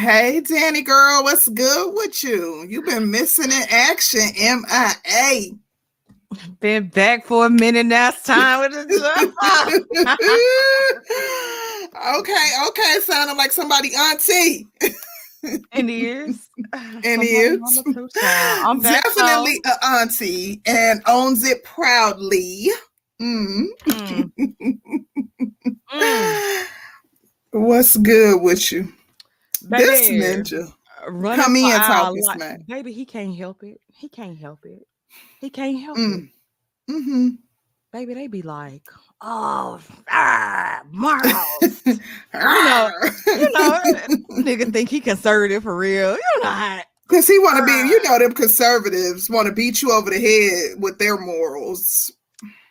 Hey, Danny girl, what's good with you? You've been missing in action, MIA. Been back for a minute now. It's time okay, okay. Sounding like somebody auntie. And he is. And he is. I'm Definitely an auntie and owns it proudly. Mm. Mm. Mm. What's good with you? This Baby, ninja. running Come in, our talk this man. Baby, he can't help it. He can't help it. He can't help it. Mm. Mm-hmm. Baby, they be like, oh, ah, Marlos. you know, you know, nigga think he conservative for real. You know how Because he want to be, you know, them conservatives want to beat you over the head with their morals.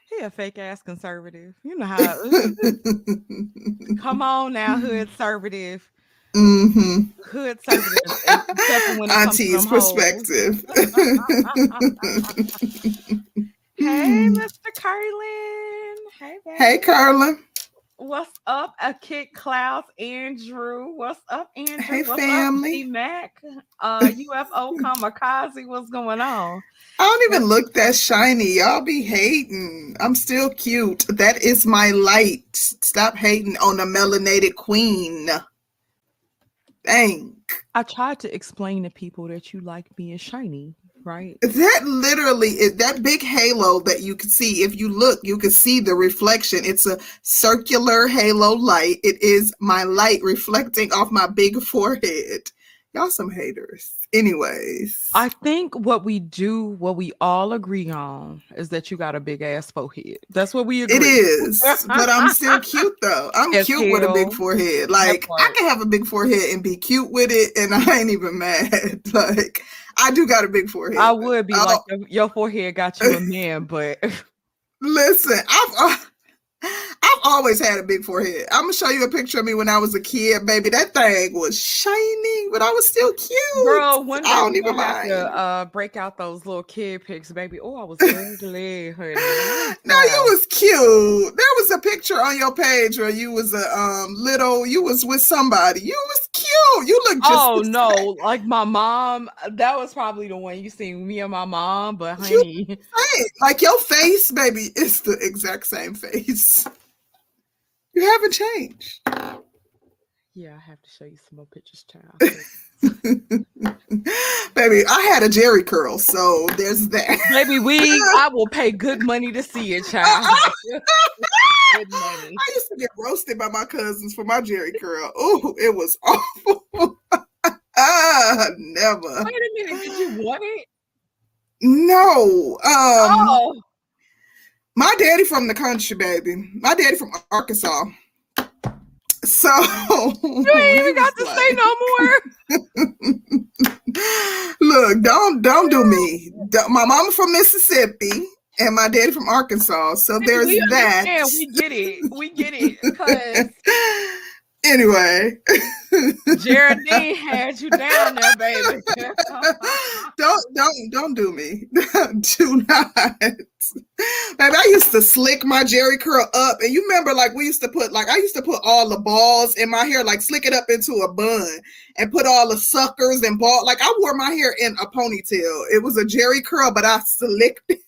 he a fake ass conservative. You know how come on now, hood conservative. Hmm Hood conservative. except for when it comes to Auntie's perspective. Hey, Mr. Carlin. Hey, baby. hey, Carla. What's up, a Kid Klaus, Andrew? What's up, Andrew? Hey, What's family. up, Mac? Uh, UFO Kamikaze. What's going on? I don't even look that shiny. Y'all be hating. I'm still cute. That is my light. Stop hating on a melanated queen. I tried to explain to people that you like being shiny, right? That literally is that big halo that you can see. If you look, you can see the reflection. It's a circular halo light. It is my light reflecting off my big forehead. Y'all some haters. Anyways. I think what we do, what we all agree on, is that you got a big ass forehead. That's what we agree. It is, but I'm still cute though. I'm cute with a big forehead. Like I can have a big forehead and be cute with it, and I ain't even mad. Like I do got a big forehead. I would be I like your, your forehead got you a man, but Listen, I've uh, I've always had a big forehead. I'm gonna show you a picture of me when I was a kid, baby. That thing was shining, but I was still cute. girl, one day I don't even have mind. to uh, break out those little kid pics, baby. Oh, I was ugly, honey. No, you was cute. There was a picture on your page where you was a um little. You was with somebody. You was cute. You look just. Oh no, same. like my mom. That was probably the one you seen me and my mom, but You- honey, Same. Like your face, baby, it's the exact same face. You haven't changed. yeah, I have to show you some more pictures, child. baby, I had a Jheri curl, so there's that. Baby, we I will pay good money to see it, child. good money. I used to get roasted by my cousins for my Jheri curl. Oh, it was awful. ah, never. Wait a minute, did you want it? No. Um oh, my daddy from the country, baby. My daddy from Arkansas. So you ain't even got to say no more. Look, don't don't do me. My mama from Mississippi and my daddy from Arkansas. So there's we that. We get it. We get it. Anyway, Geraldine had you down there, baby. don't don't don't do me. do not. Baby, I used to slick my Jheri curl up, and you remember, like we used to put, like I used to put all the balls in my hair, like slick it up into a bun, and put all the suckers and ball. Like I wore my hair in a ponytail. It was a Jerry curl, but I slicked. it.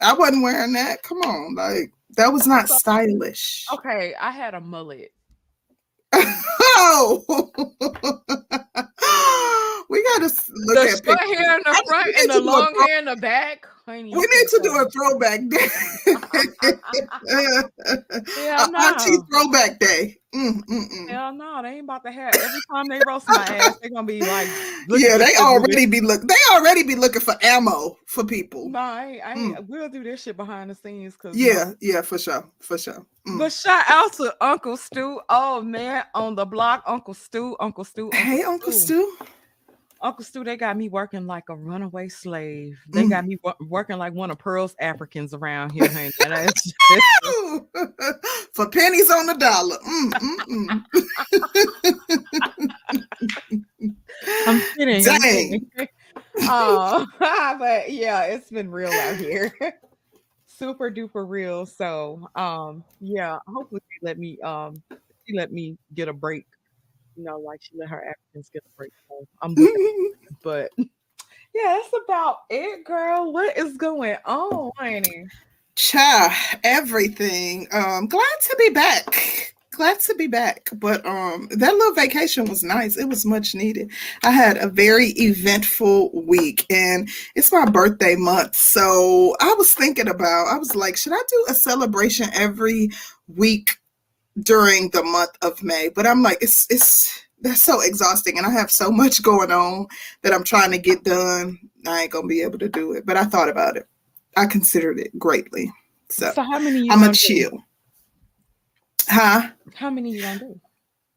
I wasn't wearing that. Come on, like that was not stylish. okay, I had a mullet. Oh, we gotta look the at short pictures. hair in the front and the to do a long throw- hair in the back. Honey, We need to do a throwback day. Hell A Auntie throwback day. Mm, mm, mm. Hell no, they ain't about to have every time they roast my ass, they're gonna be like, Yeah, they already be look. They already be looking for ammo for people. No, I ain't, I ain't, we'll do this shit behind the scenes because Mm. Yeah, yeah, for sure, for sure. Mm. But shout out to Uncle Stu. Oh man, on the block, Uncle Stu, Uncle Stu. Hey, Uncle Stu. Uncle Stu, they got me working like a runaway slave. They Mm. got me wo- working like one of Pearl's Africans around here. honey. And it's- for pennies on the dollar. Mm, mm, mm. I'm kidding. Dang. Oh, but yeah, it's been real out here. super duper real. So um yeah, hopefully let me um she let me get a break. You know, like she let her Africans get a break. So I'm but yeah, that's about it, girl. What is going on, honey? Cha, everything. Um, glad to be back. Glad to be back. But um, that little vacation was nice. It was much needed. I had a very eventful week, and it's my birthday month. So I was thinking about. I was like, should I do a celebration every week during the month of May? But I'm like, it's it's that's so exhausting and I have so much going on that I'm trying to get done. I ain't gonna be able to do it. But I thought about it. I considered it greatly. So, So how many you I'm gonna do? chill. Huh? How many you gonna do?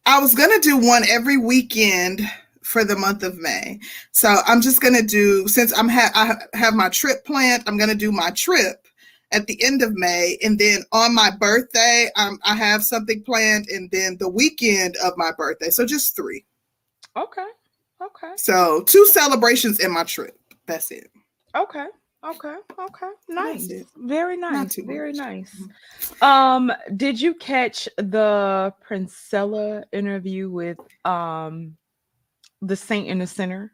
I was gonna do one every weekend for the month of May. So I'm just gonna do since I'm ha- I have my trip planned. I'm gonna do my trip at the end of May, and then on my birthday, um, I have something planned, and then the weekend of my birthday. So just three. Okay. Okay. So two celebrations in my trip. That's it. Okay. Okay. Okay. Nice. Very nice. Very much. nice. Um, did you catch the Princella interview with um the Saint and the Sinner?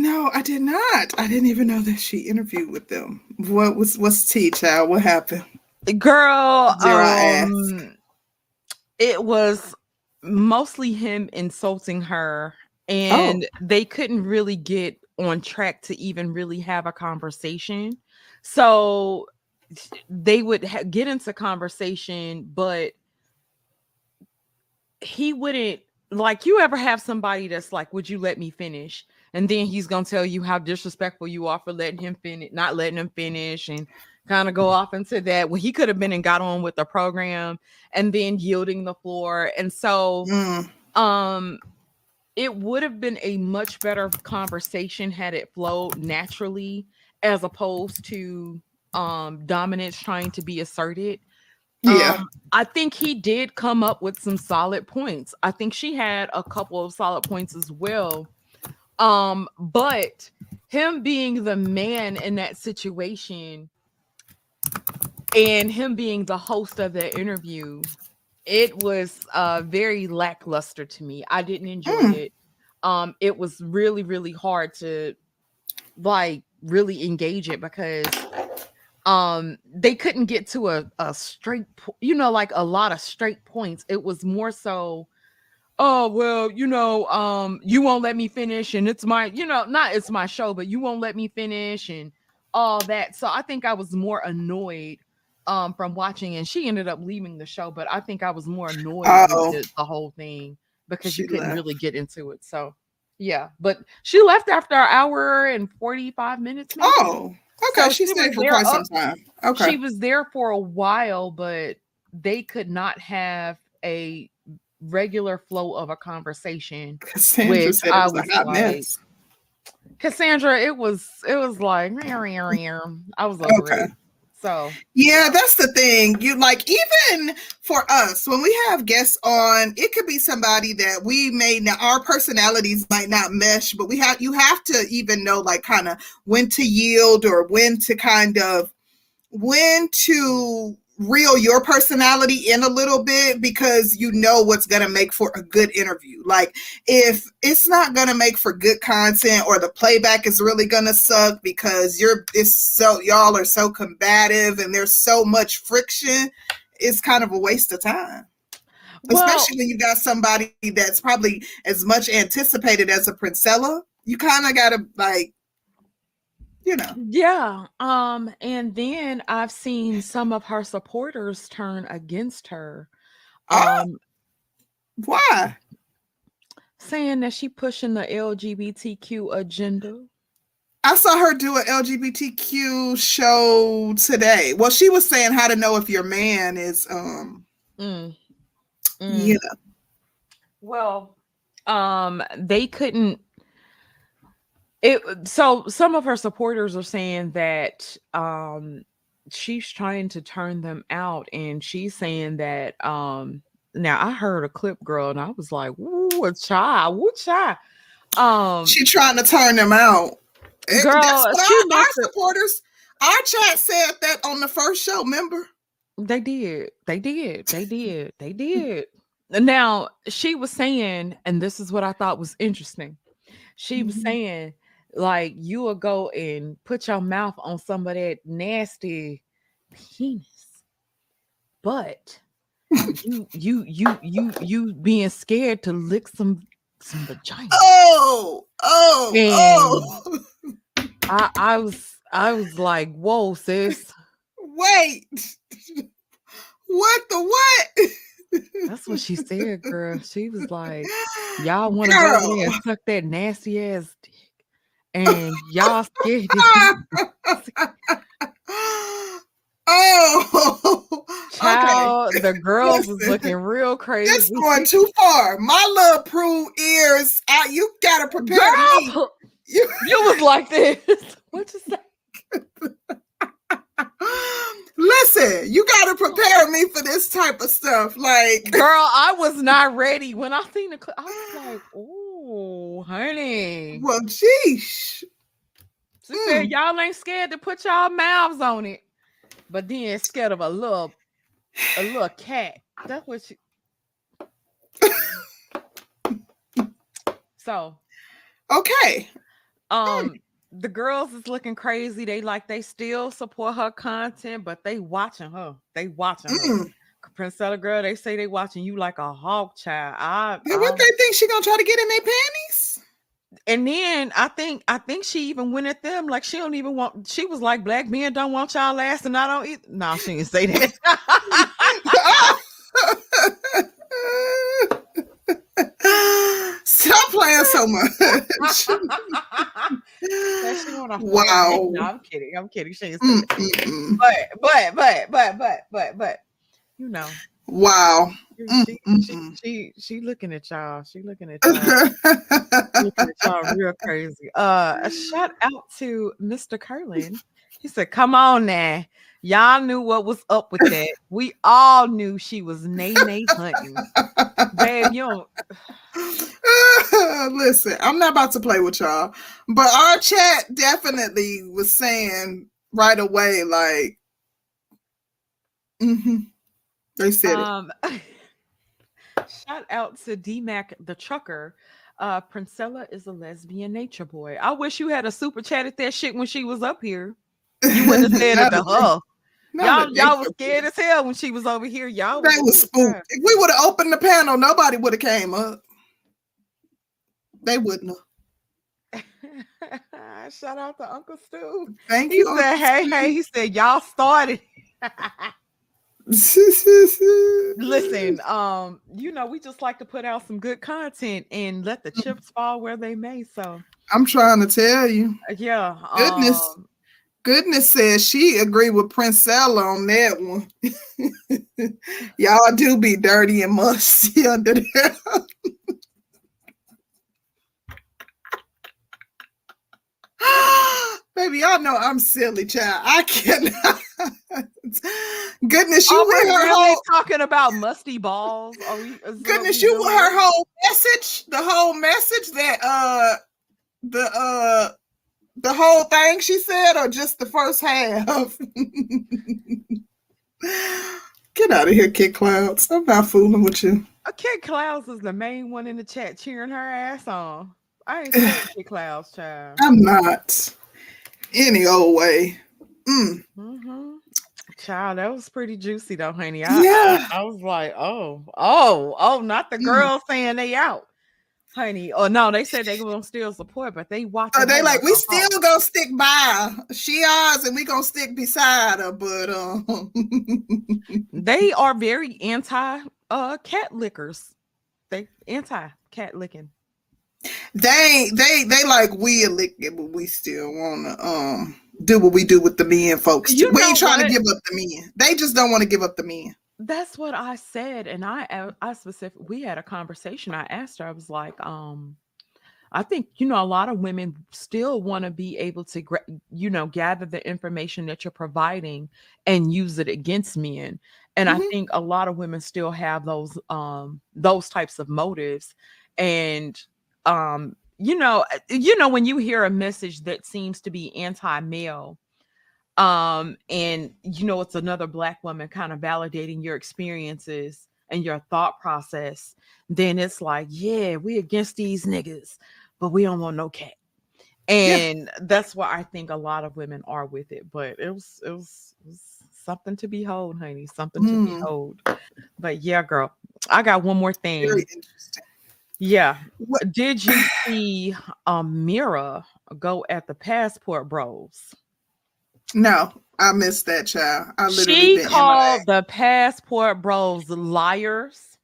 No, I did not. I didn't even know that she interviewed with them. What was what's tea, child? What happened? Girl, um, it was mostly him insulting her, and they couldn't really get on track to even really have a conversation. So they would ha- get into conversation, but he wouldn't like you ever have somebody that's like, Would you let me finish? And then he's gonna tell you how disrespectful you are for letting him finish, not letting him finish, and kind of go off into that. Well, he could have been and got on with the program and then yielding the floor. And so Mm, um it would have been a much better conversation had it flowed naturally as opposed to um dominance trying to be asserted yeah. um, I think he did come up with some solid points. I think she had a couple of solid points as well. Um, but him being the man in that situation and him being the host of the interview, it was uh very lackluster to me. I didn't enjoy Mm. it. Um, it was really, really hard to like really engage it because um they couldn't get to a, a straight po- you know like a lot of straight points it was more so oh well you know um you won't let me finish and it's my you know not it's my show but you won't let me finish and all that so i think i was more annoyed um from watching and she ended up leaving the show but i think i was more annoyed Oh. with the, the whole thing because She you couldn't left. really get into it so yeah but she left after an hour and 45 minutes maybe. Oh, okay. So she she stayed for quite some time. Okay. she was there for a while, but they could not have a regular flow of a conversation. Cassandra which I was, was like- mess. Cassandra, it was it was like I was over Okay. it. So Yeah, that's the thing. You like even for us when we have guests on, it could be somebody that we may not our personalities might not mesh, but we have you have to even know like kind of when to yield or when to kind of when to reel your personality in a little bit because you know what's going to make for a good interview. Like if it's not going to make for good content or the playback is really going to suck because you're it's so y'all are so combative and there's so much friction, it's kind of a waste of time. well, Especially when you got somebody that's probably as much anticipated as a Princella. You kind of got to like you know. yeah. Um, and then I've seen some of her supporters turn against her. Oh. Um, Why? saying that she pushing the LGBTQ agenda. I saw her do an LGBTQ show today. Well, she was saying how to know if your man is um Mm. Mm. you know. Well, um, they couldn't. It so some of her supporters are saying that um she's trying to turn them out, and she's saying that um now I heard a clip, girl, and I was like, "Ooh, a child, woo child." Um, She trying to turn them out. Eh, Girl, our, our supporters our chat said that on the first show, remember? They did. They did. They did. They did. Now, she was saying, and this is what I thought was interesting. She was Mhm. saying, like, you will go and put your mouth on some of that nasty penis, but you, you, you, you, you being scared to lick some some vagina. Oh, oh, oh. I, I was, I was like, whoa, sis. Wait. What the what? That's what she said, girl. She was like, y'all want to go in and suck that nasty ass dick, and y'all scared. oh, Child, the girls was looking real crazy. It's going too far. My little prue ears, I, you gotta prepare me. You, you was like this. What you say? listen, you gotta prepare me for this type of stuff. Like, Girl, I was not ready when I seen the clip. I was like, "Oh, honey." well, sheesh. She said, Mm. "Y'all ain't scared to put y'all mouths on it, but then scared of a little, a little cat." That's what she. so, Okay. um, the girls is looking crazy. They like they still support her content, but they watching her. They watching her. Mm. Princella girl, they say they watching you like a hawk child. I, what I- they think she gonna try to get in their panties? and then I think I think she even went at them like she don't even want. She was like, "Black men don't want y'all last, and I don't." Eat. No, she didn't say that. Stop playing so much. That she wanna fight. Wow. No, I'm kidding. I'm kidding. She didn't say Mm, mm, mm. But but but but but but but you know, Wow. she, Mm, she, mm, she, mm. she she looking at y'all. She looking at y'all. looking at y'all real crazy. Uh, a shout out to Mr. Curlin. He said, "Come on now, y'all knew what was up with that. We all knew she was nay nay hunting, babe. You don't. Listen, I'm not about to play with y'all, but our chat definitely was saying right away, like, mhm. They said it. Um, shout out to D Mac the trucker. Uh, Princella is a lesbian nature boy. I wish you had a super chat at that shit when she was up here. You wouldn't have said it to her. Y'all, y'all was scared as hell when she was over here. Y'all They was spooked. If we would have opened the panel, nobody would have came up. They wouldn't have. Shout out to Uncle Stu. Thank He you. He said, "Hey, hey." He said, "Y'all started." Listen, um, you know, we just like to put out some good content and let the chips fall where they may. So, I'm trying to tell you. uh, yeah. Goodness. um, Goodness says she agreed with Princella on that one. Y'all do be dirty and musty under there. Baby, y'all know I'm silly, child. I cannot. Goodness, you with her really whole talking about musty balls? We? goodness, you with her whole message, the whole message that uh the uh the whole thing she said, or just the first half? Get out of here, Kid Clouds. I'm not fooling with you. Uh, Kid Clouds is the main one in the chat cheering her ass on. I ain't saying Kid Clouds, child. I'm not any old way. Mm. Mm-hmm. Child, that was pretty juicy though, honey. I, Yeah. I, I was like, oh, oh, oh, not the Mm. girls saying they out, honey. Oh no, they said they gonna still support, but they watch. Uh, they like we still gonna stick by her. She ours, and we gonna stick beside her. But um, They are very anti uh cat lickers. They anti cat licking. They they they like we a lick it, but we still wanna um do what we do with the men folks. You we ain't trying what? to give up the men. They just don't want to give up the men. That's what I said, and I I specific. We had a conversation. I asked her. I was like, um, I think you know a lot of women still want to be able to, you know, gather the information that you're providing and use it against men. And I Mhm. think a lot of women still have those um those types of motives, and um, you know, uh, you know when you hear a message that seems to be anti-male, um and you know it's another black woman kind of validating your experiences and your thought process then it's like yeah we against these niggas but we don't want no cat and yeah. that's why i think a lot of women are with it but it was it was, it was something to behold honey something mm. to behold but yeah girl i got one more thing yeah what? did you see Amira go at the passport bros no, I missed that child. I literally she called the passport bros liars.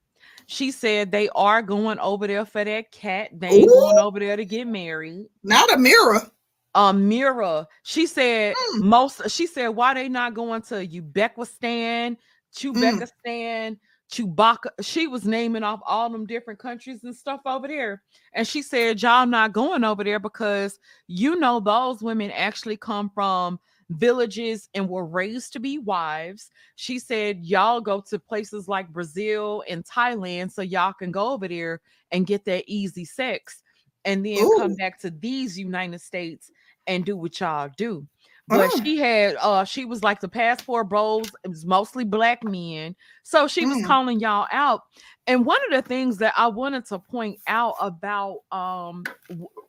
She said they are going over there for that cat. They ain't going over there to get married. Not Amira. Amira. She said mm. most. She said why they not going to Uzbekistan, Chubekistan, mm. Chewbacca. She was naming off all them different countries and stuff over there. And she said, Y'all not going over there because you know those women actually come from villages and were raised to be wives. She said, Y'all go to places like Brazil and Thailand so y'all can go over there and get that easy sex and then Ooh. come back to these United States and do what y'all do. But mm. she had uh she was like the passport bros, it was mostly black men. So she was mm. calling y'all out. And one of the things that I wanted to point out about um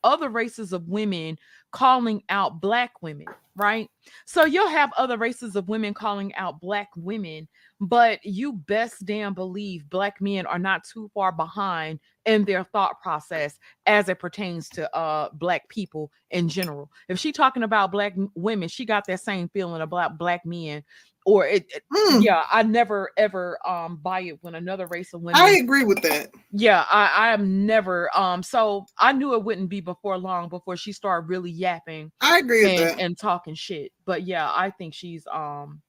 other races of women calling out black women, right? So you'll have other races of women calling out black women, but you best damn believe black men are not too far behind in their thought process as it pertains to uh black people in general. If she talking about black women, she got that same feeling about black men or it, it mm. yeah i never ever um buy it when another race of women i agree with that yeah i i am never um so i knew it wouldn't be before long before she started really yapping i agree and, and talking shit but yeah i think she's um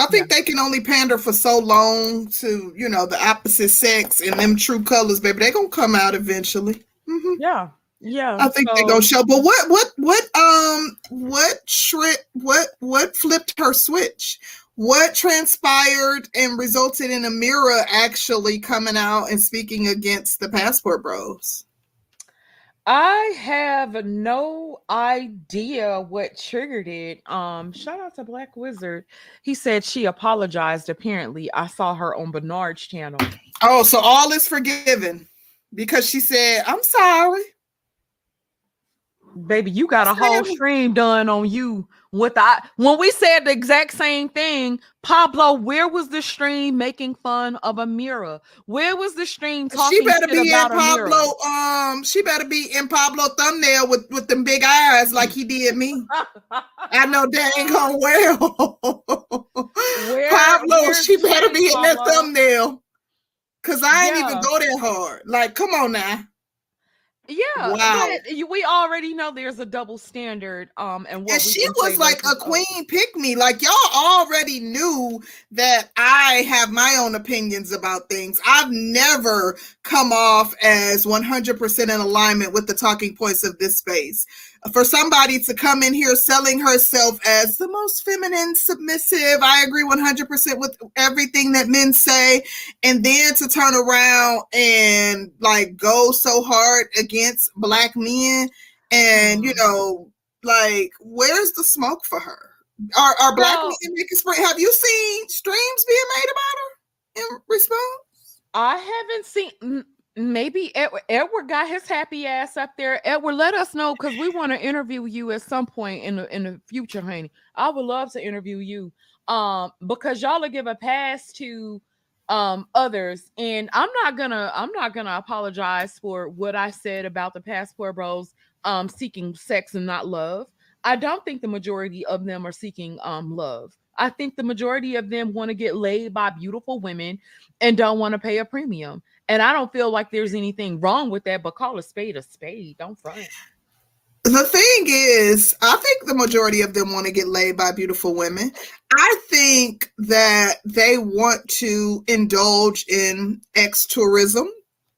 I think yeah. they can only pander for so long to, you know, the opposite sex and them true colors, baby. They're gonna come out eventually. Mm-hmm. Yeah, yeah. I think so, they gonna show. But what, what, what, um, what shred, what, what flipped her switch? what transpired and resulted in Amira actually coming out and speaking against the passport bros? I have no idea what triggered it. Um, shout out to Black Wizard. He said she apologized. Apparently, I saw her on Bernard's channel. Oh, so all is forgiven because she said, I'm sorry. Baby, you got a whole stream done on you with I when we said the exact same thing, Pablo, where was the stream making fun of Amira? Where was the stream talking? About? She better be in Pablo. Um, she better be in Pablo thumbnail with with them big eyes like he did me. I know that ain't going well. where, Pablo, she better be in that thumbnail. Cause I ain't yeah. even go that hard. Like, come on now. Yeah, wow. we already know there's a double standard. Um, and what and she was like a queen pick me. Like y'all already knew that I have my own opinions about things. I've never come off as 100% in alignment with the talking points of this space for somebody to come in here selling herself as the most feminine, submissive, I agree 100% with everything that men say, and then to turn around and like go so hard against black men, and you mm-hmm. know, like, where's the smoke for her? Are, are black well, men making spring? Have you seen streams being made about her in response? I haven't seen maybe Edward, Edward got his happy ass up there. Edward, let us know because we want to interview you at some point in the in the future, honey. I would love to interview you. Um, because y'all will give a pass to um others, and I'm not gonna I'm not gonna apologize for what I said about the passport bros um seeking sex and not love. I don't think the majority of them are seeking um love. I think the majority of them want to get laid by beautiful women and don't want to pay a premium. And I don't feel like there's anything wrong with that, but call a spade a spade. Don't front. The thing is, I think the majority of them want to get laid by beautiful women. I think that they want to indulge in ex tourism.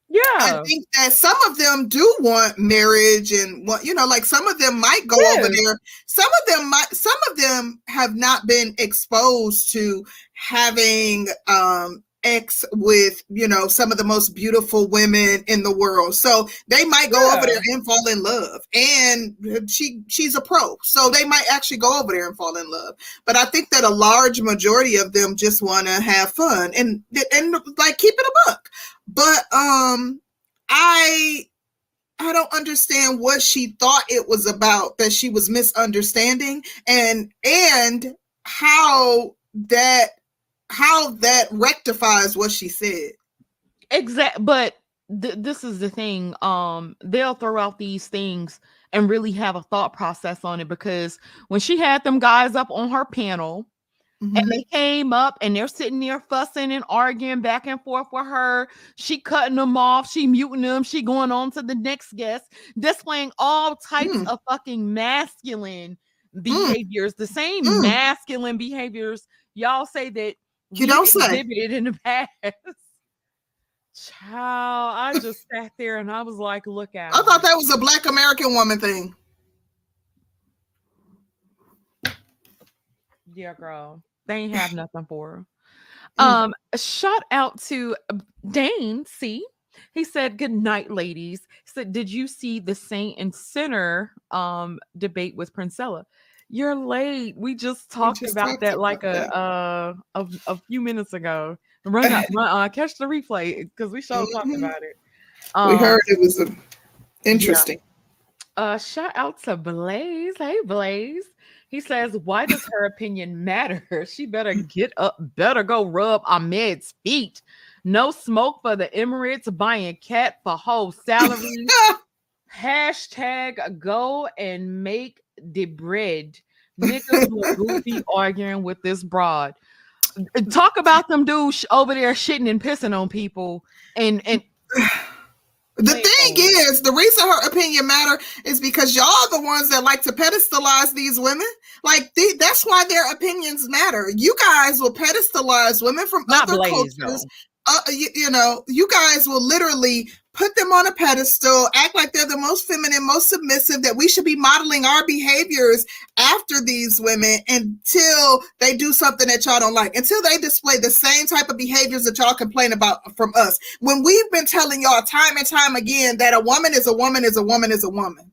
Yeah. I think that some of them do want marriage and what you know, like some of them might go over there. Some of them might some of them have not been exposed to having um ex with you know some of the most beautiful women in the world. So they might go yeah. over there and fall in love. And she she's a pro. So they might actually go over there and fall in love. But i think that a large majority of them just want to have fun and and like keep it a book but um i I don't understand what she thought it was about that she was misunderstanding and and how that how that rectifies what she said. Exact but th- this is the thing um they'll throw out these things and really have a thought process on it because when she had them guys up on her panel Mm-hmm. And they came up and they're sitting there fussing and arguing back and forth with her. She cutting them off, she muting them, she going on to the next guest, displaying all types mm. of fucking masculine mm. behaviors, mm. the same mm. masculine behaviors y'all say that you don't say exhibited in the past. Child, I just sat there and I was like, look at I thought that was a black American woman thing. Yeah, girl. They ain't have nothing for her. Mm. Um, shout out to uh, Dane C. He said, Good night, ladies. He said, Did you see the Saint and Sinner um debate with Princella? You're late. We just talked we just about talked that about like a, uh, a a few minutes ago. Run, run uh, catch the replay because we sure mm-hmm. talked about it. Um, we heard it was a, interesting. Yeah. Uh, shout out to Blaze. Hey, Blaze. He says, Why does her opinion matter? She better get up, better go rub Ahmed's feet. No smoke for the Emirates buying cat for whole salary. Hashtag go and make the bread. Niggas look goofy arguing with this broad. Talk about them dudes over there shitting and pissing on people and and the Wait, thing oh. is, the reason her opinion matter is because y'all the ones that like to pedestalize these women. Like that's why their opinions matter. You guys will pedestalize women from Not other Blaze, cultures. Uh, you, you know, you guys will literally put them on a pedestal, act like they're the most feminine, most submissive, that we should be modeling our behaviors after these women until they do something that y'all don't like, until they display the same type of behaviors that y'all complain about from us. When we've been telling y'all time and time again that a woman is a woman is a woman is a woman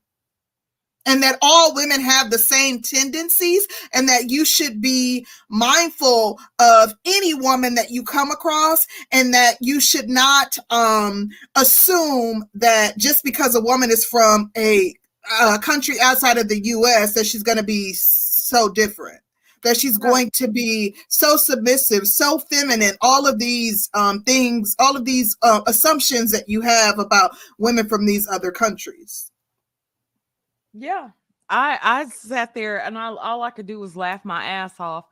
and that all women have the same tendencies and that you should be mindful of any woman that you come across and that you should not um, assume that just because a woman is from a, a country outside of the US that she's going to be so different that she's going to be so submissive, so feminine, all of these um, things, all of these uh, assumptions that you have about women from these other countries. Yeah. I I sat there and I all I could do was laugh my ass off.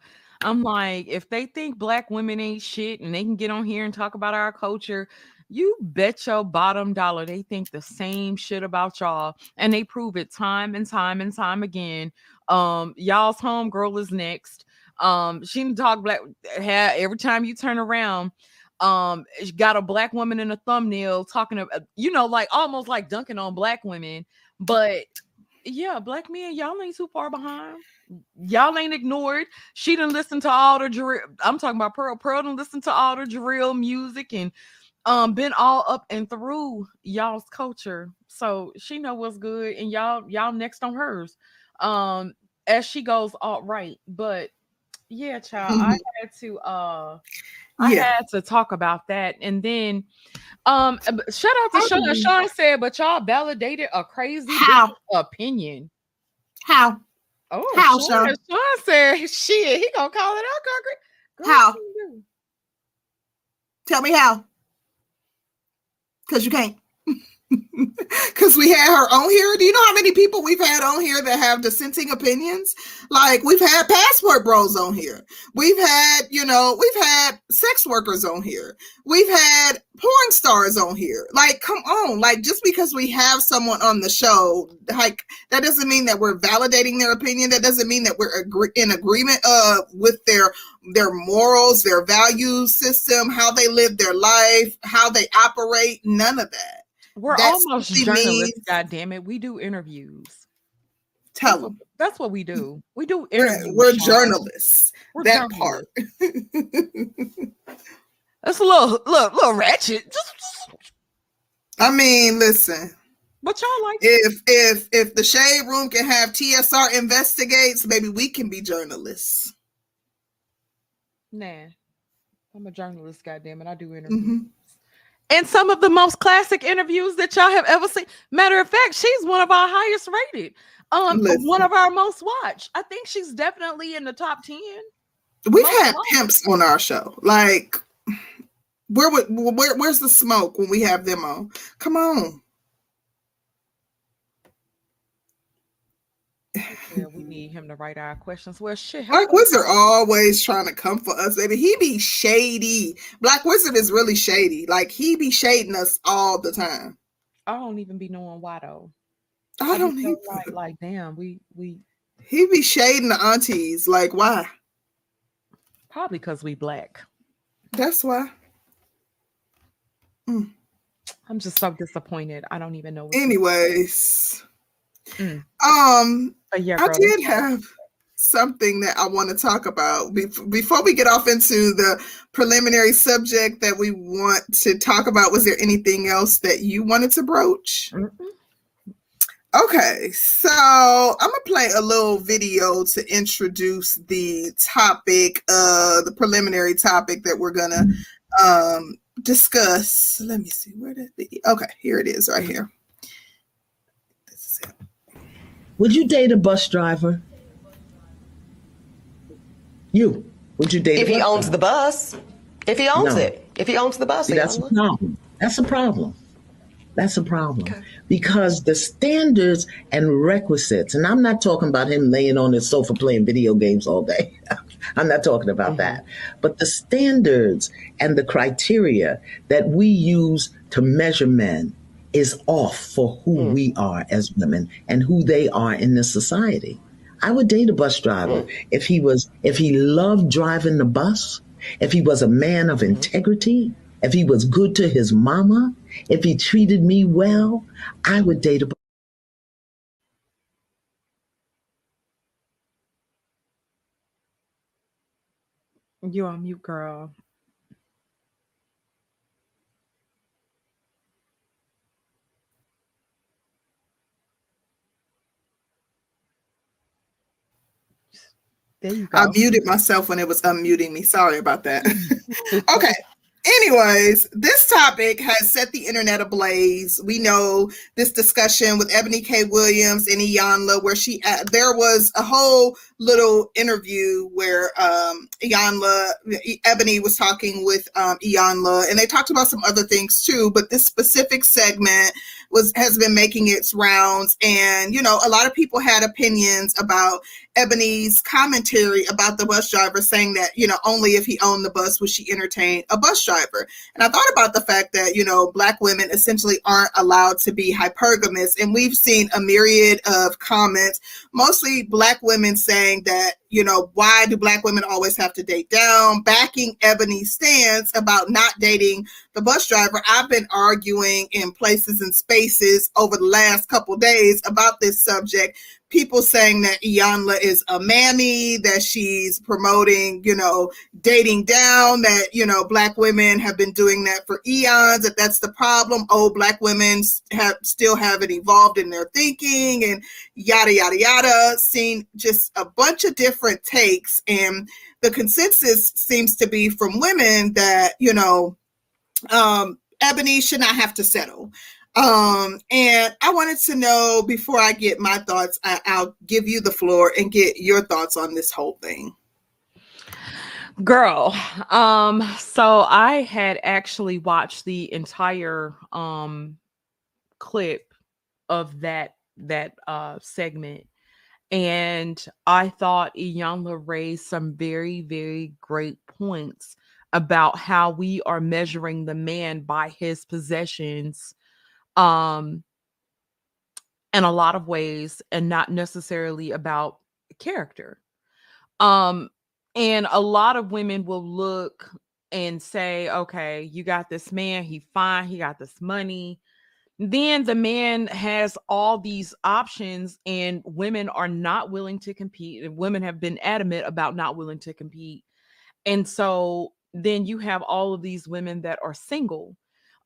I'm like, if they think black women ain't shit and they can get on here and talk about our culture, you bet your bottom dollar they think the same shit about y'all and they prove it time and time and time again. Um, y'all's home girl is next. Um, she didn't talk black every time you turn around. Um, got a black woman in a thumbnail talking about, you know, like almost like dunking on black women, but yeah, black men, y'all ain't too far behind. Y'all ain't ignored. She didn't listen to all the drill. I'm talking about Pearl. Pearl didn't listen to all the drill music and um been all up and through y'all's culture. So she know what's good, and y'all y'all next on hers. Um, as she goes all right, but yeah, child, mm-hmm. I had to uh I yeah. had to talk about that. And then um shout out to Sean. Sean said, but y'all validated a crazy How? opinion. How? Oh, How, Sean? Sean said, shit, he gonna call it out, Concrete. How? Tell me how. Because you can't. Because we had her on here. Do you know how many people we've had on here that have dissenting opinions? Like we've had passport bros on here. We've had, you know, we've had sex workers on here. We've had porn stars on here. Like, come on. Like, just because we have someone on the show, like that doesn't mean that we're validating their opinion. That doesn't mean that we're agree- in agreement uh with their their morals, their value system, how they live their life, how they operate. None of that. We're That's almost journalists, means, God damn it. We do interviews. Tell them. That's what we do. We do interviews. We're, we're journalists. We're that part. That's a little, little, little ratchet. I mean, listen. what y'all like? If if if the shade room can have TSR investigates, maybe we can be journalists. Nah, I'm a journalist. Goddamn it, I do interviews. Mhm. And some of the most classic interviews that y'all have ever seen. Matter of fact, she's one of our highest rated. Um, Listen. one of our most watched. I think she's definitely in the top ten. We've Most had likely. pimps on our show. Like, where would where where's the smoke when we have them on? Come on. Yeah, we need him to write our questions. Well, shit. Black Wizard always trying to come for us, baby. He be shady. Black Wizard is really shady. Like he be shading us all the time. I don't even be knowing why though. I I don't even. like, like, damn, we we He be shading the aunties. Like why? probably because we black. That's why. Mm. I'm just so disappointed. I don't even know. Anyways, Mm. um, yeah, I did have something that I want to talk about Bef- before we get off into the preliminary subject that we want to talk about. Was there anything else that you wanted to broach? Mm-mm. Okay, so I'm gonna play a little video to introduce the topic, uh, the preliminary topic that we're gonna um discuss. Let me see where that video. Okay, here it is, right here. This is it. Would you date a bus driver? You. Would you date If he owns the bus, if he owns No. it, if he owns the bus, See, that's a problem. That's a problem. That's a problem. Because the standards and requisites, and I'm not talking about him laying on his sofa playing video games all day. I'm not talking about mm-hmm. that. But the standards and the criteria that we use to measure men is off for who mm. we are as women and who they are in this society. I would date a bus driver mm. if he was if he loved driving the bus, if he was a man of mm. integrity, if he was good to his mama, if he treated me well, I would date a bus You on mute, girl. There you go. I muted myself when it was unmuting me. Sorry about that. okay. Anyways, this topic has set the internet ablaze. We know this discussion with Eboni K. Williams and Iyanla, where she uh, there was a whole little interview where um, Iyanla, Eboni was talking with um, Iyanla, and they talked about some other things too. But this specific segment was has been making its rounds, and you know, a lot of people had opinions about Eboni's commentary about the bus driver saying that, you know, only if he owned the bus would she entertain a bus driver. And I thought about the fact that, you know, Black women essentially aren't allowed to be hypergamous. And we've seen a myriad of comments, mostly Black women saying that, you know, why do Black women always have to date down? Backing Eboni's stance about not dating the bus driver. I've been arguing in places and spaces over the last couple days about this subject people saying that Iyanla is a mammy, that she's promoting, you know, dating down, that, you know, black women have been doing that for eons, that that's the problem. Old black women have still haven't evolved in their thinking and yada, yada, yada. Seen just a bunch of different takes. And the consensus seems to be from women that, you know, um, Eboni should not have to settle. Um, and I wanted to know before I get my thoughts, I, I'll give you the floor and get your thoughts on this whole thing. girl um so i had actually watched the entire um clip of that that uh segment and i thought Iyanla raised some very very great points about how we are measuring the man by his possessions um in a lot of ways and not necessarily about character um and a lot of women will look and say, okay, you got this man, he fine, he got this money. Then the man has all these options, and women are not willing to compete. And women have been adamant about not willing to compete. And so then you have all of these women that are single.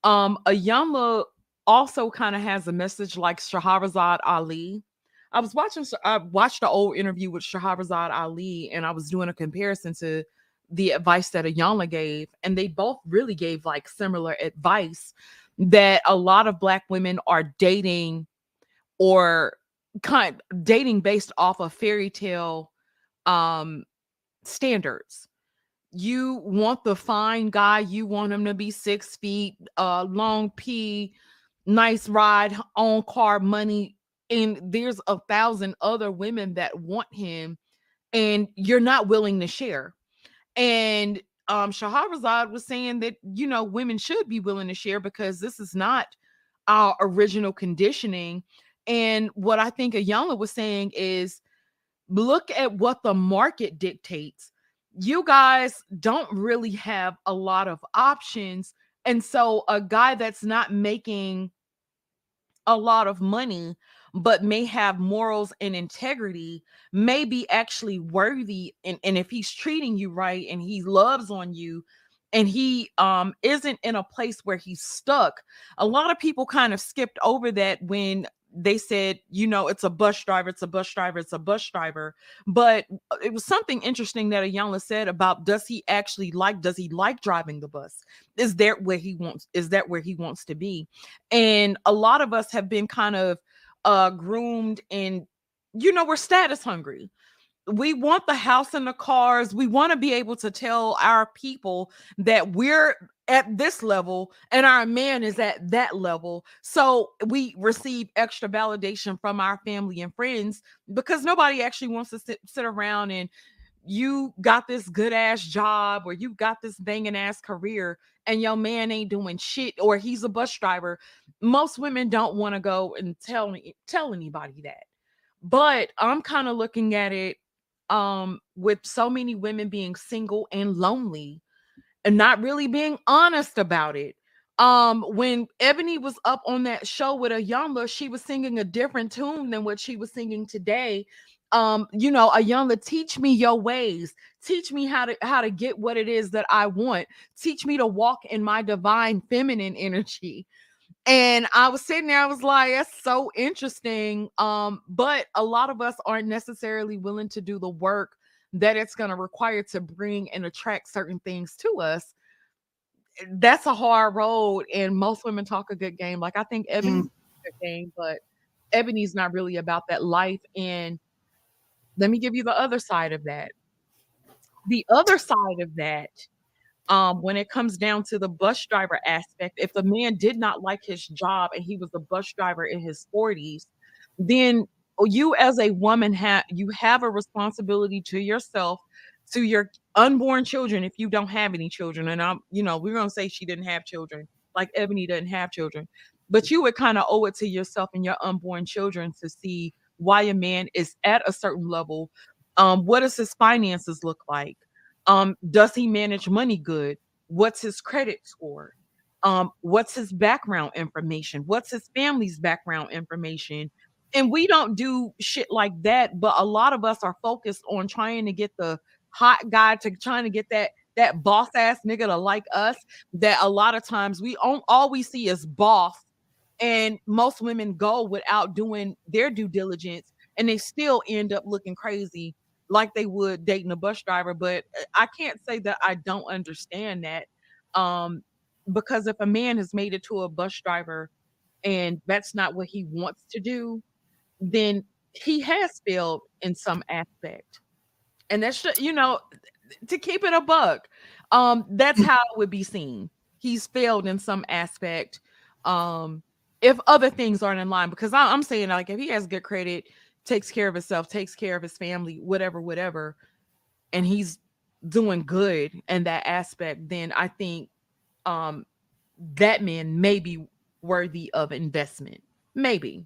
Um, Iyanla also kind of has a message like Shahrazad Ali. I was watching, I watched the old interview with Shahrazad Ali, and I was doing a comparison to the advice that Iyanla gave, and they both really gave like similar advice that a lot of black women are dating or kind dating based off of fairy tale um standards you want the fine guy you want him to be six feet uh long p nice ride on car money and there's a thousand other women that want him and you're not willing to share and um Shahrazad was saying that you know women should be willing to share because this is not our original conditioning and what I think Iyanla was saying is look at what the market dictates. You guys don't really have a lot of options. And so a guy that's not making a lot of money but may have morals and integrity may be actually worthy and, and if he's treating you right and he loves on you and he um isn't in a place where he's stuck a lot of people kind of skipped over that when they said, you know, it's a bus driver, it's a bus driver, it's a bus driver. But uh, it was something interesting that Iyanla said about does he actually like, does he like driving the bus? Is that where he wants, is that where he wants to be? And a lot of us have been kind of uh groomed and you know, we're status hungry we want the house and the cars. We want to be able to tell our people that we're at this level and our man is at that level. So we receive extra validation from our family and friends because nobody actually wants to sit, sit around and you got this good ass job or you got this banging ass career and your man ain't doing shit or he's a bus driver. Most women don't want to go and tell tell anybody that. But I'm kind of looking at it um with so many women being single and lonely and not really being honest about it. Um when eboni was up on that show with Iyanla, she was singing a different tune than what she was singing today. Um you know Iyanla, teach me your ways. Teach me how to how to get what it is that i want. Teach me to walk in my divine feminine energy. And I was sitting there, I was like, that's so interesting. Um, but a lot of us aren't necessarily willing to do the work that it's going to require to bring and attract certain things to us. Eh, that's a hard road, and most women talk a good game. Like I think Eboni's mm. a good game, but Eboni's not really about that life. And let me give you the other side of that. The other side of that um, when it comes down to the bus driver aspect, if the man did not like his job and he was a bus driver in his 40s, then you as a woman have you have a responsibility to yourself, to your unborn children if you don't have any children. And I'm, you know, we're gonna say she didn't have children, like Eboni doesn't have children, but you would kind of owe it to yourself and your unborn children to see why a man is at a certain level. Um, what does his finances look like? Um, does he manage money good? What's his credit score? Um, what's his background information? What's his family's background information? And we don't do shit like that, but a lot of us are focused on trying to get the hot guy to trying to get that that boss ass nigga to like us. That a lot of times we on, all we see is boss, and most women go without doing their due diligence, and they still end up looking crazy like they would dating a bus driver. But uh, I can't say that I don't understand that. Um, because if a man has made it to a bus driver and that's not what he wants to do, then he has failed in some aspect. And that's you know, to keep it a buck, um, that's mm. how it would be seen. He's failed in some aspect. Um, if other things aren't in line, because I, I'm saying like if he has good credit, takes care of himself, takes care of his family, whatever, whatever, and he's doing good in that aspect, then I think um that man may be worthy of investment. Maybe.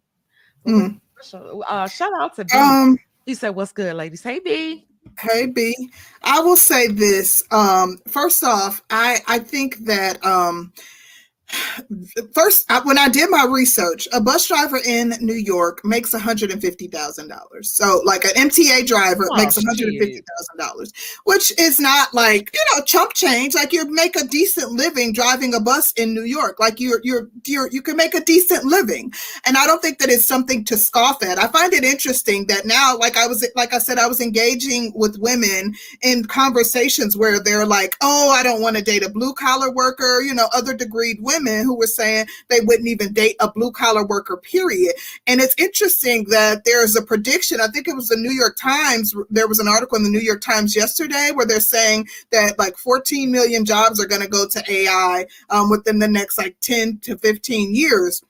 Mm. Uh, shout out to B. Um, he said, What's good, ladies? Hey B. Hey B. I will say this. Um, first off, I I think that um first when i did my research a bus driver in new york makes $150000 so like an mta driver Oh, makes $150000 which is not like you know chump change. Like you make a decent living driving a bus in new york. Like you're you're you're you can make a decent living. And i don't think that it's something to scoff at. I find it interesting that now like i was like i said i was engaging with women in conversations where they're like, oh, I don't want to date a blue collar worker, you know, other degreed women who were saying they wouldn't even date a blue collar worker, period. And it's interesting that there's a prediction. I think it was the New York Times. There was an article in the New York Times yesterday where they're saying that like 14 million jobs are going to go to AI um, within the next like 10 to 15 years.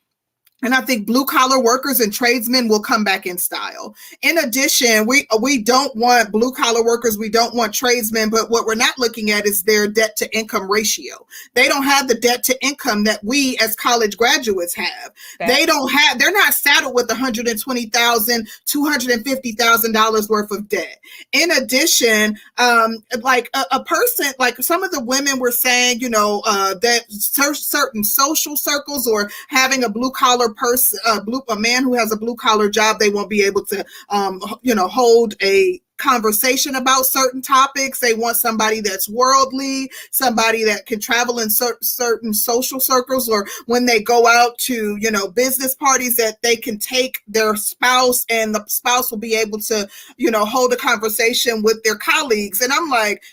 And I think blue collar workers and tradesmen will come back in style. In addition, we we don't want blue collar workers, we don't want tradesmen, but what we're not looking at is their debt to income ratio. They don't have the debt to income that we as college graduates have. They don't have they're not saddled with 120,000, 250,000 dollars worth of debt. In addition, um like a, a person like some of the women were saying, you know, uh that cer- certain social circles or having a blue collar person a blue a man who has a blue collar job they won't be able to um you know hold a conversation about certain topics. They want somebody that's worldly somebody that can travel in cer- certain social circles or when they go out to you know business parties that they can take their spouse and the spouse will be able to you know hold a conversation with their colleagues. And i'm like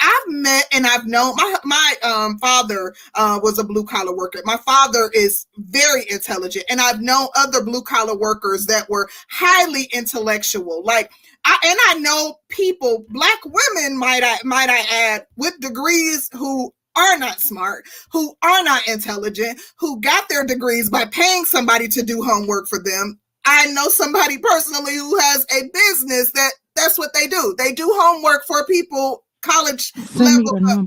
I've met and I've known my my um, father uh, was a blue collar worker. My father is very intelligent, and I've known other blue collar workers that were highly intellectual. Like, I, and I know people, black women, might I might I add, with degrees who are not smart, who are not intelligent, who got their degrees by paying somebody to do homework for them. I know somebody personally who has a business that that's what they do. They do homework for people college Send level. uh,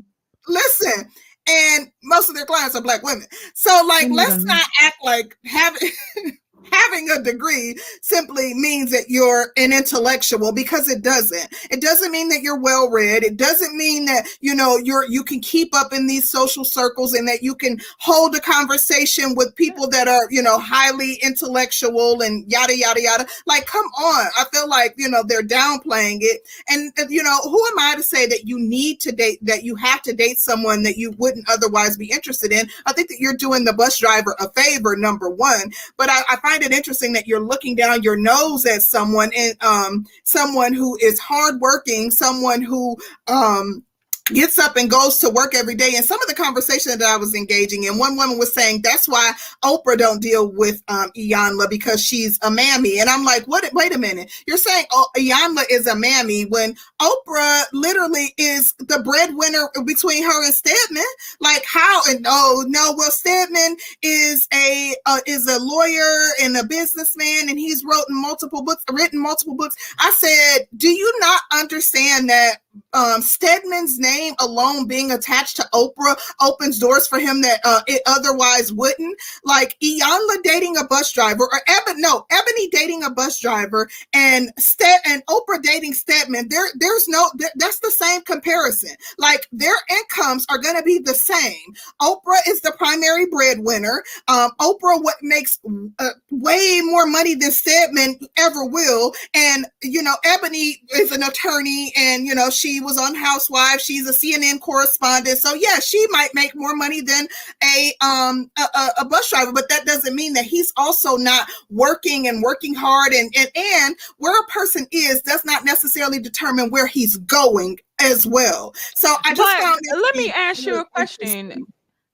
listen, and most of their clients are black women. So, like, Send let's not act like having having a degree simply means that you're an intellectual because it doesn't. It doesn't mean that you're well read. It doesn't mean that you know you're you can keep up in these social circles and that you can hold a conversation with people that are you know highly intellectual and yada yada yada. Like, come on! I feel like you know they're downplaying it and you know who am i to say that you need to date that you have to date someone that you wouldn't otherwise be interested in i think that you're doing the bus driver a favor number one but i, I find it interesting that you're looking down your nose at someone and um someone who is hardworking someone who um gets up and goes to work every day. And some of the conversation that i was engaging in one woman was saying that's why oprah don't deal with um iyanla because she's a mammy. And i'm like what wait a minute. You're saying oh, iyanla is a mammy when oprah literally is the breadwinner between her and stedman? Like how and oh no well stedman is a uh, is a lawyer and a businessman and he's written multiple books written multiple books. I said do you not understand that um, Stedman's name alone being attached to Oprah opens doors for him that uh, it otherwise wouldn't. Like Iyanla dating a bus driver, or Eboni, no, Eboni dating a bus driver, and Sted and Oprah dating Stedman. There, there's no, th- that's the same comparison. Like their incomes are going to be the same. Oprah is the primary breadwinner. Um, Oprah what makes uh, way more money than Stedman ever will, and you know, Eboni is an attorney, and you know, she was on Housewives. She's a CNN correspondent, so yeah, she might make more money than a um a, a, bus driver, but that doesn't mean that he's also not working and working hard, and and and where a person is does not necessarily determine where he's going as well. So I just But found let me ask you a question.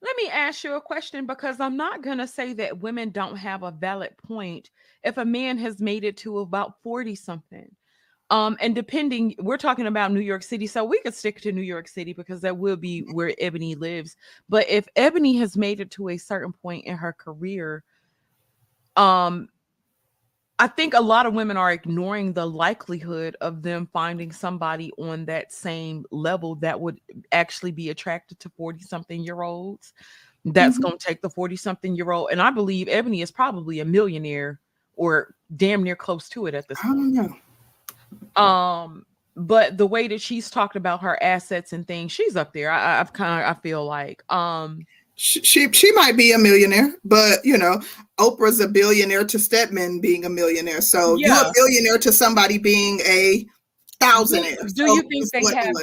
Let me ask you a question because I'm not going to say that women don't have a valid point if a man has made it to about 40 something. Um, and depending, we're talking about New York City, so we could stick to New York City because that will be where Eboni lives. But if Eboni has made it to a certain point in her career, um, I think a lot of women are ignoring the likelihood of them finding somebody on that same level that would actually be attracted to 40 something year olds. That's Mhm. going to take the 40 something year old. And I believe Eboni is probably a millionaire or damn near close to it at this I don't know. Um but the way that she's talked about her assets and things she's up there i i've kind of i feel like um She, she she might be a millionaire, but you know, Oprah's a billionaire to Stedman being a millionaire. So Yeah. you're a billionaire to somebody being a thousandaire. Do So you think they have-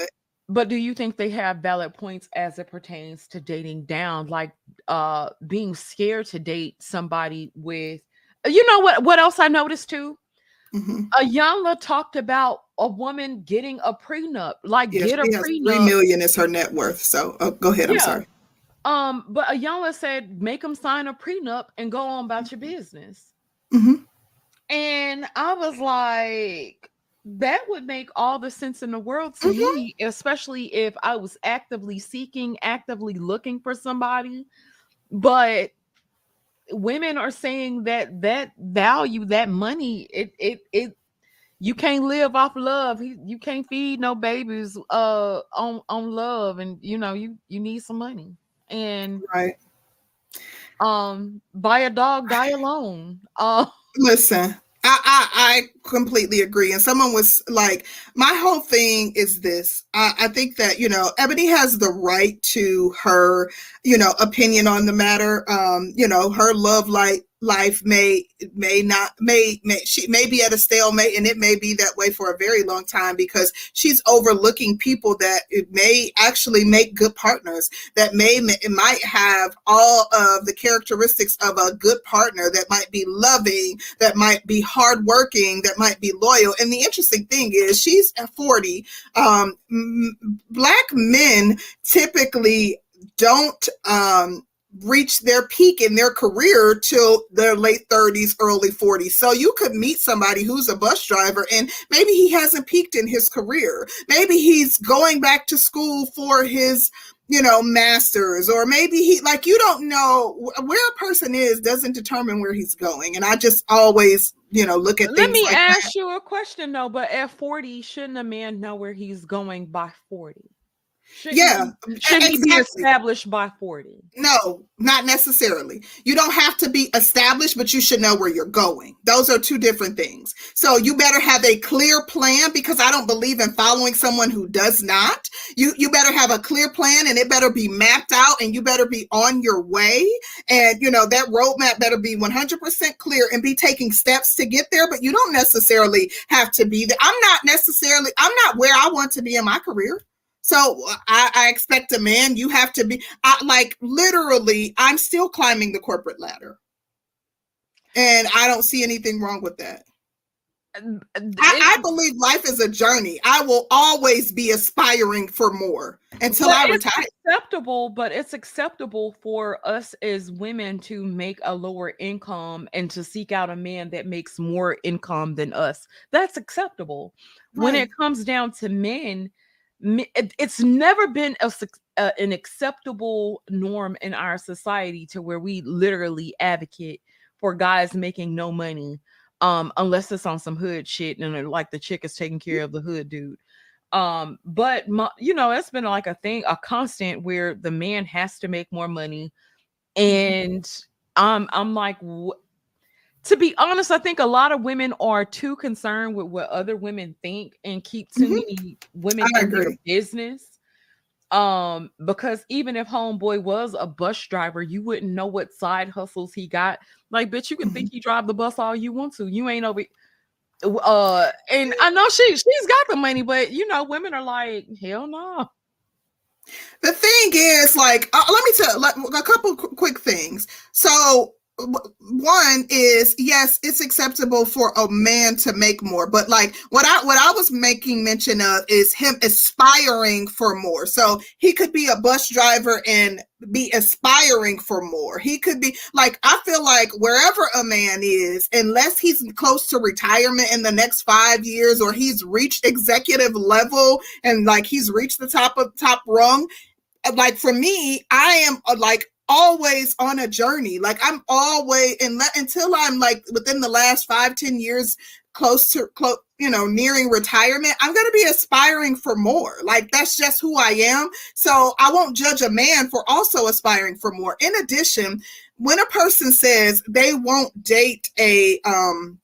But do you think they have valid points as it pertains to dating down, like uh being scared to date somebody with you know what what else I noticed too? Mhm. Iyanla talked about a woman getting a prenup, like Yeah, get a has three prenup. million is her net worth. So oh, go ahead. I'm sorry. Um, but Iyanla said make them sign a prenup and go on about your business. Mhm. And I was like, that would make all the sense in the world to Mhm. me, especially if I was actively seeking, actively looking for somebody. But women are saying that that value, that money, it it it you can't live off love. You can't feed no babies uh on on love, and you know you you need some money. And Right. um, buy a dog, die alone. Uh, Listen, I, I I completely agree. And someone was like, my whole thing is this. I, I think that you know, Eboni has the right to her, you know, opinion on the matter. Um, you know, her love life life may may not may may she may be at a stalemate and it may be that way for a very long time because she's overlooking people that may actually make good partners that may it might have all of the characteristics of a good partner that might be loving that might be hardworking that might be loyal. And the interesting thing is she's at 40 um black men typically don't um reach their peak in their career till their late 30s early 40s so you could meet somebody who's a bus driver and maybe he hasn't peaked in his career maybe he's going back to school for his you know masters or maybe he like you don't know where a person is doesn't determine where he's going and i just always you know look at let things me like that. ask you a question though. But at forty, shouldn't a man know where he's going by forty? Shouldn't Yeah, he, um, shouldn't he be established by forty? No, not necessarily. You don't have to be established, but you should know where you're going. Those are two different things. So you better have a clear plan because I don't believe in following someone who does not. You you better have a clear plan and it better be mapped out and you better be on your way. And you know that roadmap better be 100% clear and be taking steps to get there, but you don't necessarily have to be there. I'm not necessarily I'm not where I want to be in my career. So I, I expect a man. You have to be I, like literally. I'm still climbing the corporate ladder, and I don't see anything wrong with that. Uh, I, I believe life is a journey. I will always be aspiring for more until I retire. acceptable, but it's acceptable for us as women to make a lower income and to seek out a man that makes more income than us. That's acceptable. When it comes down to men, me- it- it's never been a, uh, an acceptable norm in our society to where we literally advocate for guys making no money um unless it's on some hood shit and like the chick is taking care of the hood dude. Um but my, you know it's been like a thing a constant where the man has to make more money and um i'm like wh- to be honest i think a lot of women are too concerned with what other women think and keep too Mhm. many women I in their business um because even if homeboy was a bus driver you wouldn't know what side hustles he got like bitch you can Mm-hmm. think he drive the bus all you want to you ain't over uh and i know she she's got the money but you know women are like hell no The thing is, like, uh, let me tell like, a couple qu- quick things. So, one is yes, it's acceptable for a man to make more, but like what I what I was making mention of is him aspiring for more. So he could be a bus driver and be aspiring for more. He could be like I feel like wherever a man is, unless he's close to retirement in the next five years or he's reached executive level and like he's reached the top of top rung like for me i am uh, like always on a journey. Like i'm always and until i'm like within the last five ten years close to close you know nearing retirement i'm to be aspiring for more. Like that's just who i am. So i won't judge a man for also aspiring for more. In addition when a person says they won't date a um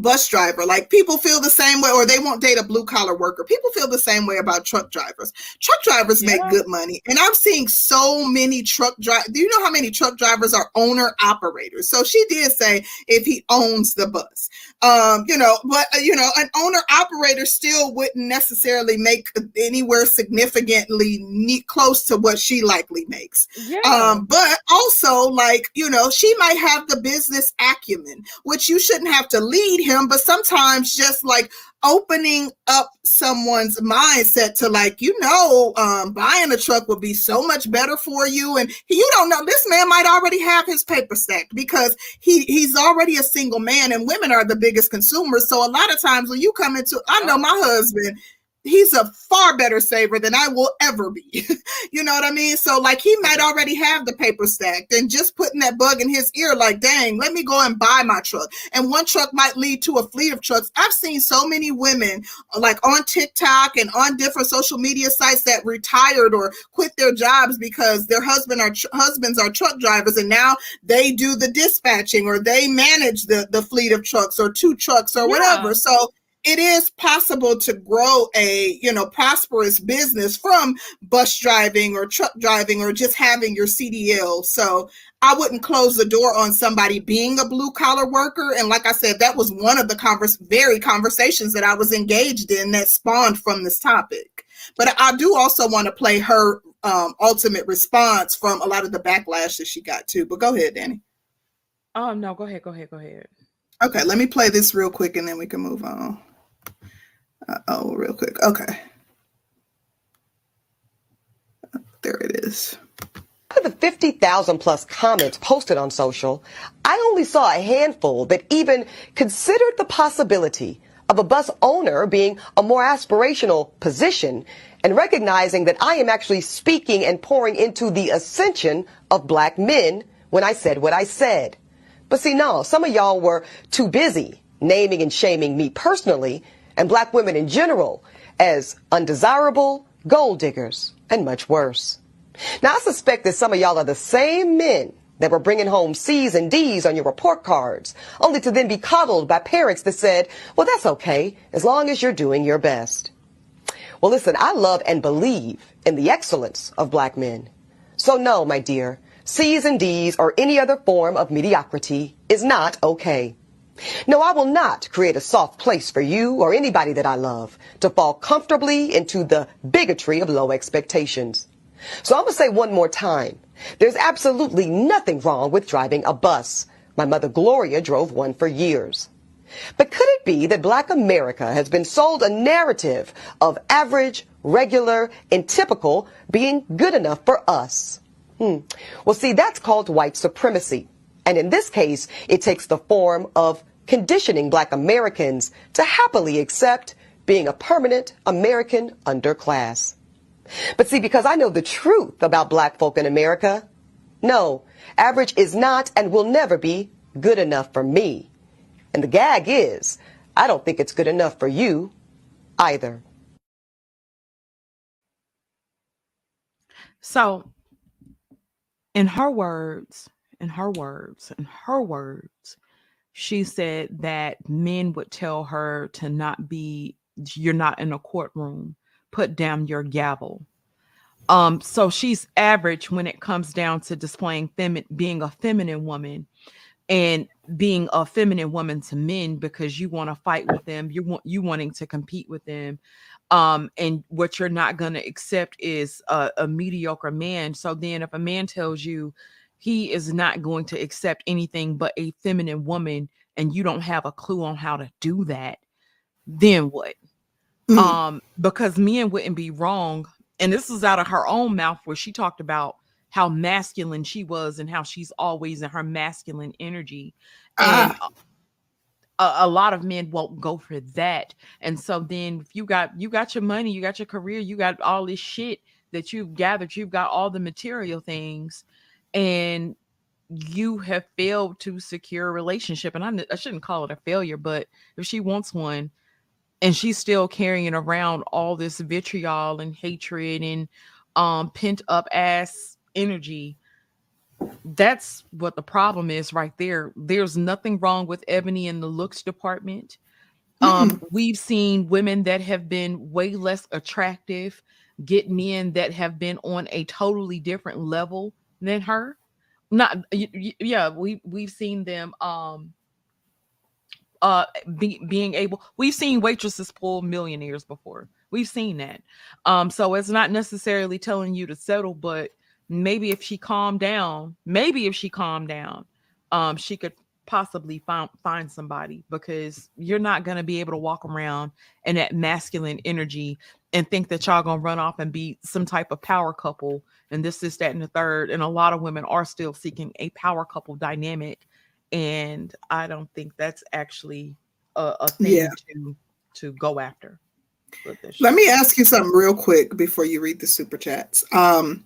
bus driver. Like people feel the same way, or they won't date a blue collar worker. People feel the same way about truck drivers. Truck drivers yeah. make good money, and I'm seeing so many truck drive. Do you know how many truck drivers are owner operators? So she did say if he owns the bus, um, you know, but uh, you know, an owner operator still wouldn't necessarily make anywhere significantly close to what she likely makes. Yeah. Um, but also, like you know, she might have the business acumen, which you shouldn't have to lead him, but sometimes just like opening up someone's mindset to like you know um, buying a truck would be so much better for you. And you don't know this man might already have his paper stacked because he he's already a single man and women are the biggest consumers. So a lot of times when you come into i know my husband he's a far better saver than I will ever be. you know what I mean? So like he might already have the paper stacked and just putting that bug in his ear, like, dang, let me go and buy my truck. And one truck might lead to a fleet of trucks. I've seen so many women like on TikTok and on different social media sites that retired or quit their jobs because their husband are tr- husbands are truck drivers and now they do the dispatching or they manage the, the fleet of trucks or two trucks or yeah. whatever. So it is possible to grow a you know prosperous business from bus driving or truck driving or just having your CDL. So I wouldn't close the door on somebody being a blue collar worker. And like I said, that was one of the converse very conversations that I was engaged in that spawned from this topic. But I do also want to play her um, ultimate response from a lot of the backlash that she got too. But go ahead, Danny. Oh no, go ahead, go ahead, go ahead. Okay, let me play this real quick and then we can move on. Uh, oh, real quick. Okay. There it is. Out of the 50,000 plus comments posted on social, I only saw a handful that even considered the possibility of a bus owner being a more aspirational position and recognizing that I am actually speaking and pouring into the ascension of black men when I said what I said. But see, no, some of y'all were too busy naming and shaming me personally and black women in general as undesirable, gold diggers, and much worse. Now, I suspect that some of y'all are the same men that were bringing home C's and D's on your report cards, only to then be coddled by parents that said, well, that's okay, as long as you're doing your best. Well, listen, I love and believe in the excellence of black men. So no, my dear, C's and D's or any other form of mediocrity is not okay. No, I will not create a soft place for you or anybody that I love to fall comfortably into the bigotry of low expectations. So I'm going to say one more time. There's absolutely nothing wrong with driving a bus. My mother Gloria drove one for years. But could it be that black America has been sold a narrative of average, regular, and typical being good enough for us? Hmm. Well, see, that's called white supremacy. And in this case, it takes the form of conditioning black Americans to happily accept being a permanent American underclass. But see, because I know the truth about black folk in America, no, average is not and will never be good enough for me. And the gag is, I don't think it's good enough for you either. So, in her words, in her words, in her words, she said that men would tell her to not be, you're not in a courtroom, put down your gavel. Um, so she's average when it comes down to displaying femi- being a feminine woman and being a feminine woman to men because you want to fight with them, you want you wanting to compete with them. Um, and what you're not gonna accept is a, a mediocre man. So then if a man tells you he is not going to accept anything but a feminine woman and you don't have a clue on how to do that then what mm. um because men wouldn't be wrong and this is out of her own mouth where she talked about how masculine she was and how she's always in her masculine energy and ah. a, a, lot of men won't go for that and so then if you got you got your money you got your career you got all this shit that you've gathered you've got all the material things and you have failed to secure a relationship and I'm, i shouldn't call it a failure but if she wants one and she's still carrying around all this vitriol and hatred and um pent up ass energy that's what the problem is right there. There's nothing wrong with Eboni in the looks department. Um, we've seen women that have been way less attractive get men that have been on a totally different level than her. Not yeah, we we've seen them um uh be, being able we've seen waitresses pull millionaires before. We've seen that. Um so it's not necessarily telling you to settle but maybe if she calmed down, maybe if she calmed down, um she could possibly find find somebody because you're not going to be able to walk around in that masculine energy and think that y'all gonna run off and be some type of power couple and this is that and the third and a lot of women are still seeking a power couple dynamic and i don't think that's actually a, a thing Yeah. to to go after Let me ask you something real quick before you read the super chats. Um,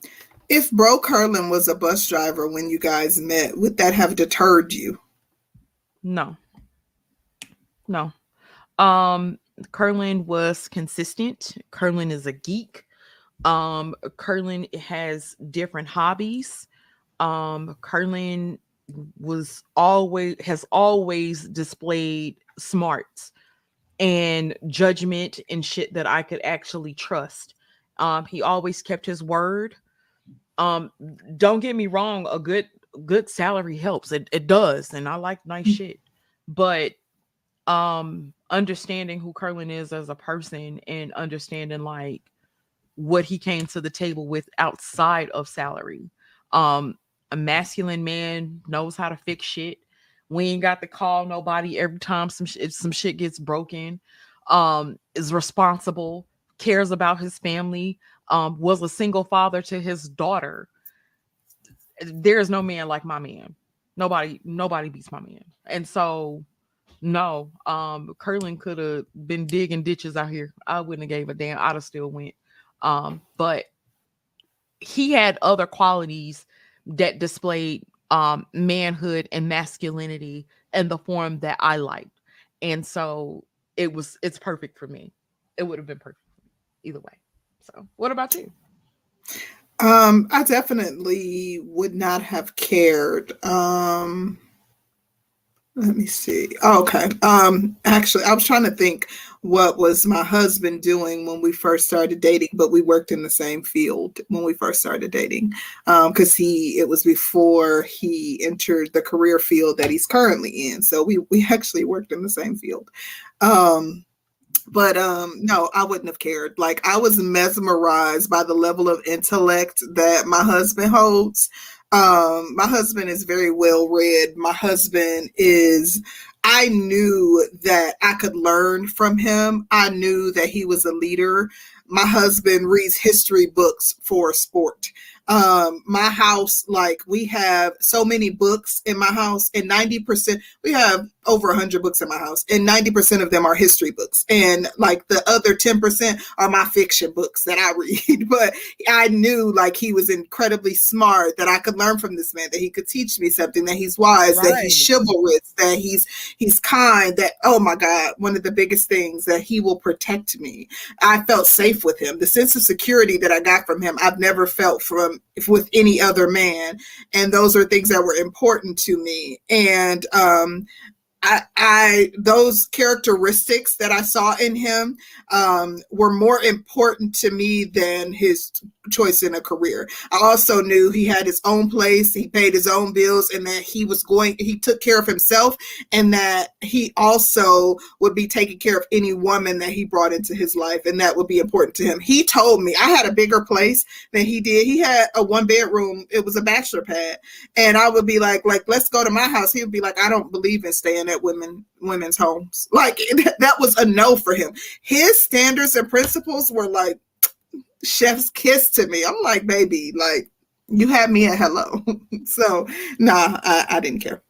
if Bro Curlin was a bus driver when you guys met, would that have deterred you? no no um curlin was consistent. Curlin is a geek. Um curlin has different hobbies. Um curlin was always has always displayed smarts and judgment and shit that i could actually trust. Um he always kept his word. Um don't get me wrong a good good salary helps. It, it does and i like nice shit. But um understanding who Curlin is as a person and understanding like what he came to the table with outside of salary. Um a masculine man knows how to fix shit. We ain't got to call nobody every time some sh- some shit gets broken. Um is responsible, cares about his family, um was a single father to his daughter. There is no man like my man. Nobody nobody beats my man. And so no, um, Curlin could have been digging ditches out here. I wouldn't have gave a damn. I'd have still went. Um, but he had other qualities that displayed um manhood and masculinity in the form that I liked. And so it was it's perfect for me. It would have been perfect either way. So what about you? Um, I definitely would not have cared. Um, let me see. Oh, okay. Um, actually, I was trying to think what was my husband doing when we first started dating, but we worked in the same field when we first started dating. Um, because he it was before he entered the career field that he's currently in. So we we actually worked in the same field. Um, but um no i wouldn't have cared like i was mesmerized by the level of intellect that my husband holds um my husband is very well read. My husband is i knew that i could learn from him. I knew that he was a leader. My husband reads history books for sport um my house like we have so many books in my house and 90% we have over 100 books in my house and 90% of them are history books. And like the other 10% are my fiction books that i read. But i knew like he was incredibly smart that i could learn from this man that he could teach me something that he's wise that he's chivalrous that he's he's kind that oh my god one of the biggest things that he will protect me. I felt safe with him. The sense of security that i got from him i've never felt from with any other man and those are things that were important to me. And um I, I those characteristics that I saw in him um, were more important to me than his choice in a career. I also knew he had his own place, he paid his own bills, and that he was going. He took care of himself, and that he also would be taking care of any woman that he brought into his life, and that would be important to him. He told me I had a bigger place than he did. He had a one bedroom. It was a bachelor pad, and I would be like, like let's go to my house. He would be like, I don't believe in staying at women women's homes. Like that was a no for him. His standards and principles were like chef's kiss to me. I'm like, baby, like you had me at hello. so nah, I, I didn't care.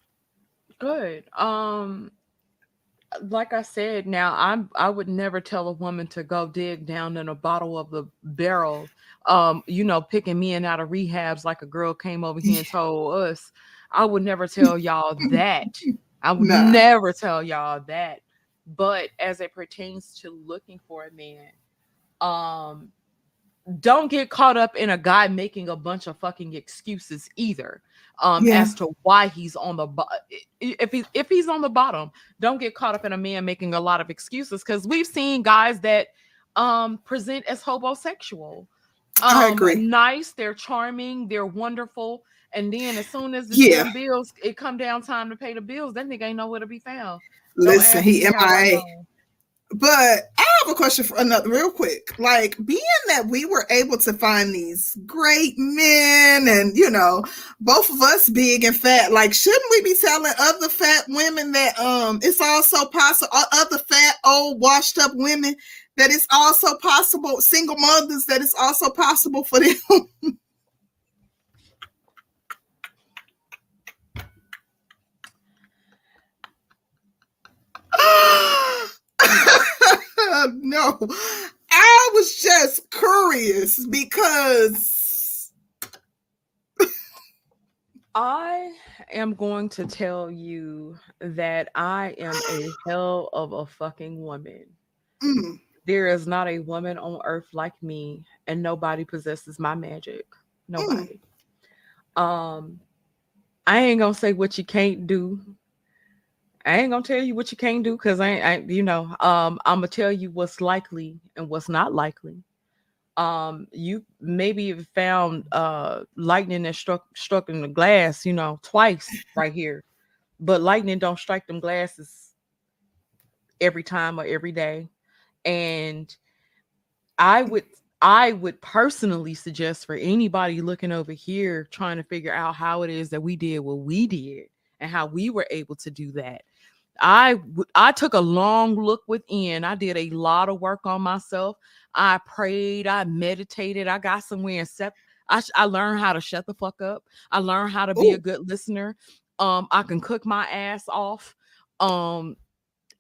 Good. Um like I said, now I'm I would never tell a woman to go dig down in a bottle of the barrel. Um, you know, picking men out of rehabs like a girl came over here and told us. I would never tell y'all that. I would Nah. never tell y'all that. But as it pertains to looking for a man, um, don't get caught up in a guy making a bunch of fucking excuses either um Yeah. as to why he's on the bo- if he if he's on the bottom don't get caught up in a man making a lot of excuses because we've seen guys that um present as homosexual um, I agree. nice they're charming they're wonderful and then as soon as the Yeah. bills it come down time to pay the bills that nigga ain't nowhere to be found Listen, he MIA. But I have a question for another real quick. Like being that we were able to find these great men and you know, both of us big and fat, like shouldn't we be telling other fat women that um it's also possible other fat old washed up women that it's also possible single mothers that it's also possible for them no, I was just curious because I am going to tell you that I am a hell of a fucking woman. mm, There is not a woman on earth like me, and nobody possesses my magic. Nobody. Um, I ain't gonna say what you can't do. I ain't gonna tell you what you can't do because I, I, you know, um, I'm gonna tell you what's likely and what's not likely. Um, you maybe found uh lightning that struck struck in the glass, you know, twice right here, but lightning don't strike them glasses every time or every day. And I would I would personally suggest for anybody looking over here trying to figure out how it is that we did what we did and how we were able to do that. I I took a long look within. I did a lot of work on myself. I prayed, I meditated, I got somewhere and set I, I learned how to shut the fuck up. I learned how to be a good listener. Um, I can cook my ass off. Um,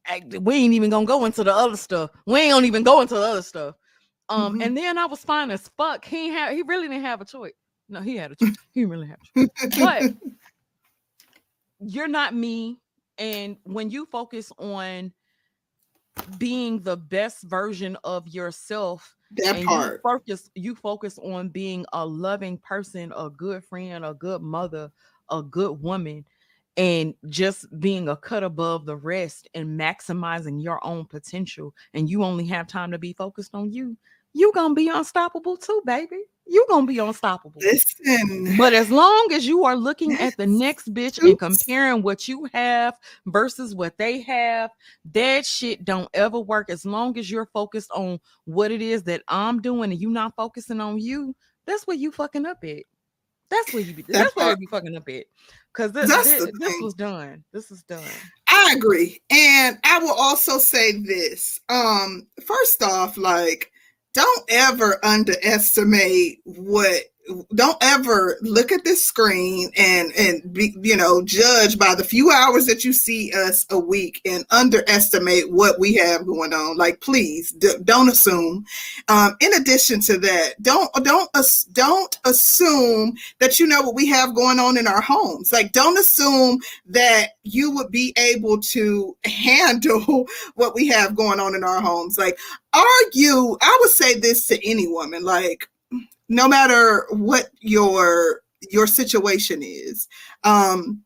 I- we ain't even gonna go into the other stuff. We ain't gonna even go into the other stuff. Um, Mhm. and then I was fine as fuck. He ain't have he really didn't have a choice. No, he had a choice. he really had a choice. But you're not me. And when you focus on being the best version of yourself, that and part. you focus you focus on being a loving person a good friend a good mother a good woman and just being a cut above the rest and maximizing your own potential and you only have time to be focused on you you gonna be unstoppable too baby you gonna be unstoppable Listen, but as long as you are looking at the next bitch and comparing what you have versus what they have, that shit don't ever work. As long as you're focused on what it is that I'm doing and you not focusing on you, that's where you fucking up at. That's where you be. That That's where you be fucking up at. Cause this, That's this, this was done. This is done. I agree. And I will also say this. Um, first off, like, don't ever underestimate what don't ever look at this screen and and be, you know judge by the few hours that you see us a week and underestimate what we have going on. Like please d- don't assume. Um in addition to that don't don't don't assume that you know what we have going on in our homes. Like don't assume that you would be able to handle what we have going on in our homes. Like, are you, I would say this to any woman, like, no matter what your your situation is, um,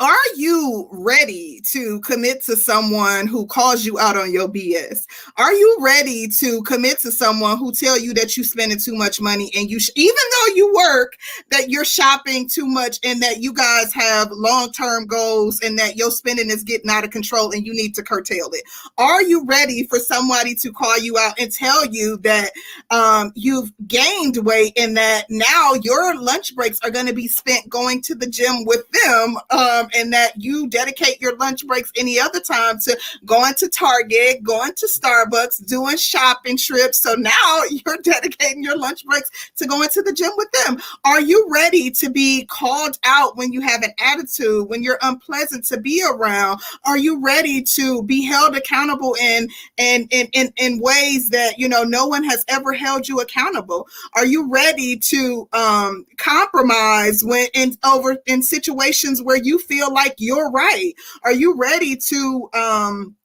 are you ready to commit to someone who calls you out on your BS? Are you ready to commit to someone who tell you that you're spending too much money and you, sh- even though you work, that you're shopping too much and that you guys have long-term goals and that your spending is getting out of control and you need to curtail it? Are you ready for somebody to call you out and tell you that um, you've gained weight and that now your lunch breaks are going to be spent going to the gym with them um, and that you dedicate your lunch breaks any other time to going to Target, going to Starbucks, doing shopping trips. So now you're dedicating your lunch breaks to going to the gym with them. Are you ready to be called out when you have an attitude, when you're unpleasant to be around? Are you ready to be held accountable in in in in, in ways that you know no one has ever held you accountable? Are you ready to um, compromise when in over in situations where you feel like you're right? Are you ready to um,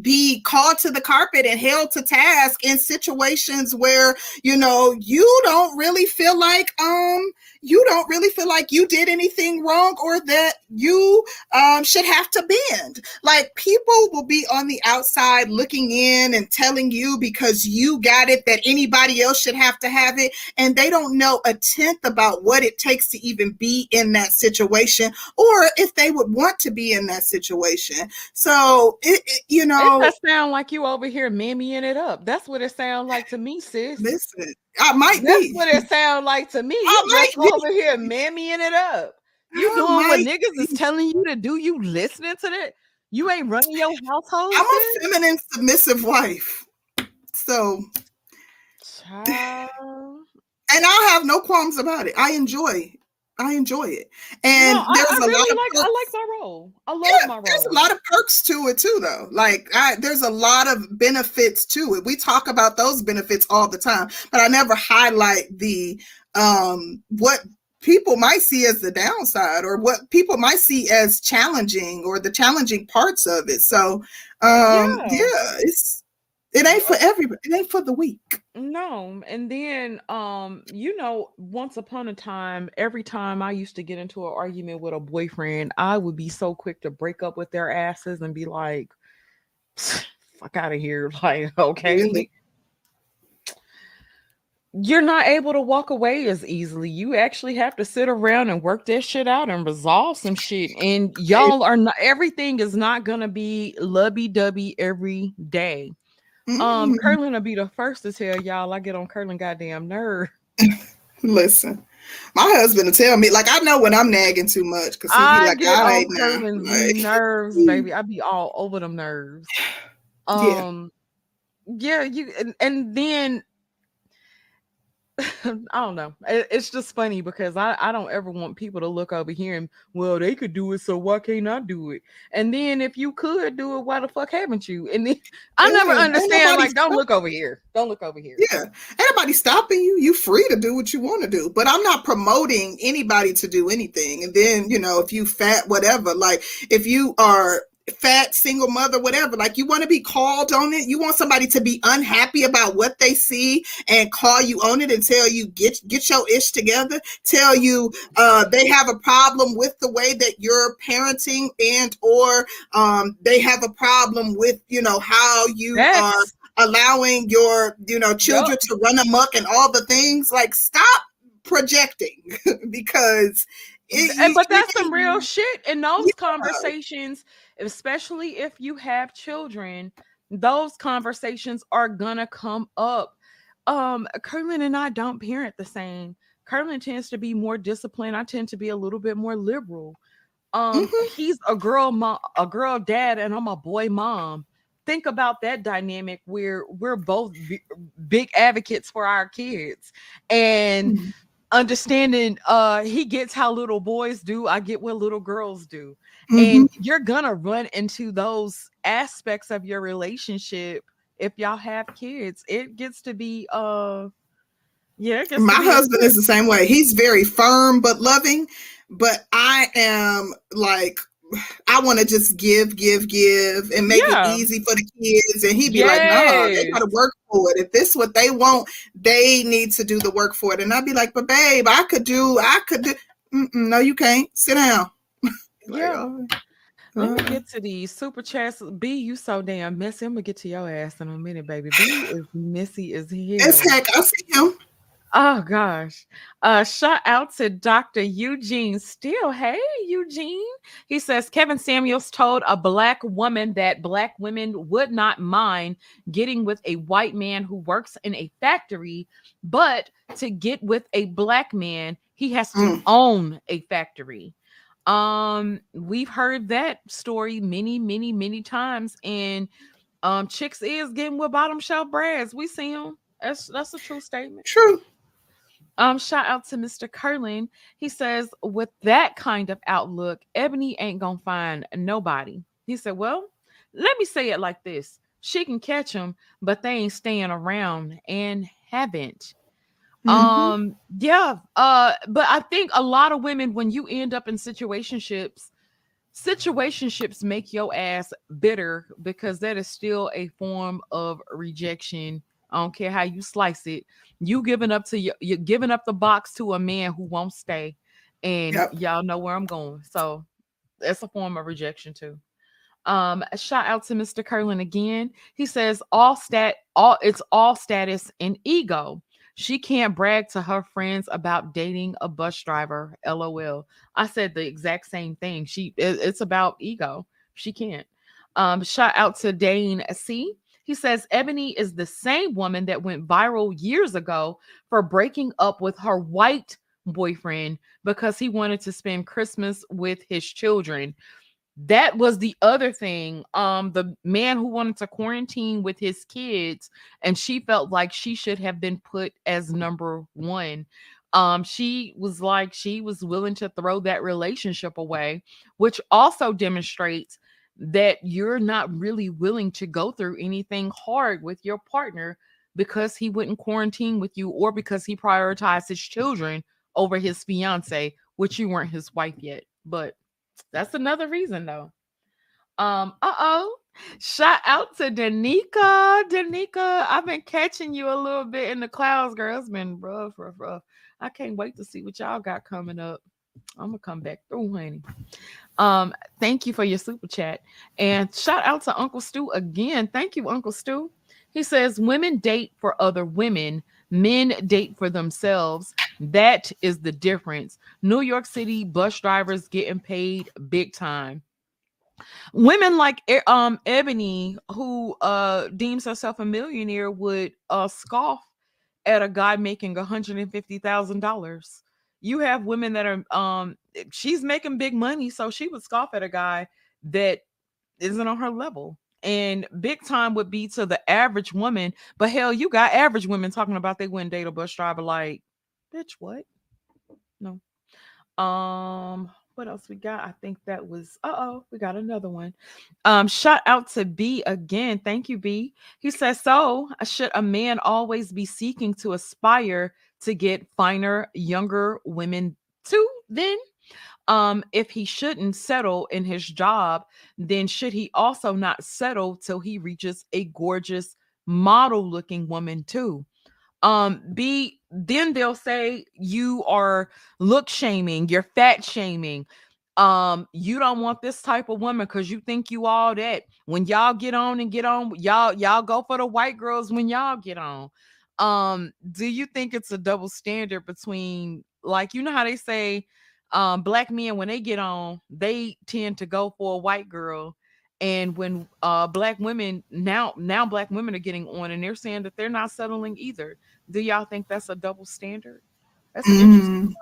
be called to the carpet and held to task in situations where you know you don't really feel like um you don't really feel like you did anything wrong or that you um, should have to bend. Like people will be on the outside looking in and telling you because you got it that anybody else should have to have it. And they don't know a tenth about what it takes to even be in that situation or if they would want to be in that situation. So, it, it, you know, it sound like you over here mammying it up. That's what it sounds like to me, sis. Listen, I might That's be. what it sounds like to me. I you just over here mammying it up. You doing what niggas is telling you to do. You listening to that? You ain't running your household. I'm a feminine, submissive wife. So, Child. and I have no qualms about it. I enjoy I enjoy it. And no, there's I, I a really lot like, perks. I like my role. I love yeah, my role. There's a lot of perks to it too, though. Like I, there's a lot of benefits to it. We talk about those benefits all the time, but I never highlight the um what people might see as the downside or what people might see as challenging or the challenging parts of it. So um yeah, yeah it's it ain't for everybody. It ain't for the weak. No, and then um, you know, once upon a time, every time I used to get into an argument with a boyfriend, I would be so quick to break up with their asses and be like, "Fuck out of here!" Like, okay. Really? You're not able to walk away as easily. You actually have to sit around and work that shit out and resolve some shit. And y'all are not. Everything is not gonna be lovey dovey every day um, mm-hmm. Curlin will be the first to tell y'all I get on Curlin goddamn nerve. Listen, my husband will tell me like I know when I'm nagging too much because he I be like, get on Curlin's like, nerves, baby. I be all over them nerves. Um, yeah, yeah you and, and then I don't know. It's just funny because I, I don't ever want people to look over here and well they could do it, so why can't I do it? And then if you could do it, why the fuck haven't you? And then I yeah, never understand. Like, don't look over here. Don't look over here. Yeah, anybody stopping you? You free to do what you want to do. But I'm not promoting anybody to do anything. And then you know if you fat whatever, like if you are fat single mother whatever. Like you want to be called on it. You want somebody to be unhappy about what they see and call you on it and tell you get get your ish together. Tell you uh, they have a problem with the way that you're parenting and or um, they have a problem with you know how you are allowing your you know children yep. to run amok and all the things. Like stop projecting because it, but that's some real shit in those yeah. conversations especially if you have children, those conversations are gonna come up. Um, Curlin and I don't parent the same. Kerlin tends to be more disciplined. I tend to be a little bit more liberal. Um, mm-hmm. he's a girl mom, a girl dad, and I'm a boy mom. Think about that dynamic where we're both b- big advocates for our kids, and mm-hmm understanding uh he gets how little boys do i get what little girls do mm-hmm. and you're gonna run into those aspects of your relationship if y'all have kids it gets to be uh yeah my husband is the same way he's very firm but loving but i am like I want to just give, give, give, and make yeah. it easy for the kids. And he'd be yes. like, "No, they got to work for it. If this is what they want, they need to do the work for it." And I'd be like, "But babe, I could do, I could do." no, you can't. Sit down. Yeah. Like, Let me get to these super chats. B, you so damn messy. I'm gonna get to your ass in a minute, baby. B is messy as hell. It's heck. I see him. Oh gosh. Uh shout out to Dr. Eugene Steele. Hey Eugene. He says Kevin Samuels told a black woman that black women would not mind getting with a white man who works in a factory, but to get with a black man, he has to mm. own a factory. Um we've heard that story many many many times and um chicks is getting with bottom shelf brads. We see them. That's that's a true statement. True. Um, shout out to Mr. Curlin. He says, with that kind of outlook, Eboni ain't gonna find nobody. He said, Well, let me say it like this: she can catch them, but they ain't staying around and haven't. Mm-hmm. Um, yeah, uh, but I think a lot of women, when you end up in situationships, situationships make your ass bitter because that is still a form of rejection. I don't care how you slice it. You giving up to you, you're giving up the box to a man who won't stay, and Yep. y'all know where I'm going. So that's a form of rejection too. Um, a shout out to Mr. Curlin again. He says all stat, all it's all status and ego. She can't brag to her friends about dating a bus driver. LOL. I said the exact same thing. She it- it's about ego. She can't. Um, shout out to Dane C. He says Eboni is the same woman that went viral years ago for breaking up with her white boyfriend because he wanted to spend Christmas with his children. That was the other thing. Um, the man who wanted to quarantine with his kids, and she felt like she should have been put as number one. Um, she was like she was willing to throw that relationship away, which also demonstrates that you're not really willing to go through anything hard with your partner because he wouldn't quarantine with you or because he prioritized his children over his fiance, which you weren't his wife yet. But that's another reason though. Um, uh-oh. Shout out to Danica. Danica, I've been catching you a little bit in the clouds, girl. It's been rough, rough, rough. I can't wait to see what y'all got coming up. I'm gonna come back through, honey. Um, thank you for your super chat. And shout out to Uncle Stu again. Thank you, Uncle Stu. He says women date for other women, men date for themselves. That is the difference. New York City bus drivers getting paid big time. Women like um Eboni, who uh deems herself a millionaire, would uh scoff at a guy making $150,000. You have women that are um she's making big money, so she would scoff at a guy that isn't on her level. And big time would be to the average woman, but hell, you got average women talking about they wouldn't date a bus driver. Like, bitch, what? No. Um, what else we got? I think that was uh oh, we got another one. Um, shout out to B again. Thank you, B. He says, So should a man always be seeking to aspire to get finer, younger women too? Then, um, if he shouldn't settle in his job, then should he also not settle till he reaches a gorgeous model looking woman too? Um, be then they'll say you are look shaming, you're fat shaming. Um, you don't want this type of woman because you think you all that. When y'all get on and get on, y'all y'all go for the white girls when y'all get on. Um, do you think it's a double standard between like you know how they say um black men when they get on, they tend to go for a white girl. And when uh black women now now black women are getting on and they're saying that they're not settling either. Do y'all think that's a double standard? That's interesting.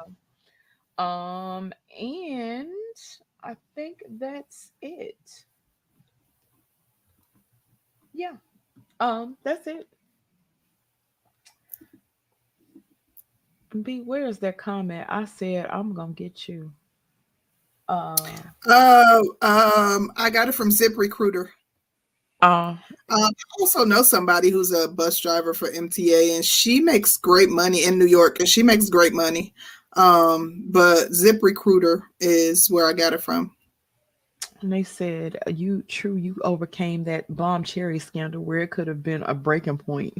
though. Um, and I think that's it. Yeah. Um, that's it. B, where is that comment? I said I'm gonna get you. Uh, Uh, um, I got it from ZipRecruiter. uh Um, I also know somebody who's a bus driver for MTA, and she makes great money in New York, and she makes great money. Um, but ZipRecruiter is where I got it from. and they said uh, you true you overcame that bomb cherry scandal where it could have been a breaking point.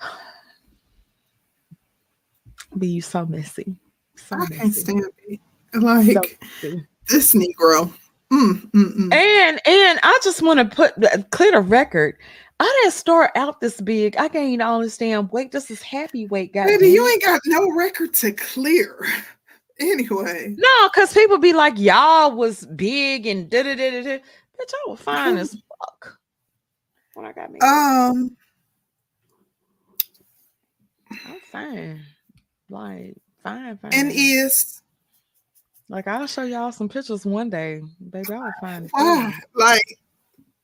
Be you so messy. So I can't messy. stand it. Like So this Negro. Mm, mm, mm. And and I just want to put clear the record. I didn't start out this big. I gained all this damn weight. This is happy weight, guys. Baby, you ain't got no record to clear. Anyway, no, because people be like, y'all was big and da da da da. da. Bitch, I was fine as fuck when I got me. um, I'm fine, like fine, fine. and is like I'll show y'all some pictures one day, baby. I'll find as ah, like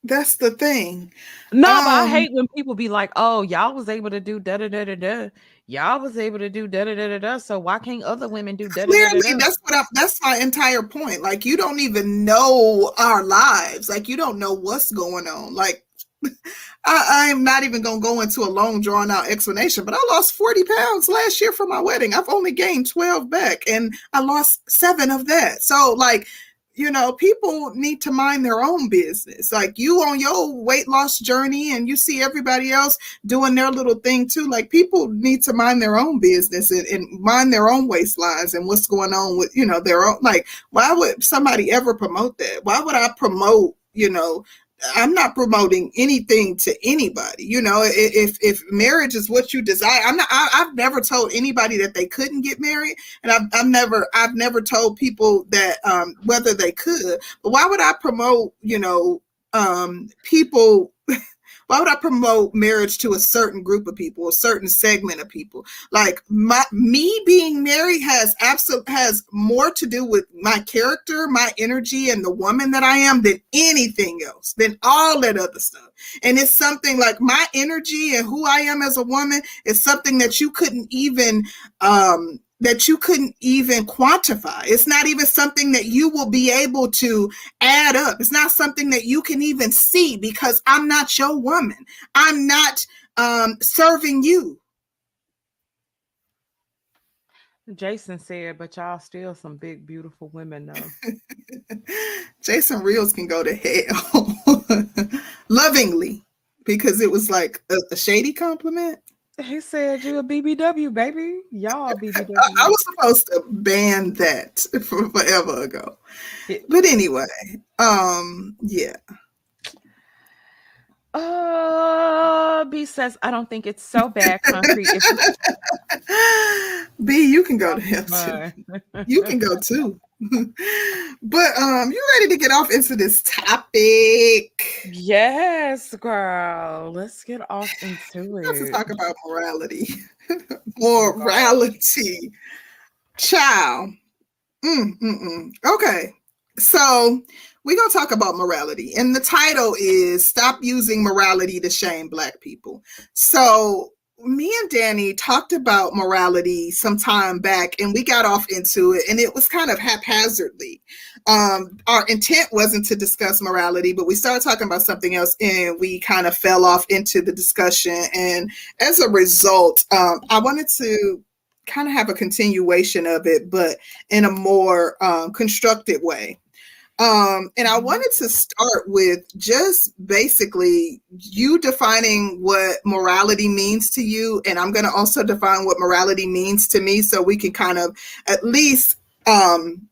that's the thing. No, but I Um, hate when people be like, "Oh, y'all was able to do da da da da da. Y'all was able to do da da da da da. So why can't other women do da da da Clearly, da?" that's what I, that's my entire point. Like you don't even know our lives. Like you don't know what's going on. Like I, I'm not even gonna go into a long drawn out explanation, but I lost 40 pounds last year for my wedding. I've only gained 12 back, and I lost seven of that. So like you know, people need to mind their own business. Like you on your weight loss journey and you see everybody else doing their little thing too. Like people need to mind their own business and, and mind their own waistlines and what's going on with, you know, their own like why would somebody ever promote that? Why would I promote, you know, I'm not promoting anything to anybody. You know, if if marriage is what you desire, I'm not. I, have never told anybody that they couldn't get married, and I've, I've never I've never told people that um, whether they could. But why would I promote? You know, um, people why would I promote marriage to a certain group of people, a certain segment of people? Like my me being married has absolute has more to do with my character, my energy, and the woman that I am than anything else, than all that other stuff. And it's something like my energy and who I am as a woman is something that you couldn't even um that you couldn't even quantify. It's not even something that you will be able to add up. It's not something that you can even see because I'm not your woman. I'm not um, serving you. Jason said, but y'all still some big, beautiful women, though. Jason Reels can go to hell lovingly because it was like a, a shady compliment. He said you a BBW, baby. Y'all BBW. I, I was supposed to ban that from forever ago. But anyway, um, yeah. Uh, B says, I don't think it's so bad. Concrete. B, you can go to hell too. You can go too. but um, you ready to get off into this topic? Yes, girl. Let's get off into it. Let's talk about morality. morality, child. Mm, mm, mm. Okay, so we're going to talk about morality. And the title is Stop Using Morality to Shame Black People. So, me and Danny talked about morality some time back and we got off into it and it was kind of haphazardly. Um, our intent wasn't to discuss morality, but we started talking about something else and we kind of fell off into the discussion. And as a result, um, I wanted to kind of have a continuation of it, but in a more um, constructive way. Um, and I mm-hmm. wanted to start with just basically you defining what morality means to you. And I'm going to also define what morality means to me so we can kind of at least um,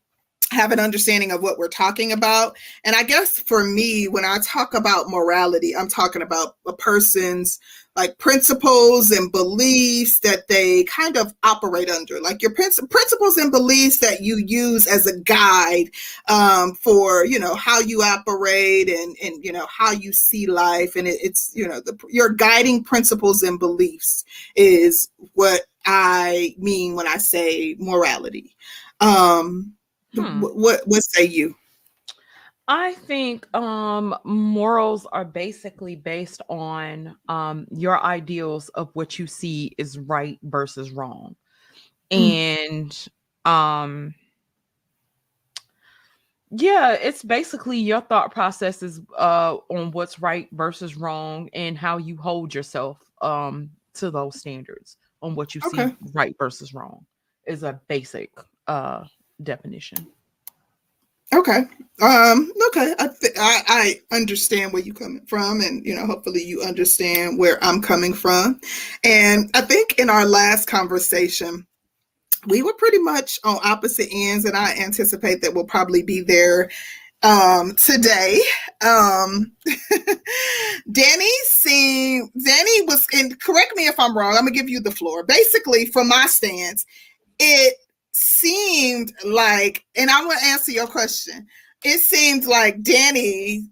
have an understanding of what we're talking about. And I guess for me, when I talk about morality, I'm talking about a person's like principles and beliefs that they kind of operate under, like your prin- principles and beliefs that you use as a guide um, for you know how you operate and and you know how you see life, and it, it's you know the, your guiding principles and beliefs is what I mean when I say morality. Um, hmm. what what say you? I think um, morals are basically based on um, your ideals of what you see is right versus wrong. Mm. And um, yeah, it's basically your thought processes uh, on what's right versus wrong and how you hold yourself um, to those standards on what you okay. see right versus wrong is a basic uh, definition. Okay. Um, okay. I, th- I, I understand where you're coming from, and you know, hopefully, you understand where I'm coming from. And I think in our last conversation, we were pretty much on opposite ends, and I anticipate that we'll probably be there um, today. Um, Danny seemed Danny was, and correct me if I'm wrong. I'm gonna give you the floor. Basically, from my stance, it seemed like, and I want to answer your question. It seemed like Danny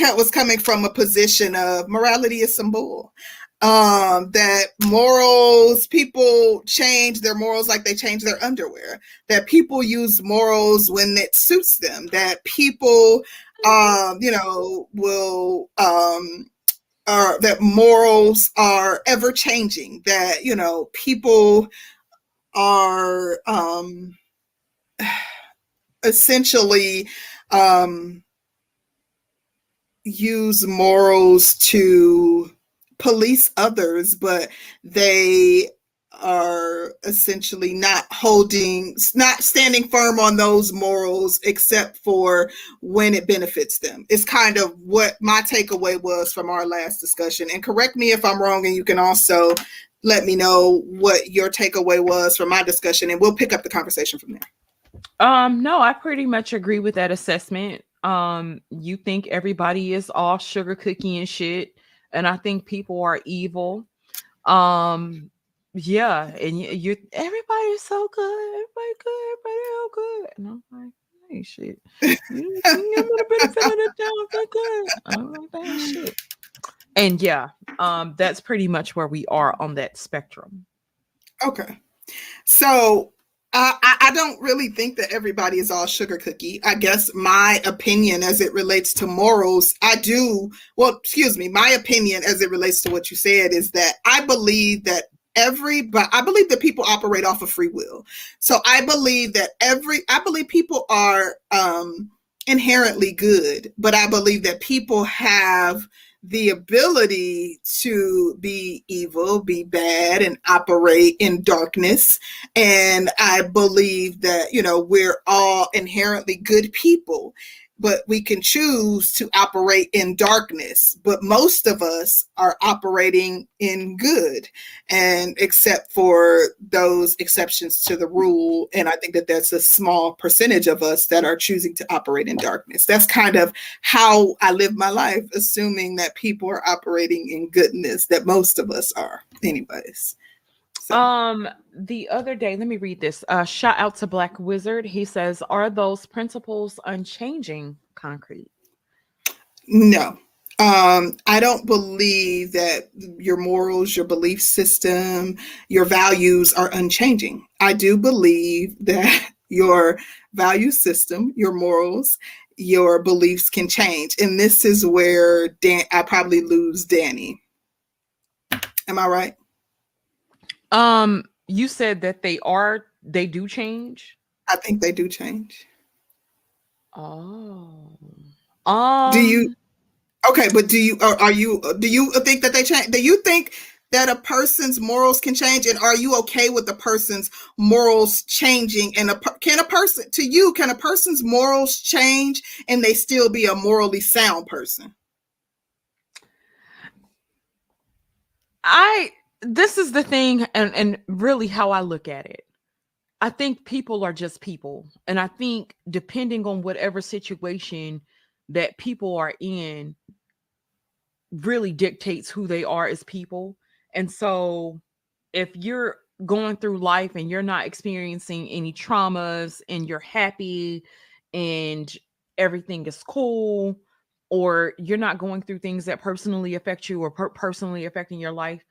was coming from a position of morality is some bull. Um, that morals, people change their morals like they change their underwear. That people use morals when it suits them. That people, um, you know, will um, are that morals are ever changing. That you know, people are um, essentially um, use morals to police others, but they are essentially not holding, not standing firm on those morals except for when it benefits them. It's kind of what my takeaway was from our last discussion. And correct me if I'm wrong, and you can also let me know what your takeaway was from my discussion, and we'll pick up the conversation from there. Um, no, I pretty much agree with that assessment. Um, you think everybody is all sugar cookie and shit, and I think people are evil. Um, yeah, and you, you everybody's so good, everybody good, everybody all good, and I'm like, hey, shit, you, a of good. I'm like, shit. And yeah, um, that's pretty much where we are on that spectrum. Okay. So uh, I, I don't really think that everybody is all sugar cookie. I guess my opinion as it relates to morals, I do, well, excuse me, my opinion as it relates to what you said is that I believe that every but i believe that people operate off of free will so i believe that every i believe people are um inherently good but i believe that people have the ability to be evil, be bad, and operate in darkness. And I believe that, you know, we're all inherently good people but we can choose to operate in darkness. But most of us are operating in good, and except for those exceptions to the rule. And I think that that's a small percentage of us that are choosing to operate in darkness. That's kind of how I live my life, assuming that people are operating in goodness, that most of us are, anyways. Um, the other day, let me read this. Uh, shout out to Black Wizard. He says, "Are those principles unchanging, concrete?" No, um, I don't believe that your morals, your belief system, your values are unchanging. I do believe that your value system, your morals, your beliefs can change, and this is where Dan- I probably lose Danny. Am I right? Um, you said that they are they do change. I think they do change. Oh. Um, do you okay but do you are, are you do you think that they change do you think that a person's morals can change and are you okay with the person's morals changing and a can a person to you can a person's morals change and they still be a morally sound person i this is the thing and and really how I look at it. I think people are just people. And I think depending on whatever situation that people are in really dictates who they are as people. And so if you're going through life and you're not experiencing any traumas and you're happy and everything is cool or you're not going through things that personally affect you or per- personally affecting your life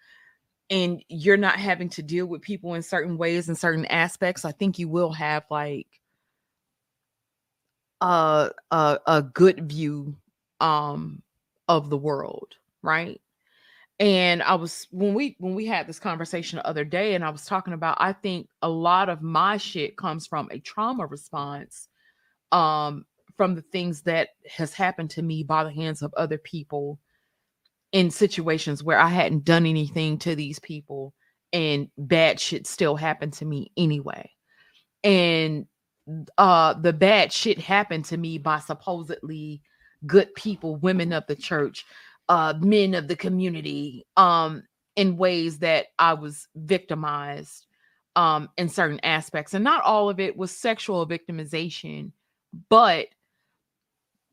and you're not having to deal with people in certain ways and certain aspects, I think you will have like a a, a good view um of the world, right? And I was when we when we had this conversation the other day, and I was talking about I think a lot of my shit comes from a trauma response um from the things that has happened to me by the hands of other people in situations where I hadn't done anything to these people and bad shit still happened to me anyway. And uh the bad shit happened to me by supposedly good people, women of the church, uh men of the community, um in ways that I was victimized um in certain aspects. And not all of it was sexual victimization, but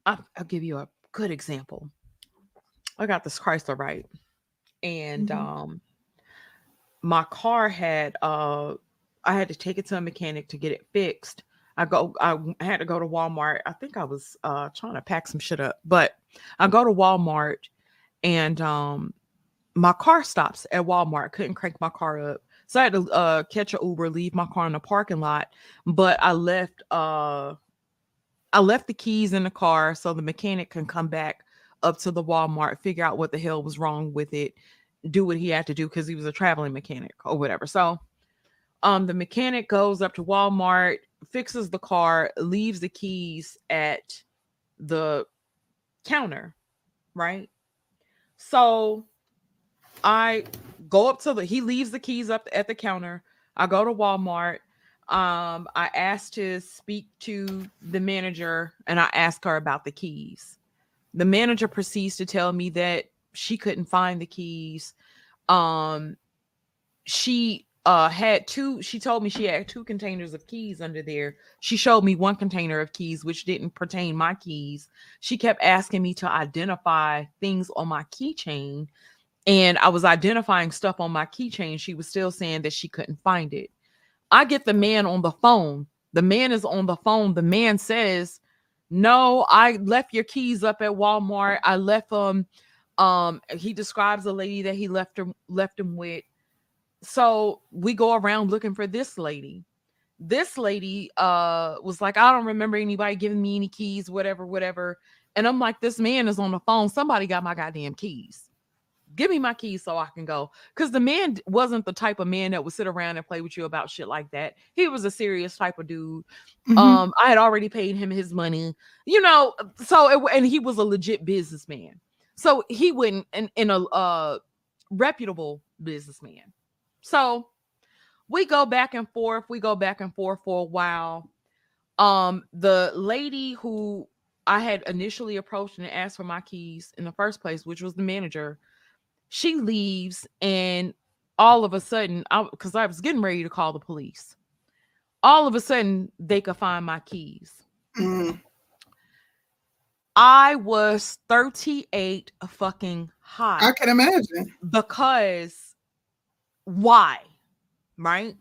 I'll, I'll give you a good example I got this Chrysler right, and mm-hmm. um, my car had uh, I had to take it to a mechanic to get it fixed. I go, I had to go to Walmart. I think I was uh trying to pack some shit up, but I go to Walmart, and um, my car stops at Walmart. Couldn't crank my car up, so I had to uh catch an Uber, leave my car in the parking lot. But I left uh, I left the keys in the car so the mechanic can come back up to the Walmart, figure out what the hell was wrong with it, do what he had to do because he was a traveling mechanic or whatever. So um the mechanic goes up to Walmart, fixes the car, leaves the keys at the counter, right? So I go up to the he leaves the keys up at the counter. I go to Walmart. Um, I asked to speak to the manager and I asked her about the keys. The manager proceeds to tell me that she couldn't find the keys. Um, she uh had two she told me she had two containers of keys under there. She showed me one container of keys which didn't pertain my keys. She kept asking me to identify things on my keychain and i was identifying stuff on my keychain. She was still saying that she couldn't find it. I get the man on the phone. The man is on the phone. The man says no i left your keys up at walmart. I left them um he describes a lady that he left him left him with. So we go around looking for this lady. This lady uh was like i don't remember anybody giving me any keys whatever whatever. And i'm like this man is on the phone. Somebody got my goddamn keys give me my keys so i can go because the man wasn't the type of man that would sit around and play with you about shit like that he was a serious type of dude mm-hmm. um i had already paid him his money you know so it, and he was a legit businessman so he wouldn't in, in a uh reputable businessman so we go back and forth. We go back and forth for a while. Um, the lady who I had initially approached and asked for my keys in the first place, which was the manager, she leaves, and all of a sudden, I because I was getting ready to call the police. All of a sudden, they could find my keys. Mm. I was 38 fucking high. I can imagine. Because why right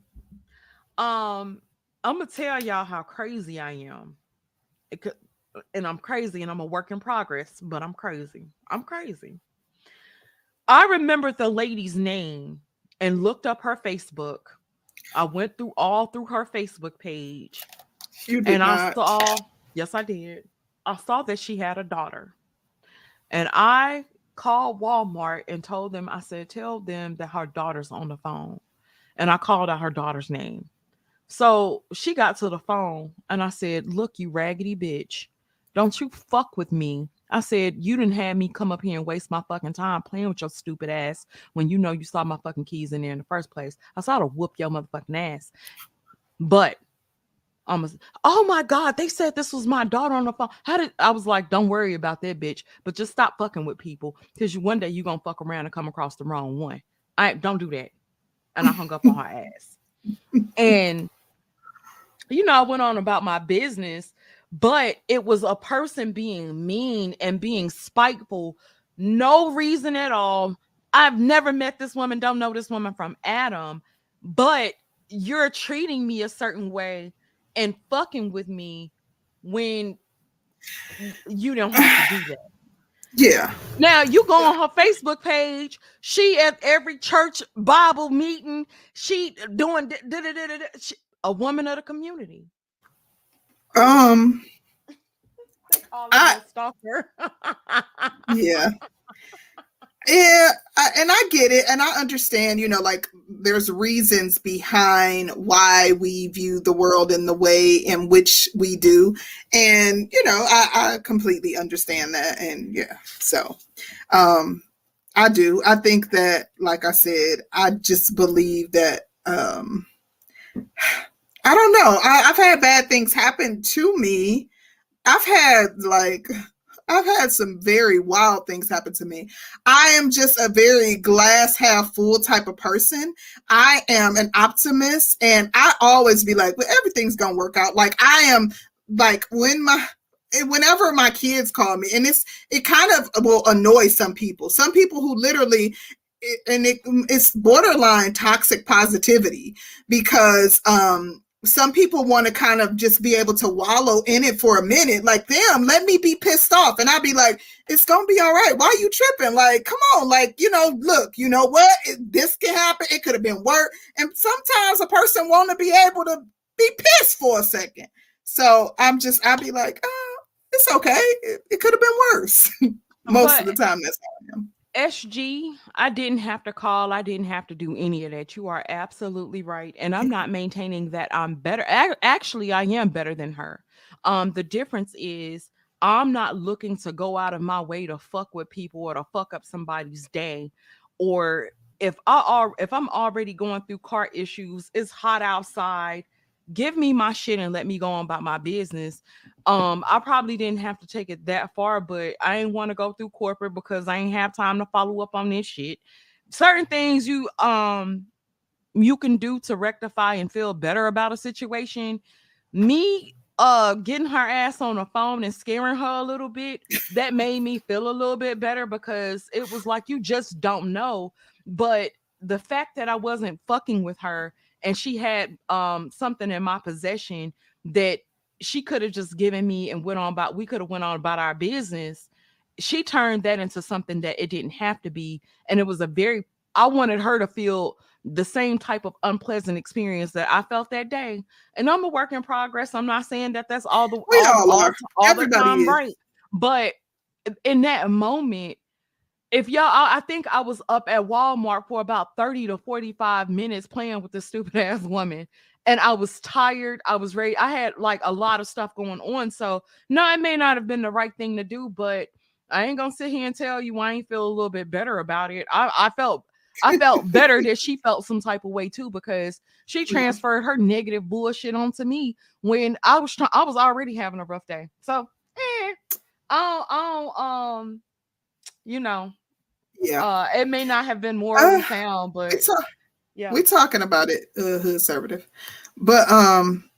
um i'm gonna tell y'all how crazy i am could, and i'm crazy and i'm a work in progress but i'm crazy i'm crazy i remembered the lady's name and looked up her facebook i went through all through her facebook page and not. i saw yes i did i saw that she had a daughter and i called Walmart and told them, I said, tell them that her daughter's on the phone. And I called out her daughter's name. So she got to the phone and I said, Look, you raggedy bitch, don't you fuck with me. I said, You didn't have me come up here and waste my fucking time playing with your stupid ass when you know you saw my fucking keys in there in the first place. I saw to whoop your motherfucking ass. But almost oh my god they said this was my daughter on the phone how did i was like don't worry about that bitch but just stop fucking with people because you one day you gonna fuck around and come across the wrong one i don't do that and i hung up on her ass and you know i went on about my business but it was a person being mean and being spiteful no reason at all i've never met this woman don't know this woman from adam but you're treating me a certain way and fucking with me when you don't have to do that. Yeah. Now you go on her Facebook page. She at every church Bible meeting. She doing she, a woman of the community. Um. I, stalker. yeah yeah I, and i get it and i understand you know like there's reasons behind why we view the world in the way in which we do and you know i, I completely understand that and yeah so um i do i think that like i said i just believe that um i don't know I, i've had bad things happen to me i've had like I've had some very wild things happen to me. I am just a very glass half full type of person. I am an optimist and I always be like, well, everything's gonna work out. Like I am like when my whenever my kids call me, and it's it kind of will annoy some people. Some people who literally and it, it's borderline toxic positivity because um some people want to kind of just be able to wallow in it for a minute like them let me be pissed off. And i'd be like it's gonna be all right why are you tripping? Like come on. Like you know look you know what? This can happen. It could have been worse. And sometimes a person want to be able to be pissed for a second. So i'm just i'd be like oh it's okay. It, it could have been worse. Most but, of the time that's how i am SG, I didn't have to call. I didn't have to do any of that. You are absolutely right. And I'm not maintaining that I'm better. Actually, I am better than her. Um, the difference is I'm not looking to go out of my way to fuck with people or to fuck up somebody's day or if I are if I'm already going through car issues, it's hot outside. Give me my shit and let me go on about my business. Um, I probably didn't have to take it that far, but I ain't want to go through corporate because I ain't have time to follow up on this shit. Certain things you um you can do to rectify and feel better about a situation. Me uh getting her ass on the phone and scaring her a little bit that made me feel a little bit better because it was like you just don't know but the fact that i wasn't fucking with her and she had um something in my possession that she could have just given me and went on about we could have went on about our business she turned that into something that it didn't have to be and it was a very i wanted her to feel the same type of unpleasant experience that I felt that day. And I'm a work in progress. I'm not saying that that's all the We all, all all, the time is. right. But in that moment, if y'all, I, I think I was up at Walmart for about 30 to 45 minutes playing with this stupid ass woman. And I was tired. I was ready. I had like a lot of stuff going on. So, no, it may not have been the right thing to do, but I ain't gonna sit here and tell you I ain't feel a little bit better about it. I, I felt I felt better that she felt some type of way too because she transferred her negative bullshit onto me when I was trying. I was already having a rough day. So, eh, I don't, I don't, um, you know, Yeah. uh, it may not have been morally Uh, sound, but a, yeah, we're talking about it, uh, conservative. But um,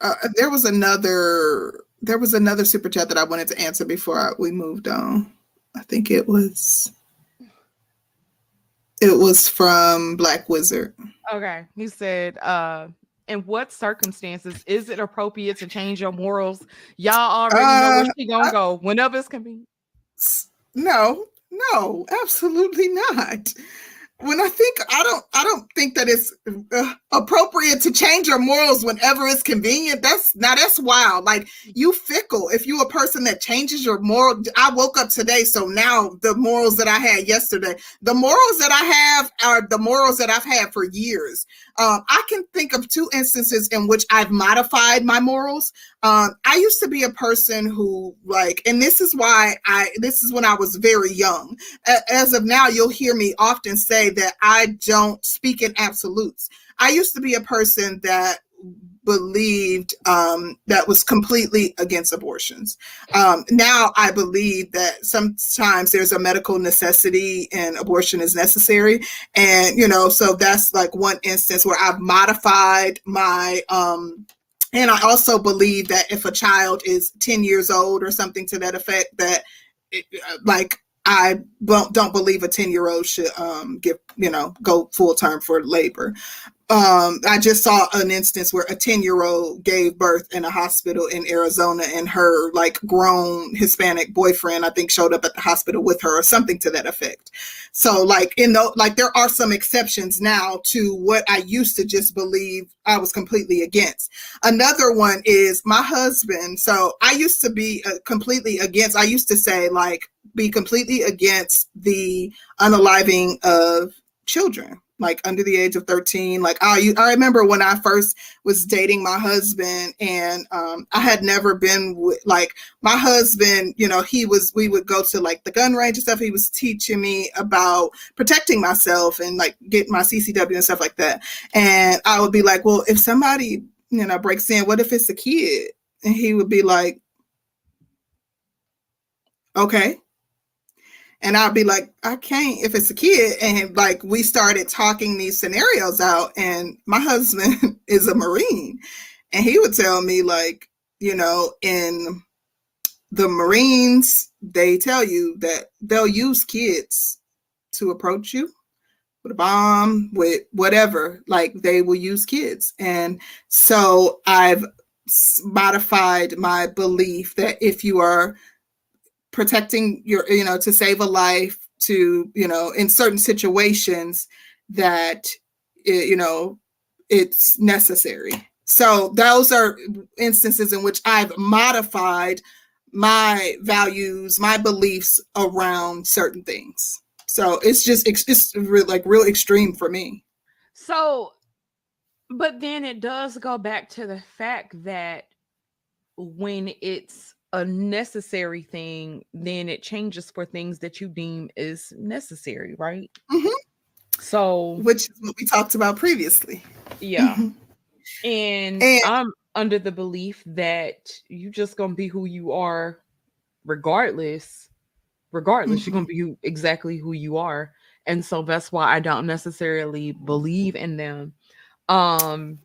uh, there was another there was another super chat that I wanted to answer before I, we moved on. I think it was it was from Black Wizard. okay. He said, uh. In what circumstances is it appropriate to change your morals? Y'all already know where Uh, she gonna go whenever it's convenient. No, no, absolutely not. When I think I don't, I don't think that it's uh, appropriate to change your morals whenever it's convenient. That's now that's wild. Like you fickle. If you a person that changes your moral, I woke up today, so now the morals that I had yesterday, the morals that I have are the morals that I've had for years. Um, I can think of two instances in which I've modified my morals. Um, I used to be a person who like, and this is why I, this is when I was very young. As of now, you'll hear me often say that I don't speak in absolutes. I used to be a person that believed um, that was completely against abortions. Um, now I believe that sometimes there's a medical necessity and abortion is necessary. And, you know, so that's like one instance where I've modified my, um, and I also believe that if a child is 10 years old or something to that effect, that it, uh, like I don't, believe a 10 year old should um, give, you know, go full term for labor. Um, I just saw an instance where a 10 year old gave birth in a hospital in Arizona and her like grown Hispanic boyfriend, I think, showed up at the hospital with her or something to that effect. So like in the like there are some exceptions now to what I used to just believe I was completely against. Another one is my husband. So I used to be uh, completely against. I used to say like be completely against the unaliving of children like under the age of 13 like i i remember when i first was dating my husband and um i had never been with like my husband you know he was we would go to like the gun range and stuff. He was teaching me about protecting myself and like getting my ccw and stuff like that. And i would be like well if somebody you know breaks in what if it's a kid? And he would be like okay and I'd be like, I can't if it's a kid. And like we started talking these scenarios out, and my husband is a Marine, and he would tell me, like, you know, in the Marines, they tell you that they'll use kids to approach you with a bomb, with whatever, like they will use kids. And so I've modified my belief that if you are protecting your you know to save a life to you know in certain situations that it, you know it's necessary. So those are instances in which i've modified my values my beliefs around certain things. So it's just it's real, like real extreme for me. So, but then it does go back to the fact that when it's a necessary thing, then it changes for things that you deem is necessary, right? Mhm. So which is what we talked about previously. yeah. Mhm. And, And- I'm under the belief that you just gonna be who you are regardless. Regardless, you're gonna be who, exactly who you are. And so that's why I don't necessarily believe in them. Um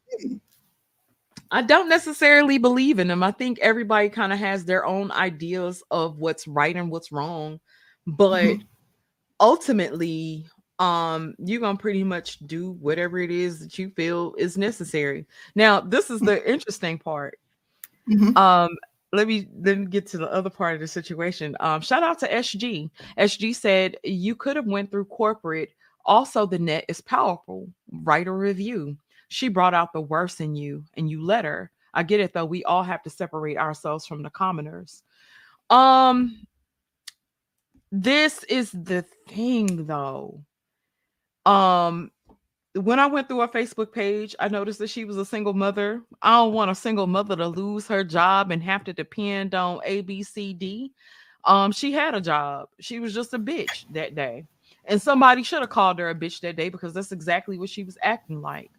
I don't necessarily believe in them. I think everybody kind of has their own ideas of what's right and what's wrong. But Mhm. ultimately, um, you're gonna pretty much do whatever it is that you feel is necessary. Now, this is the interesting part. Mhm. Um, let me then get to the other part of the situation. Um, shout out to SG. SG said you could have went through corporate. Also, the net is powerful. Write a review. She brought out the worst in you, and you let her. I get it though. We all have to separate ourselves from the commoners. Um, this is the thing though. Um, when I went through her Facebook page, I noticed that she was a single mother. I don't want a single mother to lose her job and have to depend on A, B, C, D. Um, she had a job. She was just a bitch that day. And somebody should have called her a bitch that day because that's exactly what she was acting like.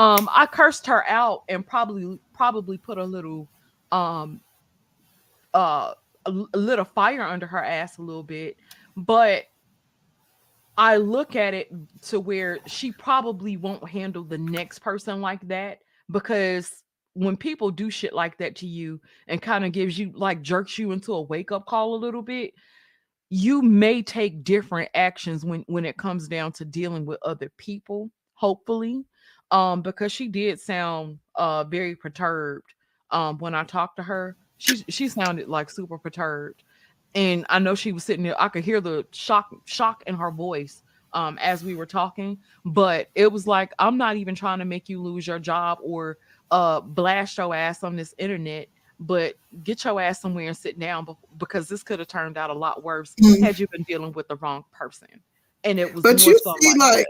Um, I cursed her out and probably probably put a little um uh a, a little fire under her ass a little bit, but I look at it to where she probably won't handle the next person like that because when people do shit like that to you and kind of gives you like jerks you into a wake up call a little bit, you may take different actions when when it comes down to dealing with other people, hopefully. Um because she did sound uh very perturbed um when I talked to her. She she sounded like super perturbed and I know she was sitting there. I could hear the shock shock in her voice um, as we were talking. But it was like I'm not even trying to make you lose your job or uh, blast your ass on this internet. But get your ass somewhere and sit down because this could have turned out a lot worse Mhm. had you been dealing with the wrong person. And it was But more you so see, like, that.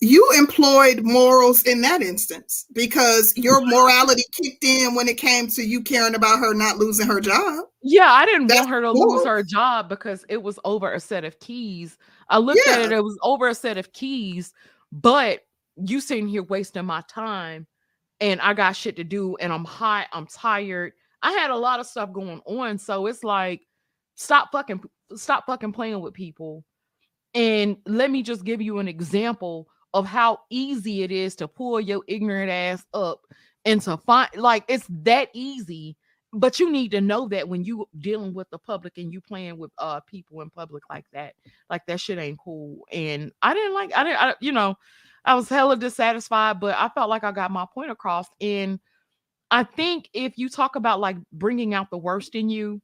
You employed morals in that instance because your morality kicked in when it came to you caring about her not losing her job. Yeah, I didn't That's want her to cool. lose her job because it was over a set of keys. I looked at it, it was over a set of keys, but you sitting here wasting my time and I got shit to do and I'm hot, I'm tired. I had a lot of stuff going on. So it's like, stop fucking stop fucking playing with people. And let me just give you an example of how easy it is to pull your ignorant ass up and to find like it's that easy but you need to know that when you dealing with the public and you playing with uh people in public like that like that shit ain't cool. And i didn't like i didn't I, you know i was hella dissatisfied but i felt like i got my point across. And i think if you talk about like bringing out the worst in you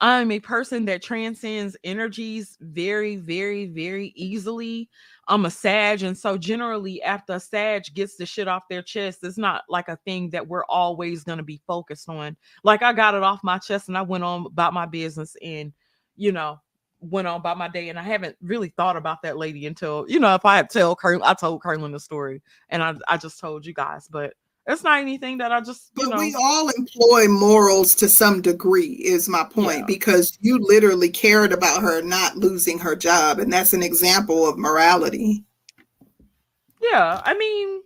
i'm a person that transcends energies very very very easily I'm a Sag, and so generally, after a Sag gets the shit off their chest, it's not like a thing that we're always gonna be focused on. Like I got it off my chest, and I went on about my business, and you know, went on about my day. And I haven't really thought about that lady until you know, if I had tell Curl, I told Curlin the story, and I I just told you guys, but it's not anything that I just you But know. we all employ morals to some degree, is my point, Yeah. because you literally cared about her not losing her job. And that's an example of morality. yeah, I mean,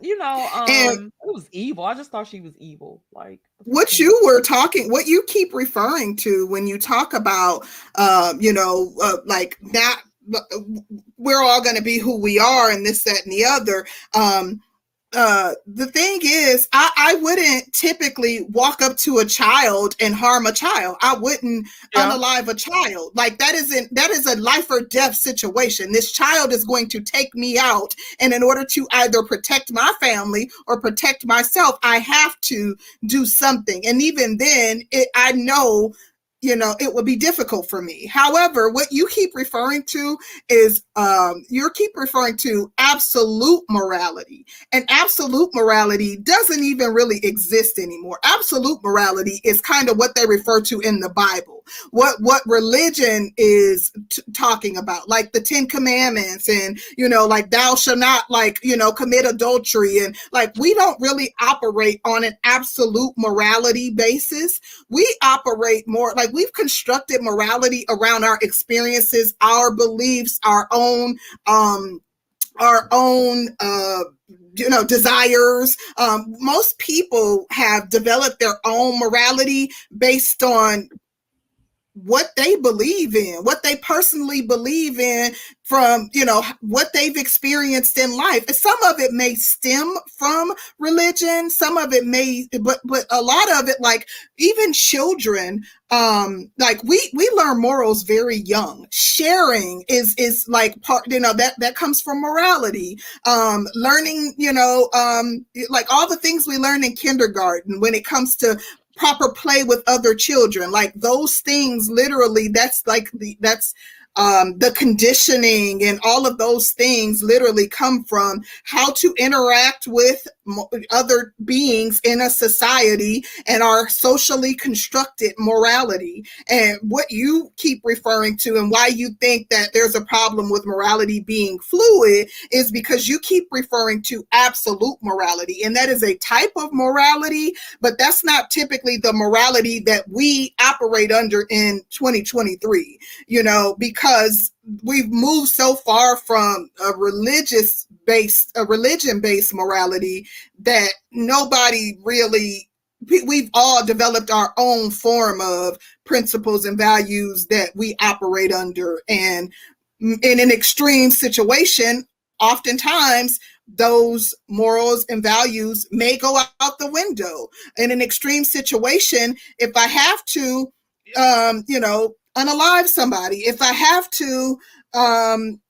you know, um, And- it was evil. I just thought she was evil. Like what you were talking what you keep referring to when you talk about um you know uh, like that we're all going to be who we are and this that and the other um uh the thing is i i wouldn't typically walk up to a child and harm a child. I wouldn't Yeah. unalive a child. Like that isn't that is a life or death situation. This child is going to take me out and in order to either protect my family or protect myself i have to do something. And even then it, i know you know it would be difficult for me. However what you keep referring to is um you keep referring to absolute morality. And absolute morality doesn't even really exist anymore. Absolute morality is kind of what they refer to in the bible. What what religion is t- talking about like the 10 commandments and you know like thou shall not like you know commit adultery and like we don't really operate on an absolute morality basis. We operate more like we've constructed morality around our experiences our beliefs our own um our own uh you know desires. Um, most people have developed their own morality based on what they believe in, what they personally believe in from, you know, what they've experienced in life. Some of it may stem from religion, some of it may but but a lot of it like even children um like we we learn morals very young sharing is is like part you know that that comes from morality um learning you know um like all the things we learn in kindergarten when it comes to proper play with other children. Like those things literally that's like the that's um, the conditioning and all of those things literally come from how to interact with other beings in a society and our socially constructed morality. And what you keep referring to and why you think that there's a problem with morality being fluid is because you keep referring to absolute morality. And that is a type of morality, but that's not typically the morality that we operate under in 2023, you know, because we've moved so far from a religious based a religion based morality that nobody really we've all developed our own form of principles and values that we operate under. And in an extreme situation oftentimes those morals and values may go out the window. In an extreme situation if i have to um you know unalive somebody, if I have to, um,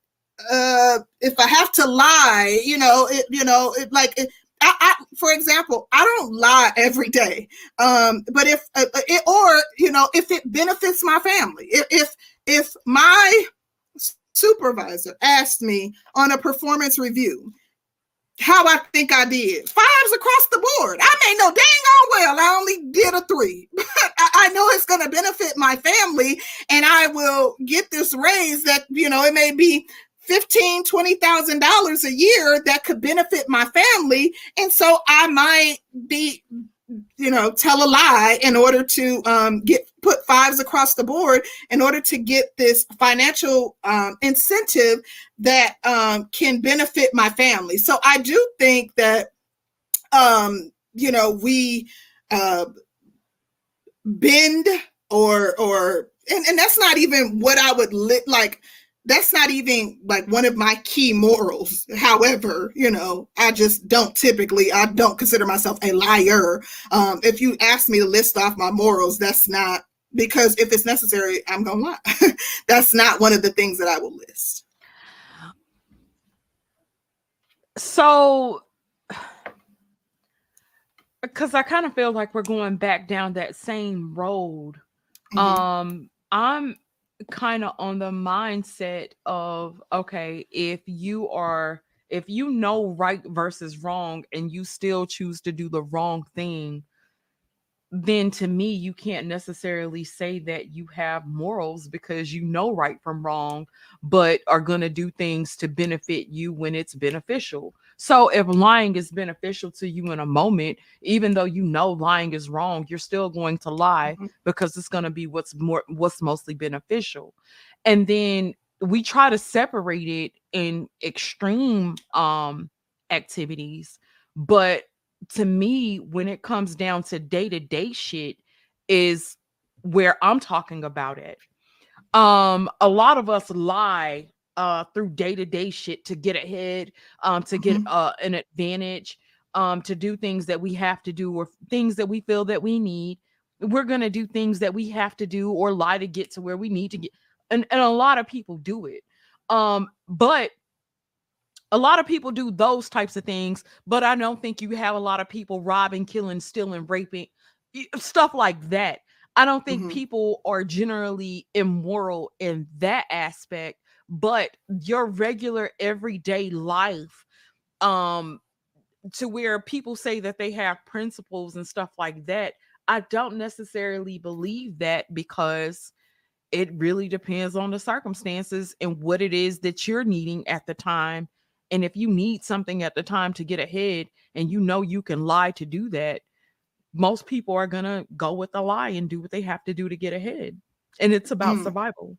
uh, if I have to lie, you know, it, you know, it, like, it, I, I, for example, I don't lie every day. Um, but if, uh, uh, it, or, you know, if it benefits my family, if, if, if my supervisor asked me on a performance review, how I think I did. Fives across the board. I may know dang on well I only did a three, but I, I know it's going to benefit my family, and I will get this raise that you know it may be fifteen, twenty thousand dollars a year that could benefit my family, and so I might be you know tell a lie in order to um, get put fives across the board in order to get this financial um, incentive that um, can benefit my family. So i do think that um, you know we uh, bend or or and, and that's not even what i would li- like that's not even like one of my key morals. However, you know, I just don't typically, I don't consider myself a liar. Um, if you ask me to list off my morals, that's not because if it's necessary, I'm gonna lie. that's not one of the things that I will list. So, because I kind of feel like we're going back down that same road. Mm-hmm. Um, I'm kind of on the mindset of okay, if you are if you know right versus wrong and you still choose to do the wrong thing, then to me, you can't necessarily say that you have morals because you know right from wrong, but are going to do things to benefit you when it's beneficial. So if lying is beneficial to you in a moment, even though you know lying is wrong, you're still going to lie mm-hmm. because it's going to be what's more what's mostly beneficial. And then we try to separate it in extreme um activities, but to me when it comes down to day-to-day shit is where I'm talking about it. Um a lot of us lie uh through day-to-day shit to get ahead um to get mm-hmm. uh an advantage um to do things that we have to do or things that we feel that we need we're going to do things that we have to do or lie to get to where we need to get and, and a lot of people do it um but a lot of people do those types of things but i don't think you have a lot of people robbing killing stealing raping stuff like that I don't think Mhm. people are generally immoral in that aspect, but your regular everyday life, um, to where people say that they have principles and stuff like that, I don't necessarily believe that because it really depends on the circumstances and what it is that you're needing at the time. And if you need something at the time to get ahead and you know you can lie to do that, most people are going to go with the lie and do what they have to do to get ahead. And it's about Mm. survival.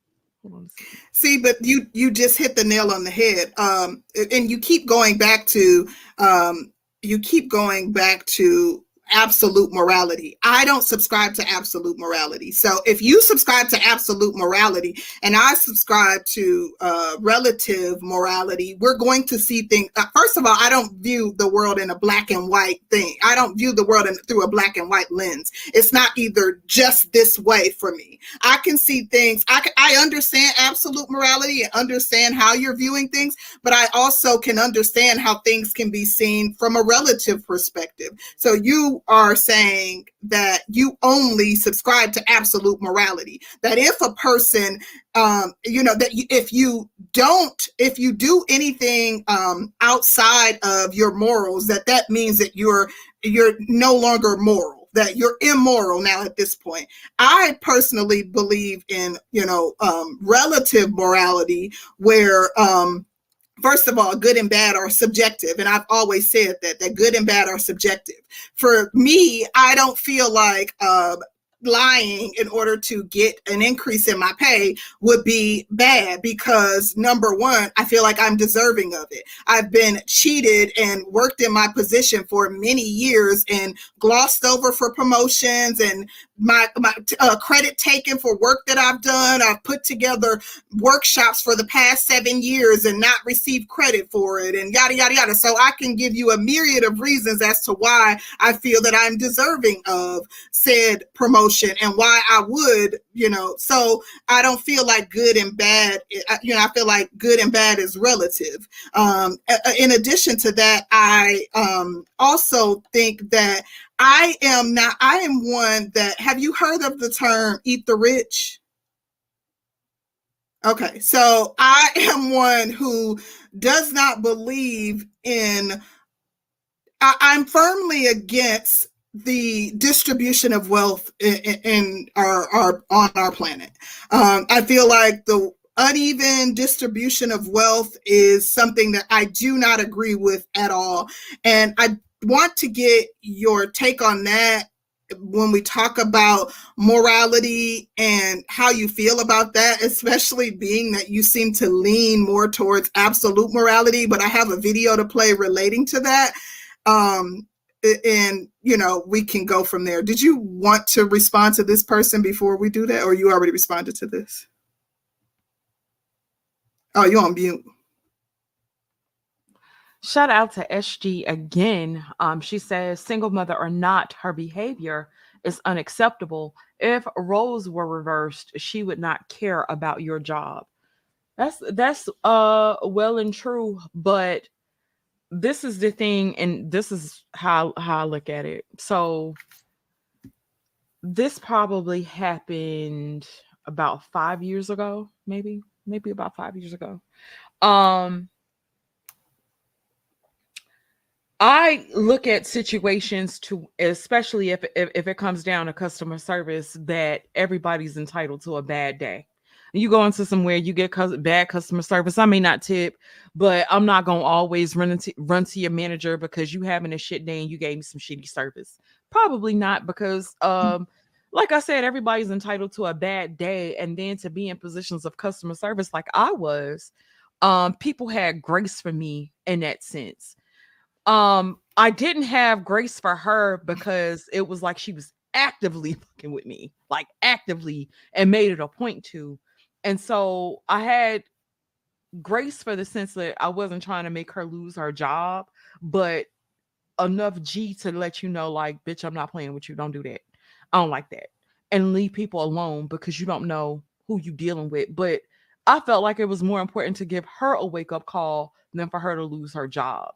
See, but you you just hit the nail on the head. Um, and you keep going back to um, you keep going back to absolute morality. I don't subscribe to absolute morality. So if you subscribe to absolute morality and I subscribe to uh, relative morality, we're going to see things. Uh, first of all, I don't view the world in a black and white thing. I don't view the world in, through a black and white lens. It's not either just this way for me. I can see things. I can, I understand absolute morality and understand how you're viewing things, but I also can understand how things can be seen from a relative perspective. So you are saying that you only subscribe to absolute morality. That if a person, um, you know, that if you don't, if you do anything um, outside of your morals, that that means that you're you're no longer moral that you're immoral now at this point i personally believe in you know um, relative morality where um, first of all good and bad are subjective. And i've always said that that good and bad are subjective. For me i don't feel like uh, lying in order to get an increase in my pay would be bad because number one i feel like i'm deserving of it. I've been cheated and worked in my position for many years and glossed over for promotions and my my uh, credit taken for work that i've done. I've put together workshops for the past seven years and not received credit for it and yada yada yada. So i can give you a myriad of reasons as to why i feel that i'm deserving of said promotion and why I would, you know, so I don't feel like good and bad, you know, I feel like good and bad is relative. Um, in addition to that, I um, also think that I am not, I am one that, have you heard of the term eat the rich? Okay, so I am one who does not believe in, I'm firmly against the distribution of wealth in, in our, our on our planet. Um, I feel like the uneven distribution of wealth is something that I do not agree with at all, and I want to get your take on that when we talk about morality and how you feel about that, especially being that you seem to lean more towards absolute morality. But I have a video to play relating to that. Um, and you know we can go from there. Did you want to respond to this person before we do that or you already responded to this? Oh you on mute. Shout out to sg again. Um she says single mother or not her behavior is unacceptable. If roles were reversed she would not care about your job. That's that's uh well and true but this is the thing and this is how how i look at it. So this probably happened about five years ago maybe maybe about five years ago. Um i look at situations to especially if, if if it comes down to customer service that everybody's entitled to a bad day you go into somewhere you get bad customer service i may not tip but i'm not going to always run into run to your manager because you having a shit day and you gave me some shitty service. Probably not because um like i said everybody's entitled to a bad day and then to be in positions of customer service like i was um people had grace for me in that sense. Um i didn't have grace for her because it was like she was actively fucking with me like actively and made it a point to and so I had grace for the sense that I wasn't trying to make her lose her job, but enough G to let you know, like, bitch, I'm not playing with you. Don't do that. I don't like that. And leave people alone because you don't know who you dealing with. But I felt like it was more important to give her a wake up call than for her to lose her job.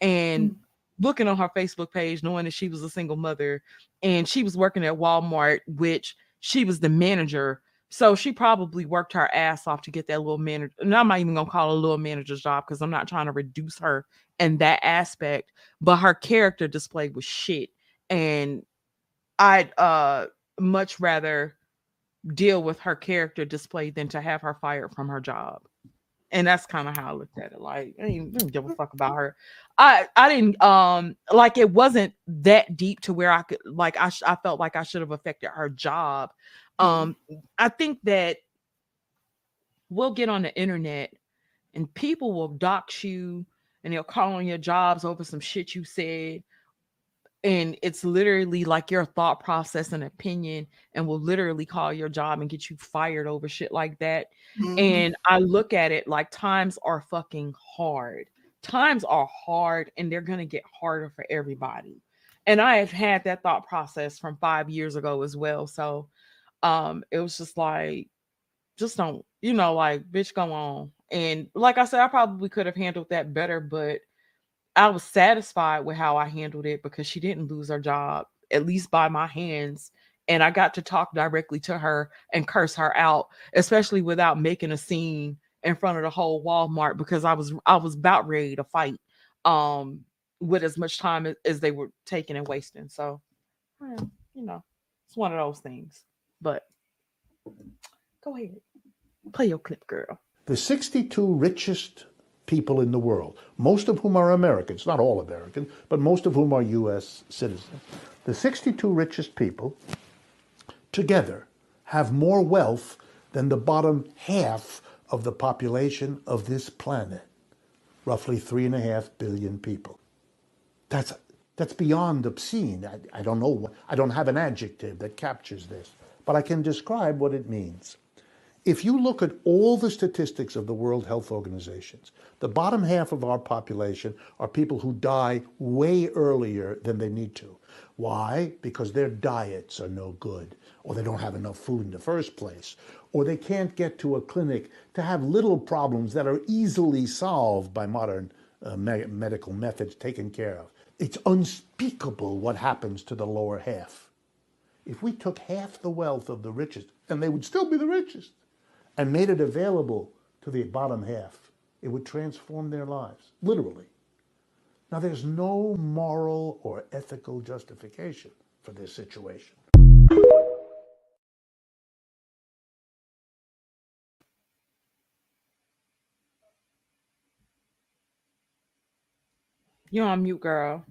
And mm-hmm. looking on her Facebook page, knowing that she was a single mother and she was working at Walmart, which she was the manager. So she probably worked her ass off to get that little manager. And I'm not even gonna call it a little manager's job because I'm not trying to reduce her in that aspect, but her character display was shit. And I'd uh much rather deal with her character display than to have her fired from her job. And that's kind of how I looked at it. Like, I didn't, I didn't give a fuck about her. I I didn't um like it wasn't that deep to where I could like I I felt like I should have affected her job. Um, I think that we'll get on the internet and people will dox you and they'll call on your jobs over some shit you said. And it's literally like your thought process and opinion and will literally call your job and get you fired over shit like that. Mhm. and i look at it like times are fucking hard. Times are hard and they're going to get harder for everybody. And i have had that thought process from five years ago as well. So um it was just like just don't you know like bitch go on and like i said i probably could have handled that better but I was satisfied with how I handled it because she didn't lose her job, at least by my hands. And I got to talk directly to her and curse her out, especially without making a scene in front of the whole Walmart because I was I was about ready to fight um with as much time as, as they were taking and wasting. So you know, it's one of those things. But go ahead. Play your clip, girl. The 62 richest people in the world, most of whom are Americans, not all American, but most of whom are U.S. citizens. The 62 richest people together have more wealth than the bottom half of the population of this planet, roughly three and a half billion people. That's that's beyond obscene. I, I don't know. I don't have an adjective that captures this, but I can describe what it means. If you look at all the statistics of the World Health Organizations, the bottom half of our population are people who die way earlier than they need to. Why? Because their diets are no good, or they don't have enough food in the first place, or they can't get to a clinic to have little problems that are easily solved by modern uh, me- medical methods taken care of. It's unspeakable what happens to the lower half. If we took half the wealth of the richest, and they would still be the richest, and made it available to the bottom half, it would transform their lives, literally. Now, there's no moral or ethical justification for this situation. You're on mute, girl.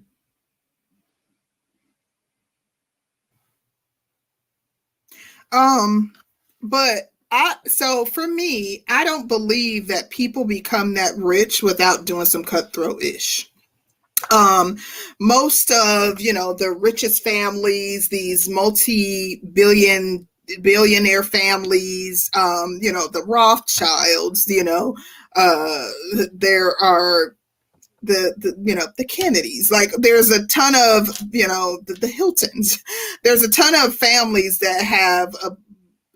Um, but I so for me, I don't believe that people become that rich without doing some cutthroat ish. Um, most of you know the richest families, these multi-billion billionaire families, um, you know, the Rothschilds, you know, uh there are the, the you know the kennedys. Like there's a ton of you know the, the hiltons. There's a ton of families that have a,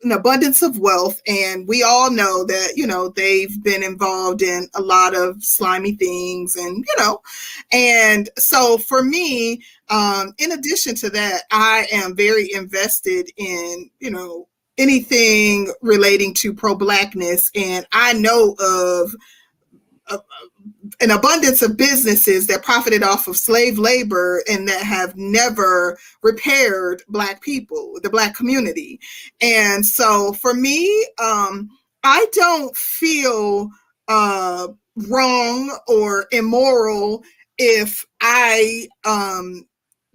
an abundance of wealth and we all know that you know they've been involved in a lot of slimy things and you know. And so for me um in addition to that i am very invested in you know anything relating to pro-blackness and i know of uh, an abundance of businesses that profited off of slave labor and that have never repaired black people the black community. And so for me um i don't feel uh wrong or immoral if i um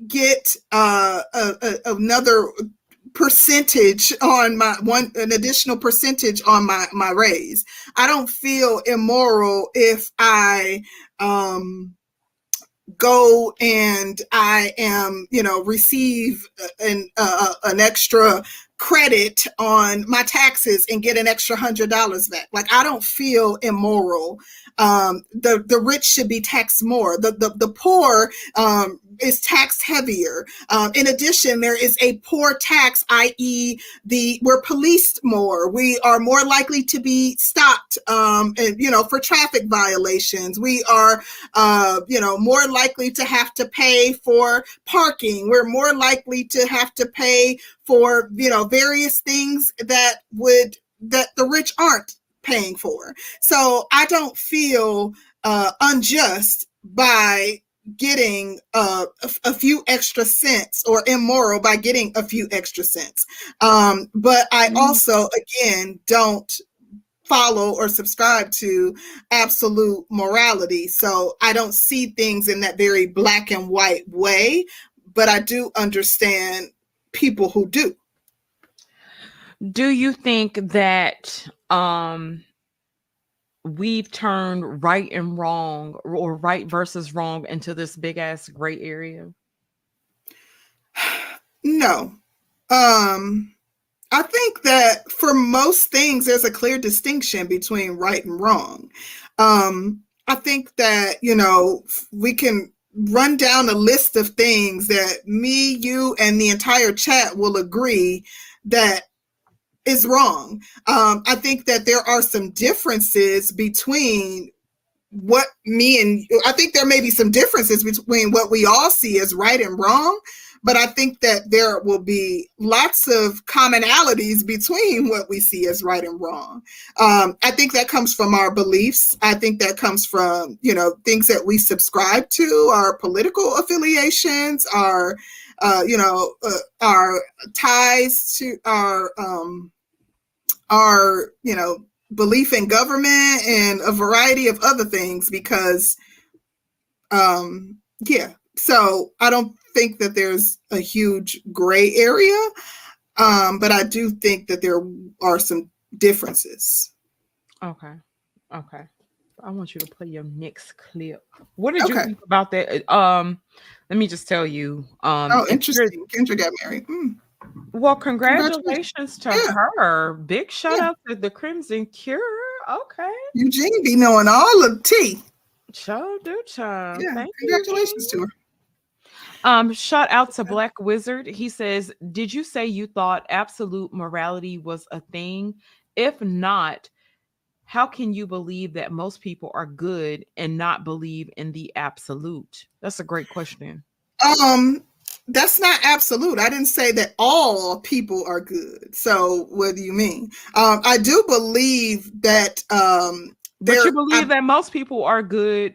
get uh a, a, another percentage on my one an additional percentage on my my raise. I don't feel immoral if i um go and i am you know receive an uh, an extra credit on my taxes and get an extra hundred dollars back like i don't feel immoral um the the rich should be taxed more the the, the poor um is taxed heavier. Um, in addition, there is a poor tax, i.e., the we're policed more. We are more likely to be stopped, um, and, you know, for traffic violations. We are, uh, you know, more likely to have to pay for parking. We're more likely to have to pay for you know various things that would that the rich aren't paying for. So I don't feel uh, unjust by getting uh, a, a, few extra cents or immoral by getting a few extra cents. Um, but I mm-hmm. also, again, don't follow or subscribe to absolute morality. So I don't see things in that very black and white way, but I do understand people who do. Do you think that um we've turned right and wrong or right versus wrong into this big ass gray area? No. Um I think that for most things, there's a clear distinction between right and wrong. Um, I think that, you know, we can run down a list of things that me, you, and the entire chat will agree that is wrong. Um, I think that there are some differences between what me and I think there may be some differences between what we all see as right and wrong, but I think that there will be lots of commonalities between what we see as right and wrong. Um, I think that comes from our beliefs. I think that comes from you know things that we subscribe to, our political affiliations, our uh, you know uh, our ties to our um, our you know belief in government and a variety of other things because um yeah so i don't think that there's a huge gray area, um, but I do think that there are some differences. Okay. Okay. I want you to play your next clip. What did okay. you think about that? Um, let me just tell you. Um, oh, interesting. Kendra got married. Mm. Well, congratulations, congratulations. to yeah. her. Big shout yeah. out to the Crimson Cure. Okay. Eugene be knowing all of tea. Show do child. Yeah. Thank congratulations you, to her. Um, shout out to Black Wizard. He says, Did you say you thought absolute morality was a thing? If not, how can you believe that most people are good and not believe in the absolute? That's a great question. Um, that's not absolute. I didn't say that all people are good. So what do you mean? Um, I do believe that um But you believe I, that most people are good.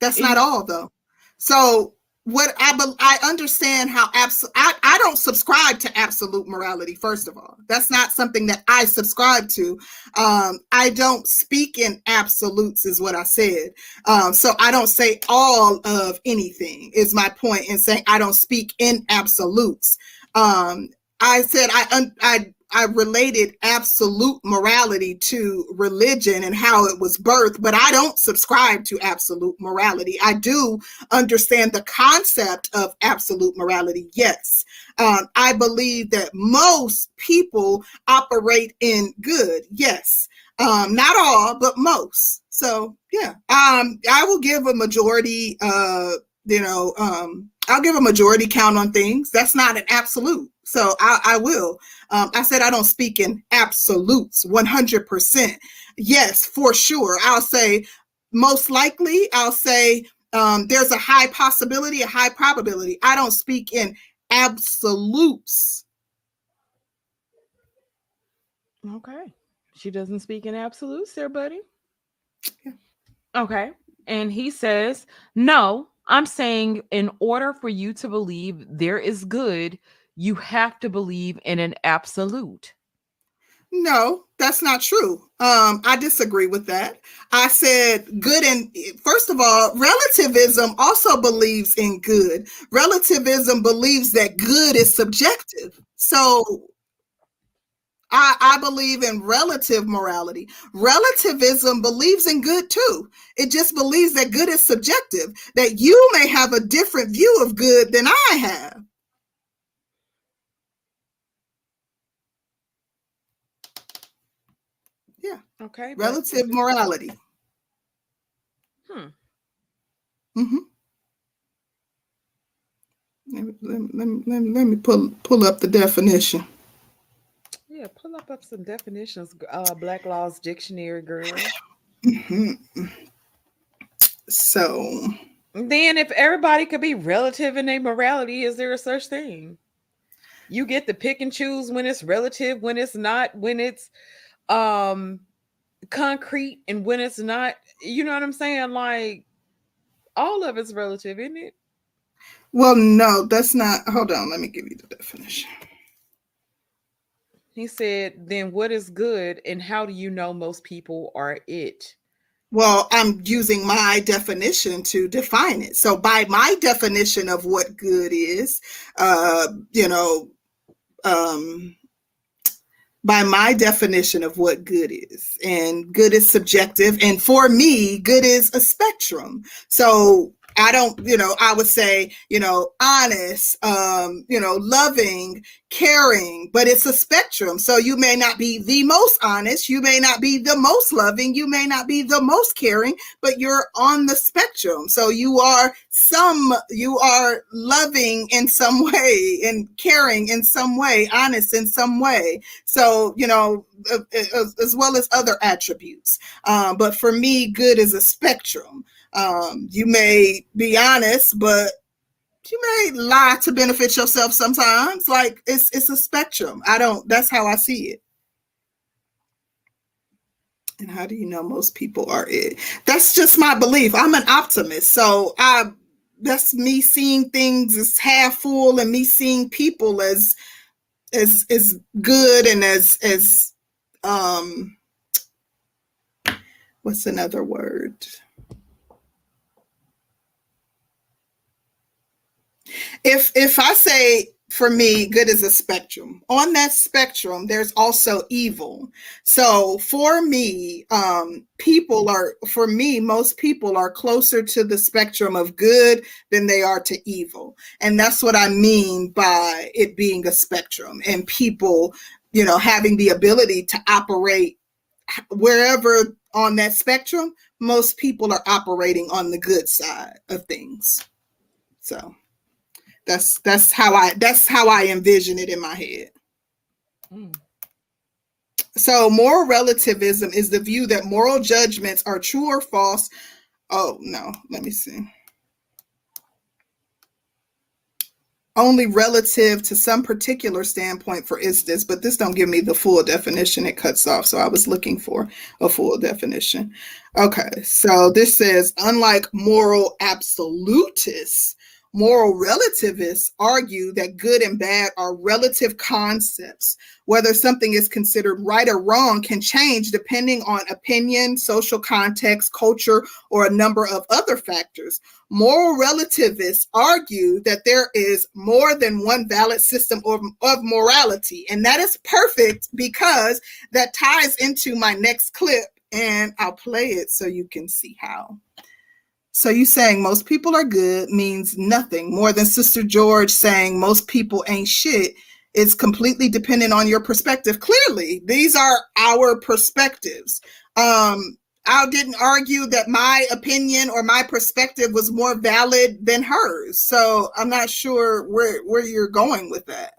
That's not all though. So what I be, I understand how absolute I, I don't subscribe to absolute morality first of all. That's not something that I subscribe to. Um I don't speak in absolutes is what I said. Um so I don't say all of anything is my point in saying I don't speak in absolutes. Um I said I I I related absolute morality to religion and how it was birthed, but I don't subscribe to absolute morality. I do understand the concept of absolute morality, yes. Um, I believe that most people operate in good, yes. Um, not all, but most. So, yeah, um, I will give a majority, uh, you know, um, I'll give a majority count on things. That's not an absolute. So I, I will. Um, I said I don't speak in absolutes 100%. Yes, for sure. I'll say most likely, I'll say um, there's a high possibility, a high probability. I don't speak in absolutes. Okay. She doesn't speak in absolutes there, buddy. Yeah. Okay. And he says, no, I'm saying in order for you to believe there is good, you have to believe in an absolute. No, that's not true. Um, I disagree with that. I said good and first of all, relativism also believes in good. Relativism believes that good is subjective. So I, I believe in relative morality. Relativism believes in good too. It just believes that good is subjective, that you may have a different view of good than I have. Yeah. Okay. Relative morality. Hmm. Mm-hmm. Let me, let, me, let, me, let me pull pull up the definition. Yeah, pull up, up some definitions, uh, Black's Law Dictionary, girl. Mm-hmm. So then, if everybody could be relative in their morality, is there a such thing? you get to pick and choose when it's relative, when it's not, when it's um concrete and when it's not. You know what I'm saying? Like all of it's relative, isn't it? Well, no, that's not. Hold on, let me give you the definition. He said, then what is good and how do you know most people are it? Well, I'm using my definition to define it. So, by my definition of what good is, uh, you know, um, by my definition of what good is, and good is subjective, and for me, good is a spectrum. So, I don't, you know, I would say, you know, honest, um, you know, loving, caring, but it's a spectrum. So you may not be the most honest, you may not be the most loving, you may not be the most caring, but you're on the spectrum. So you are some, you are loving in some way and caring in some way, honest in some way. So, you know, as well as other attributes. Um, but for me, good is a spectrum. Um, you may be honest, but you may lie to benefit yourself sometimes. Like it's it's a spectrum. I don't. That's how I see it. And how do you know most people are it? That's just my belief. I'm an optimist, so I that's me seeing things as half full and me seeing people as as as good and as as um what's another word if if I say for me, good is a spectrum. On that spectrum, there's also evil. So for me, um, people are, for me, most people are closer to the spectrum of good than they are to evil. And that's what I mean by it being a spectrum and people, you know, having the ability to operate wherever on that spectrum, most people are operating on the good side of things. So. That's that's how I that's how I envision it in my head. Mm. So moral relativism is the view that moral judgments are true or false. Oh no, let me see. Only relative to some particular standpoint, for instance, but this don't give me the full definition. It cuts off, so I was looking for a full definition. Okay, so this says, unlike moral absolutists, Moral relativists argue that good and bad are relative concepts. Whether something is considered right or wrong can change depending on opinion, social context, culture, or a number of other factors. Moral relativists argue that there is more than one valid system of, of morality. And that is perfect because that ties into my next clip. And I'll play it so you can see how. So you saying most people are good means nothing more than Sister George saying most people ain't shit. It's completely dependent on your perspective. Clearly, these are our perspectives. Um, I didn't argue that my opinion or my perspective was more valid than hers. So I'm not sure where where you're going with that.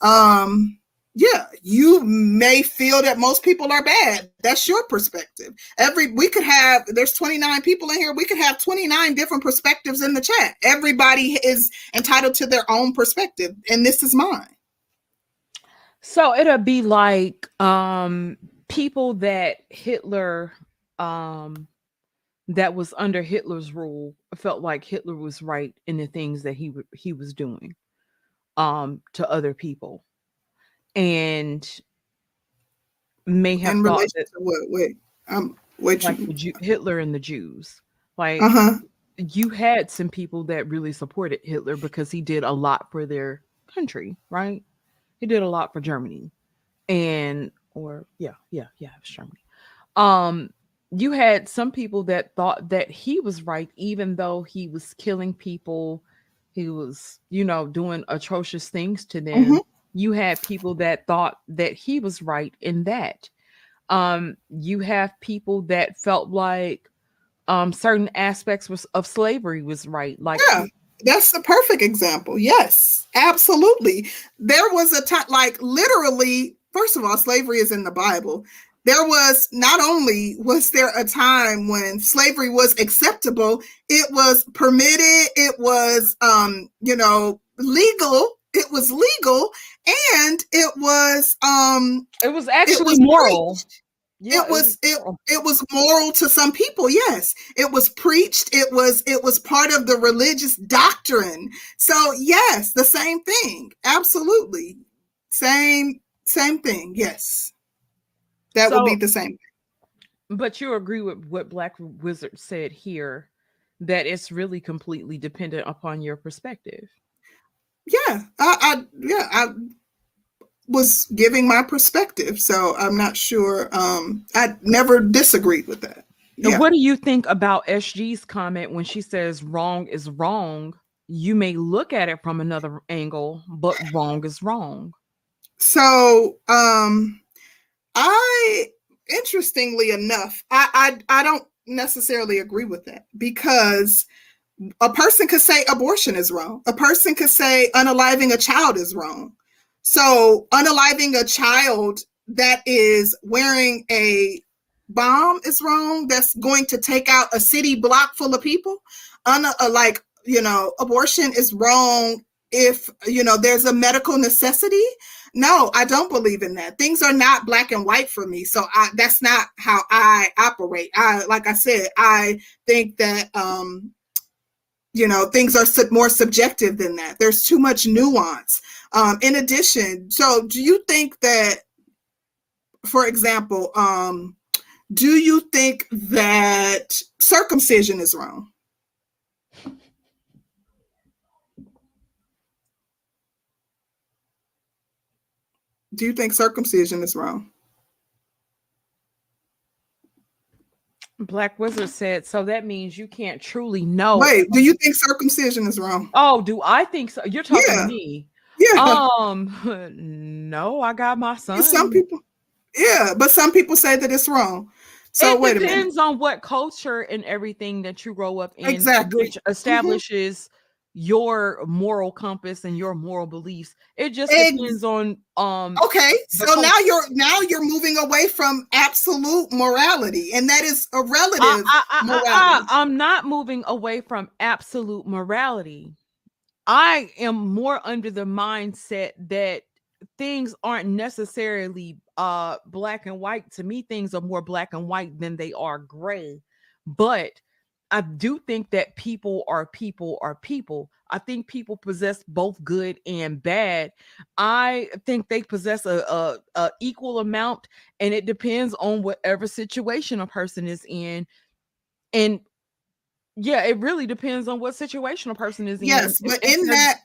Um, yeah, you may feel that most people are bad. That's your perspective. Every we could have there's 29 people in here. We could have 29 different perspectives in the chat. Everybody is entitled to their own perspective, and this is mine. So it'll be like um people that Hitler um that was under Hitler's rule felt like Hitler was right in the things that he he was doing um to other people and may have in thought that, what? Wait, um, wait, like you, the Jew, Hitler and the Jews. Like uh huh. you had some people that really supported Hitler because he did a lot for their country, right? He did a lot for Germany, and or yeah, yeah, yeah, it was Germany. Um, you had some people that thought that he was right, even though he was killing people, he was, you know, doing atrocious things to them. Mm-hmm you had people that thought that he was right in that. Um, you have people that felt like um, certain aspects was, of slavery was right. Like, yeah, that's the perfect example. Yes, absolutely. There was a time, like literally. First of all, slavery is in the Bible. There was not only was there a time when slavery was acceptable, it was permitted. It was, um, you know, legal it was legal and it was um It was actually was moral. preached. Yeah, it was it, it was moral to some people yes. It was preached. It was it was part of the religious doctrine. So yes the same thing. Absolutely. Same same thing yes. That would be the same. But you agree with what Black Wizard said here that it's really completely dependent upon your perspective. Yeah i, I yeah i was giving my perspective so i'm not sure um i never disagreed with that And yeah what do you think about SG's comment when she says wrong is wrong? You may look at it from another angle, but wrong is wrong. So, um, I interestingly enough, I, I I don't necessarily agree with that because a person could say abortion is wrong. A person could say unaliving a child is wrong. So, unaliving a child that is wearing a bomb is wrong. That's going to take out a city block full of people. Un- uh, like you know, abortion is wrong if you know there's a medical necessity no i don't believe in that things are not black and white for me so i that's not how i operate i like i said i think that um you know things are sub- more subjective than that. There's too much nuance. Um in addition so do you think that for example um do you think that circumcision is wrong? Do you think circumcision is wrong Black Wizard said, so that means you can't truly know. wait do you think circumcision is wrong Oh, do I think so? You're talking Yeah. to me. yeah Um, no, I got my son. some people yeah but some people say that it's wrong so it wait a minute depends on what culture and everything that you grow up in, Exactly. which establishes your moral compass and your moral beliefs. It just Ex- depends on um okay so the now you're now you're moving away from absolute morality and that is a relative I, I, I, I, morality. I'm not moving away from absolute morality. I am more under the mindset that things aren't necessarily uh black and white. To me, things are more black and white than they are gray. But I do think that people are people are people. I think people possess both good and bad. I think they possess a, a, a equal amount, and it depends on whatever situation a person is in. And yeah, it really depends on what situation a person is in. yes but in that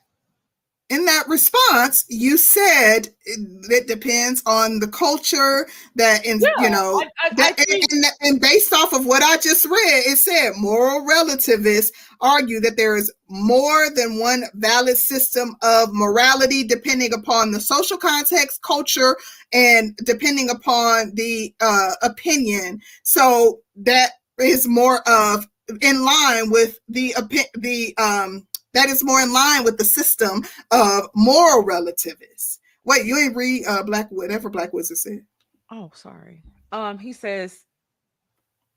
in that response you said it, depends on the culture that in you know I- I- I that, and- think- and, and based off of what I just read, it said moral relativists argue that there is more than one valid system of morality depending upon the social context, culture, and depending upon the uh, opinion. So that is more of in line with the the um that is more in line with the system of moral relativists. Wait, you ain't read uh, Black whatever Black Wizard said. Oh, sorry. Um, he says,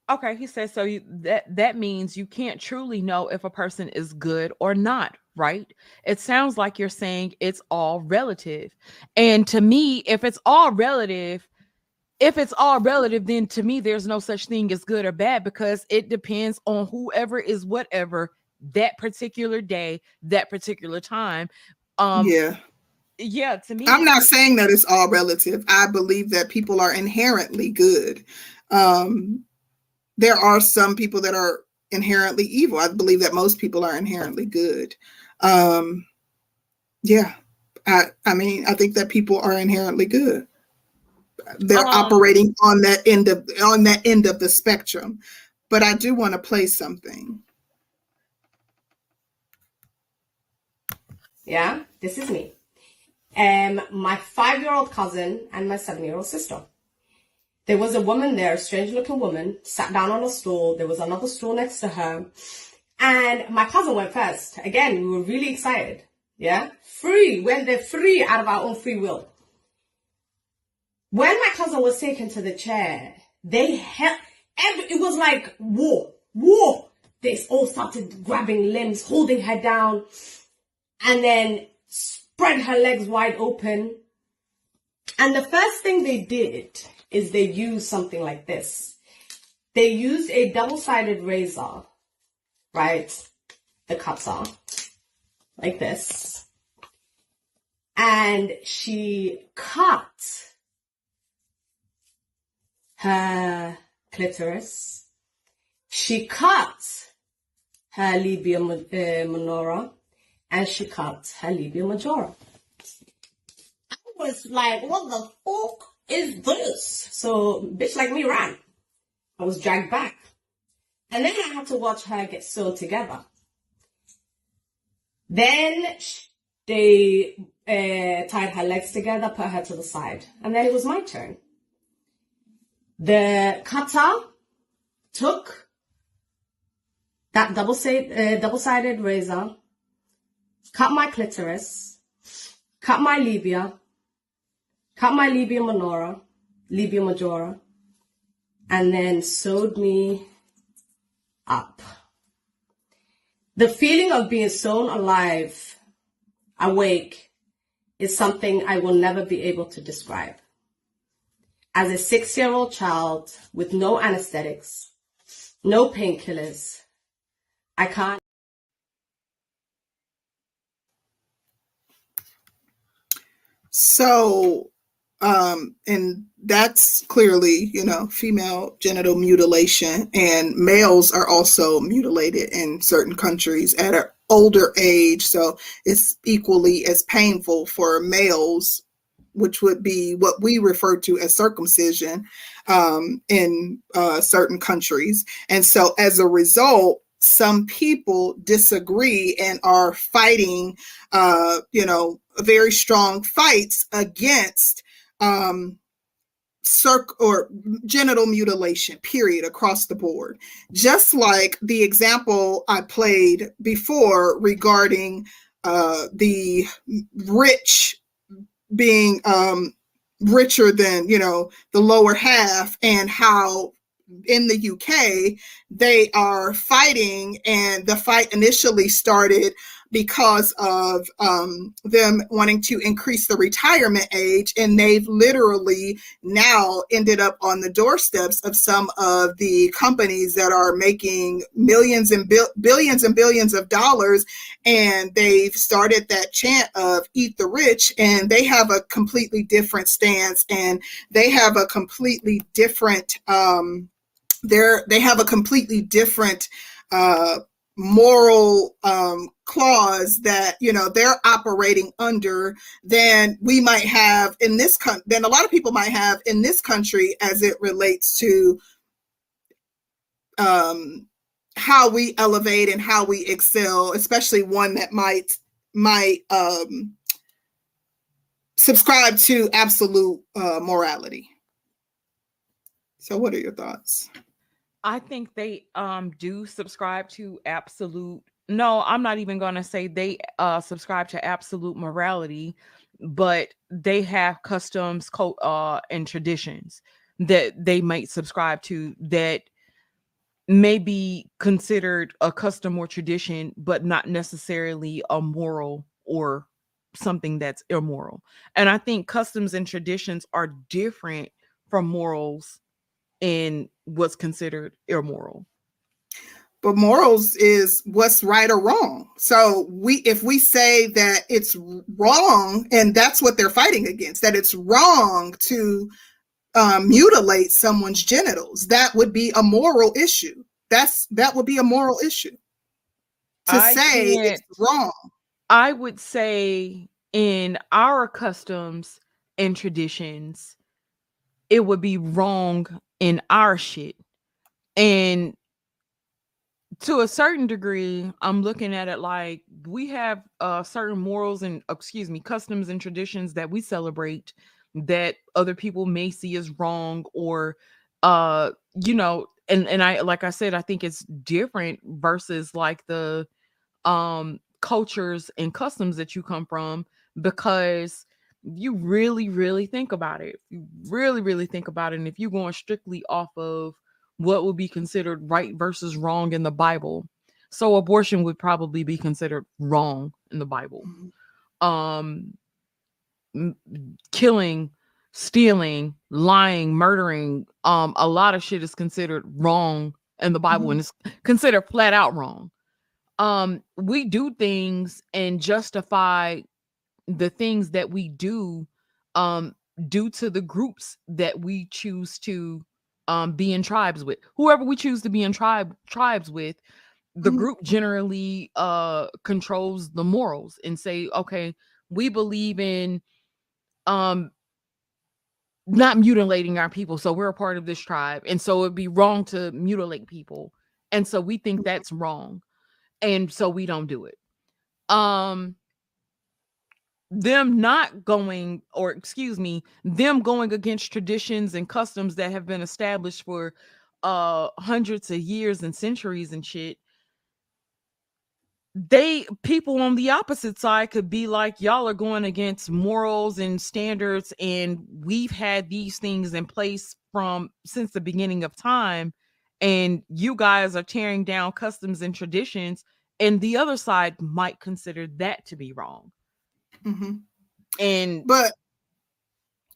okay, he says, so you, that that means you can't truly know if a person is good or not, right? It sounds like you're saying it's all relative. And to me, if it's all relative, if it's all relative, then to me, there's no such thing as good or bad because it depends on whoever is whatever that particular day, that particular time. Um, yeah. yeah, to me, I'm not saying that it's all relative. I believe that people are inherently good. Um, there are some people that are inherently evil. I believe that most people are inherently good. Um, yeah, I, I mean, I think that people are inherently good. They're Um, operating on that end of on that end of the spectrum. But I do want to play something. Yeah, this is me. Um, my five-year-old cousin and my seven-year-old sister. There was a woman there, a strange-looking woman, sat down on a stool. There was another stool next to her, and my cousin went first. Again, we were really excited. Yeah, free. When they're free out of our own free will. When my cousin was taken to the chair, they held. It was like war, war. They all started grabbing limbs, holding her down and then spread her legs wide open. And the first thing they did is they used something like this. They used a double-sided razor, right? The cutter, like this. And she cut her clitoris. She cut her labia uh, minora and she cut her labia majora. I was like, what the fuck is this? So, bitch like me ran. I was dragged back. And then I had to watch her get sewed together. Then they uh, tied her legs together, put her to the side. And then it was my turn. The cutter took that double uh, double-sided razor, cut my clitoris, cut my labia, cut my labia minora, labia majora, and then sewed me up. The feeling of being sewn alive, awake, is something I will never be able to describe. As a six year old child with no anesthetics, no painkillers, I can't. So, um, and that's clearly, you know, female genital mutilation, and males are also mutilated in certain countries at an older age. So it's equally as painful for males, which would be what we refer to as circumcision um, in uh, certain countries. And so as a result, some people disagree and are fighting, uh, you know, very strong fights against um, circ or genital mutilation, period, across the board. Just like the example I played before regarding uh, the rich being um, richer than, you know, the lower half and how in the UK, they are fighting, and the fight initially started because of um, them wanting to increase the retirement age. And they've literally now ended up on the doorsteps of some of the companies that are making millions and bil- billions and billions of dollars. And they've started that chant of eat the rich, and they have a completely different stance and they have a completely different. Um, they're they have a completely different uh, moral um, clause that you know they're operating under than we might have in this country than a lot of people might have in this country as it relates to um, how we elevate and how we excel, especially one that might might um, subscribe to absolute uh, morality. So, what are your thoughts? I think they um do subscribe to absolute no, I'm not even going to say they uh subscribe to absolute morality, but they have customs code uh and traditions that they might subscribe to that may be considered a custom or tradition but not necessarily a moral or something that's immoral. And I think customs and traditions are different from morals and what's considered immoral. But morals is what's right or wrong. So we if we say that it's wrong and that's what they're fighting against, that it's wrong to um, mutilate someone's genitals, that would be a moral issue. That's that would be a moral issue. To I say it's wrong. I would say in our customs and traditions, it would be wrong in our shit. And to a certain degree, I'm looking at it like we have uh certain morals and excuse me, customs and traditions that we celebrate that other people may see as wrong or uh you know and and I like I said I think it's different versus like the um cultures and customs that you come from because you really really think about it you really really think about it and if you're going strictly off of what would be considered right versus wrong in the bible so abortion would probably be considered wrong in the bible. Um killing stealing lying murdering um a lot of shit is considered wrong in the bible Mhm. and it's considered flat out wrong. Um we do things and justify the things that we do um due to the groups that we choose to um be in tribes with. Whoever we choose to be in tribe tribes with the Mhm. group generally uh controls the morals and say okay we believe in um not mutilating our people so we're a part of this tribe and so it'd be wrong to mutilate people. And so we think that's wrong and so we don't do it. Um them not going or excuse me them going against traditions and customs that have been established for uh hundreds of years and centuries and shit. They people on the opposite side could be like y'all are going against morals and standards and we've had these things in place from since the beginning of time and you guys are tearing down customs and traditions and the other side might consider that to be wrong Mhm. and But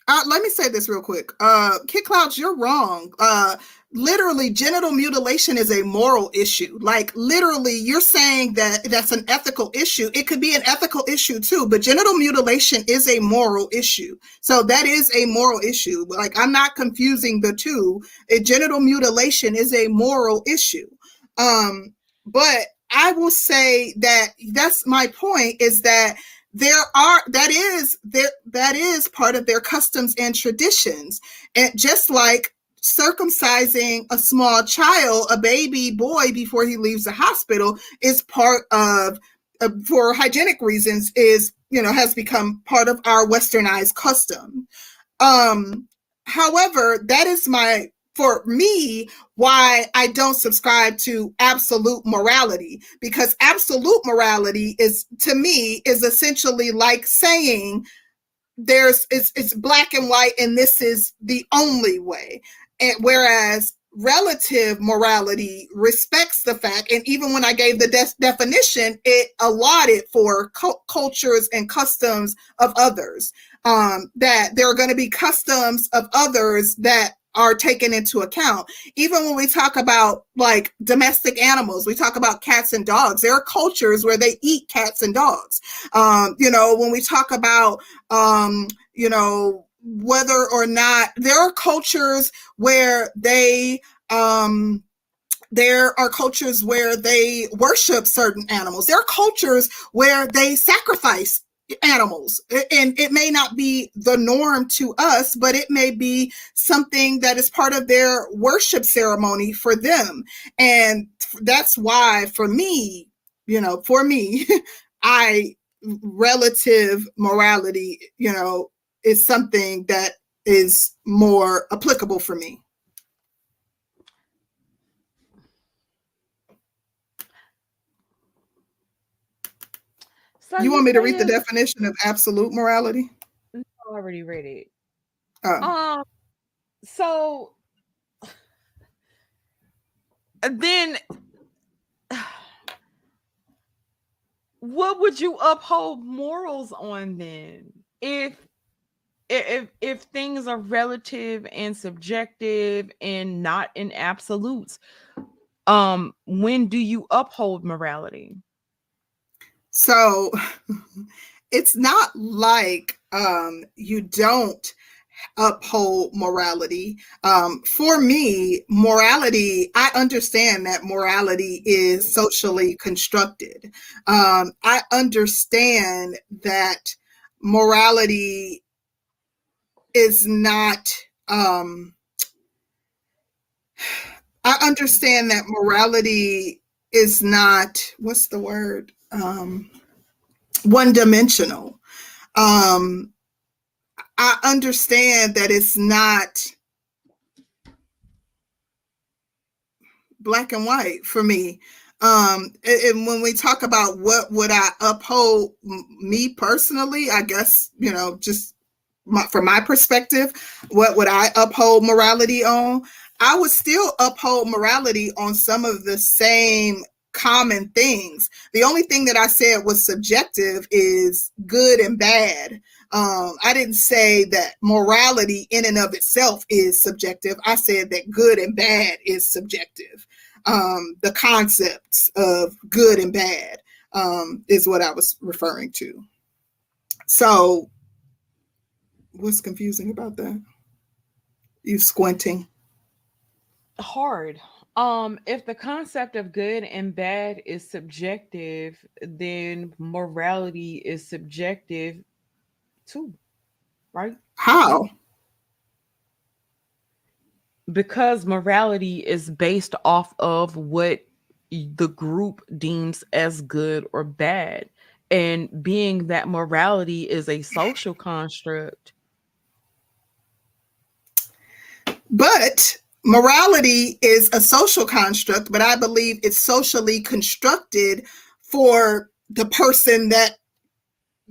uh, let me say this real quick. Uh, Kid Clouds, you're wrong. Uh, literally, genital mutilation is a moral issue. Like, literally, you're saying that that's an ethical issue. It could be an ethical issue too, but genital mutilation is a moral issue. So that is a moral issue. Like, I'm not confusing the two. A genital mutilation is a moral issue. Um, but I will say that that's my point is that there are that is there that is part of their customs and traditions. And just like circumcising a small child a baby boy before he leaves the hospital is part of uh, for hygienic reasons is you know has become part of our westernized custom. Um however that is my for me why I don't subscribe to absolute morality because absolute morality is to me is essentially like saying there's it's it's black and white and this is the only way. And whereas relative morality respects the fact and even when i gave the de- definition it allotted for cu- cultures and customs of others um that there are going to be customs of others that are taken into account. Even when we talk about like domestic animals we talk about cats and dogs. There are cultures where they eat cats and dogs. Um you know when we talk about um you know whether or not there are cultures where they um there are cultures where they worship certain animals. There are cultures where they sacrifice animals. And it may not be the norm to us but it may be something that is part of their worship ceremony for them. And that's why for me you know for me i relative morality you know is something that is more applicable for me so you want me to read the definition of absolute morality I already read it Oh. Um, so then what would you uphold morals on then? If if if things are relative and subjective and not in absolutes, um, when do you uphold morality? So it's not like um, you don't uphold morality. Um, for me, morality, I understand that morality is socially constructed. Um, I understand that morality is not. Um, I understand that morality is not. What's the word? Um, one dimensional. Um, I understand that it's not black and white for me. Um, and, when we talk about what would I uphold me personally, I guess, you know, just my, from my perspective, what would I uphold morality on? I would still uphold morality on some of the same common things. The only thing that I said was subjective is good and bad. Um, I didn't say that morality in and of itself is subjective. I said that good and bad is subjective. Um, the concepts of good and bad um, is what I was referring to. So, what's confusing about that? You squinting. Hard. Um, if the concept of good and bad is subjective, then morality is subjective too, right? How? Because morality is based off of what the group deems as good or bad. And being that morality is a social construct. But morality is a social construct, but I believe it's socially constructed for the person that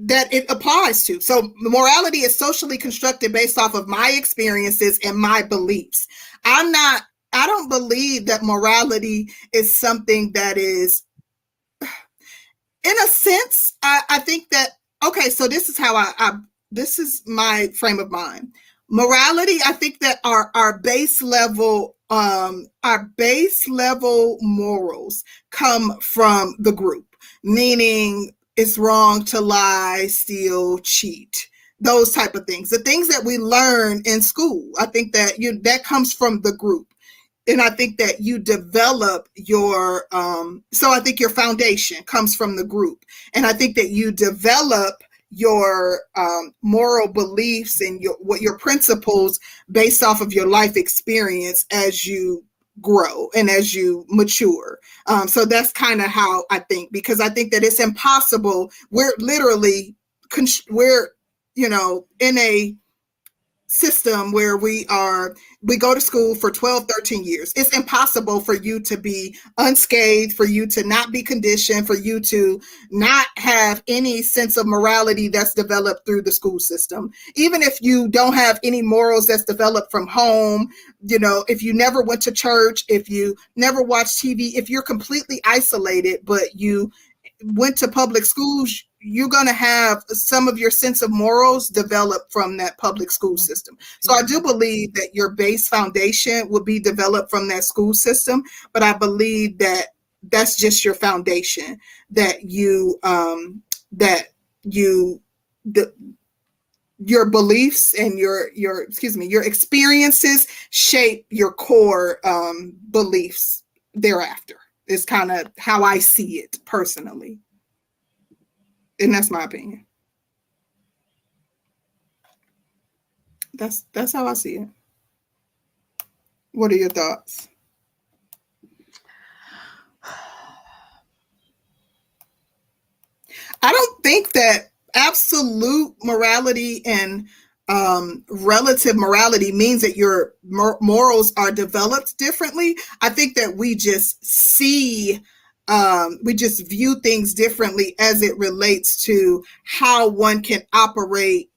that it applies to. So morality is socially constructed based off of my experiences and my beliefs. I'm not I don't believe that morality is something that is in a sense I, I think that okay, so this is how I, I this is my frame of mind morality i think that our our base level um our base level morals come from the group meaning it's wrong to lie steal cheat those type of things. The things that we learn in school i think that you that comes from the group. And i think that you develop your um so i think your foundation comes from the group. And i think that you develop your um, moral beliefs and your what your principles based off of your life experience as you grow and as you mature. Um, so that's kind of how I think because I think that it's impossible. We're literally we're you know in a system where we are we go to school for 12 13 years. It's impossible for you to be unscathed for you to not be conditioned for you to not have any sense of morality that's developed through the school system. Even if you don't have any morals that's developed from home you know if you never went to church if you never watched tv if you're completely isolated but you went to public schools you're going to have some of your sense of morals develop from that public school mm-hmm. system. So I do believe that your base foundation will be developed from that school system, but I believe that that's just your foundation that you um that you the your beliefs and your your excuse me your experiences shape your core um beliefs thereafter is kind of how i see it personally and that's my opinion. That's that's how I see it. What are your thoughts? I don't think that absolute morality and um, relative morality means that your mor- morals are developed differently. I think that we just see um, we just view things differently as it relates to how one can operate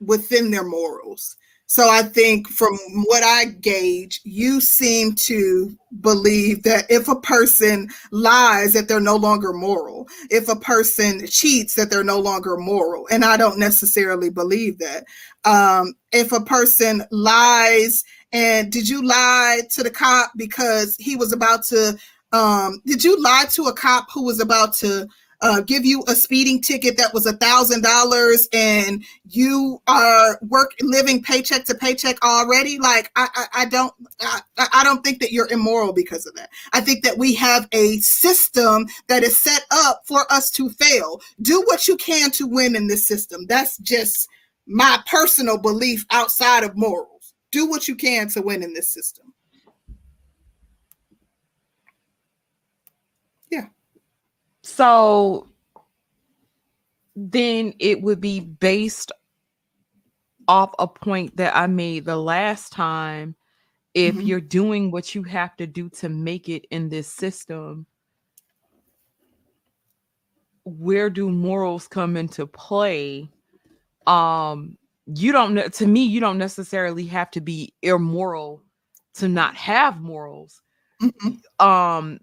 within their morals. So I think from what I gauge, you seem to believe that if a person lies, that they're no longer moral. If a person cheats, that they're no longer moral. And I don't necessarily believe that. Um, if a person lies, and did you lie to the cop because he was about to um, did you lie to a cop who was about to uh, give you a speeding ticket that was a thousand dollars and you are work living paycheck to paycheck already? Like i i, I don't I, I don't think that you're immoral because of that. I think that we have a system that is set up for us to fail. Do what you can to win in this system. That's just my personal belief outside of morals. Do what you can to win in this system So then it would be based off a point that I made the last time. If mm-hmm. you're doing what you have to do to make it in this system, where do morals come into play? Um, you don't know to me, you don't necessarily have to be immoral to not have morals. Mm-hmm. Um,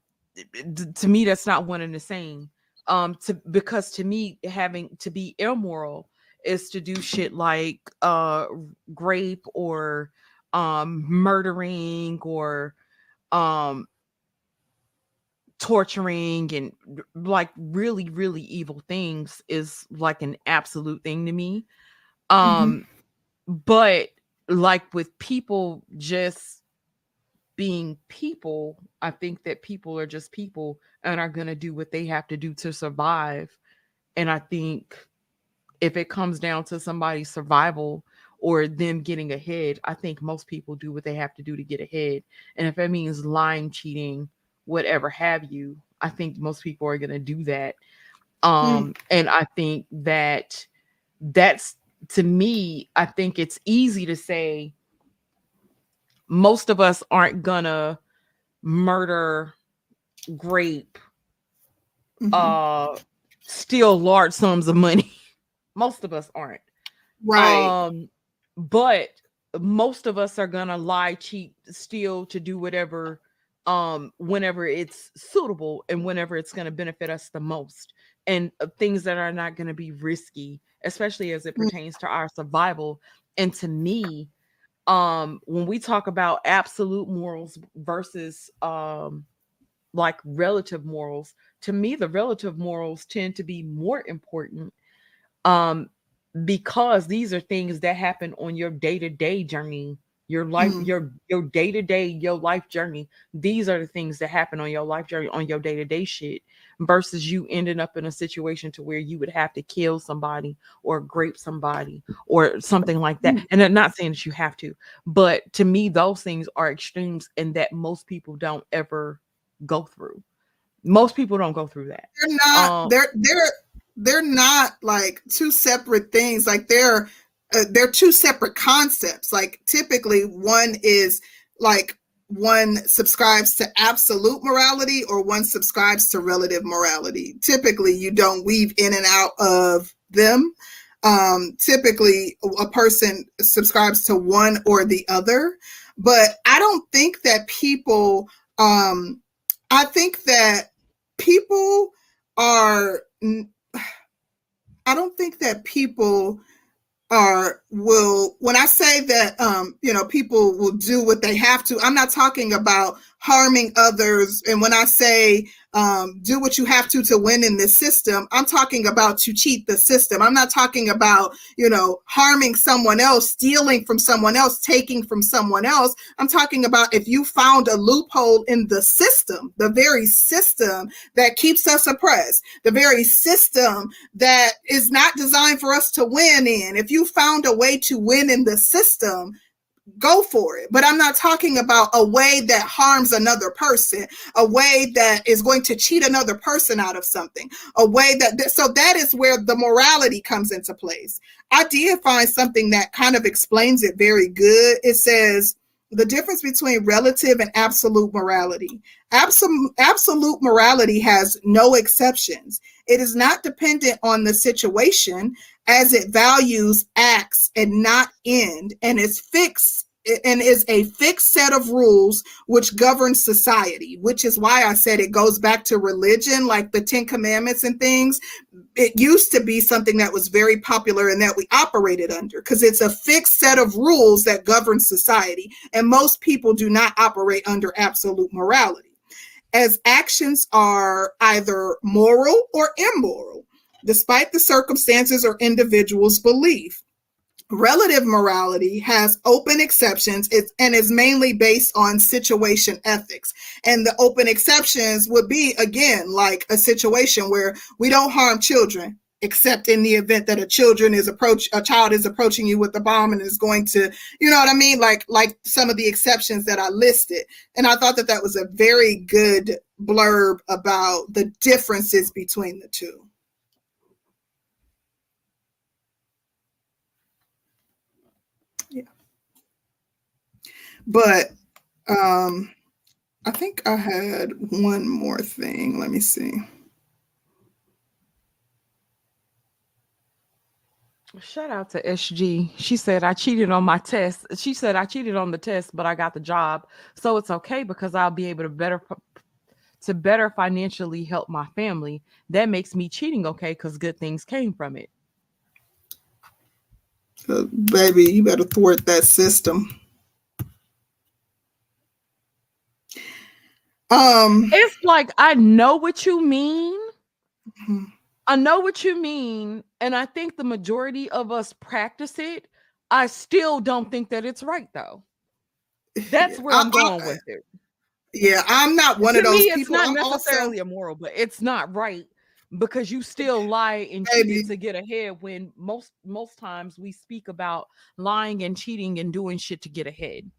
to me that's not one and the same. Um to because to me having to be immoral is to do shit like uh rape or um murdering or um torturing and like really really evil things is like an absolute thing to me. Um but like with people just being people i think that people are just people and are going to do what they have to do to survive. And i think if it comes down to somebody's survival or them getting ahead i think most people do what they have to do to get ahead. And if it means lying cheating whatever have you i think most people are going to do that. Um and i think that that's to me i think it's easy to say most of us aren't gonna murder grape Mhm. uh steal large sums of money most of us aren't right. um but most of us are gonna lie cheat steal to do whatever um whenever it's suitable and whenever it's gonna benefit us the most and uh, things that are not gonna be risky especially as it Mm. pertains to our survival and to me um when we talk about absolute morals versus um like relative morals to me the relative morals tend to be more important um because these are things that happen on your day-to-day journey your life Mhm. your your day-to-day your life journey. These are the things that happen on your life journey on your day-to-day shit versus you ending up in a situation to where you would have to kill somebody or grape somebody or something like that. And i'm not saying that you have to but to me those things are extremes and that most people don't ever go through. Most people don't go through that. They're not Um, they're they're they're not like two separate things. Like they're uh, they're two separate concepts. Like typically one is like one subscribes to absolute morality or one subscribes to relative morality. Typically you don't weave in and out of them. Um typically a person subscribes to one or the other. But i don't think that people um i think that people are I don't think that people are will when i say that um you know people will do what they have to i'm not talking about harming others. And when i say um do what you have to to win in this system i'm talking about to cheat the system. I'm not talking about you know harming someone else stealing from someone else taking from someone else. I'm talking about if you found a loophole in the system the very system that keeps us oppressed the very system that is not designed for us to win in. If you found a way to win in the system, go for it. But I'm not talking about a way that harms another person, a way that is going to cheat another person out of something, a way that, so that is where the morality comes into place. I did find something that kind of explains it very good. It says, the difference between relative and absolute morality. Absolute, absolute morality has no exceptions. It is not dependent on the situation as it values acts and not end and is fixed and is a fixed set of rules which govern society which is why i said it goes back to religion like the 10 commandments and things it used to be something that was very popular and that we operated under because it's a fixed set of rules that govern society and most people do not operate under absolute morality as actions are either moral or immoral despite the circumstances or individual's belief. Relative morality has open exceptions. And is mainly based on situation ethics. And the open exceptions would be, again, like a situation where we don't harm children, except in the event that a children is approach a child is approaching you with a bomb and is going to you know what i mean? Like like some of the exceptions that i listed. And i thought that that was a very good blurb about the differences between the two but um i think i had one more thing let me see Shout out to SG. She said I cheated on my test. She said I cheated on the test, but I got the job, so it's okay because I'll be able to better to better financially help my family. That makes me cheating okay because good things came from it. Uh, baby, you better thwart that system. Um, It's like I know what you mean. Mhm. I know what you mean. And I think the majority of us practice it. I still don't think that it's right though. That's where I- I'm going I- with it. yeah, I'm not one to of those me, it's people. not I'm also, necessarily immoral, but it's not right because you still lie and cheat to get ahead. When most most times we speak about lying and cheating and doing shit to get ahead,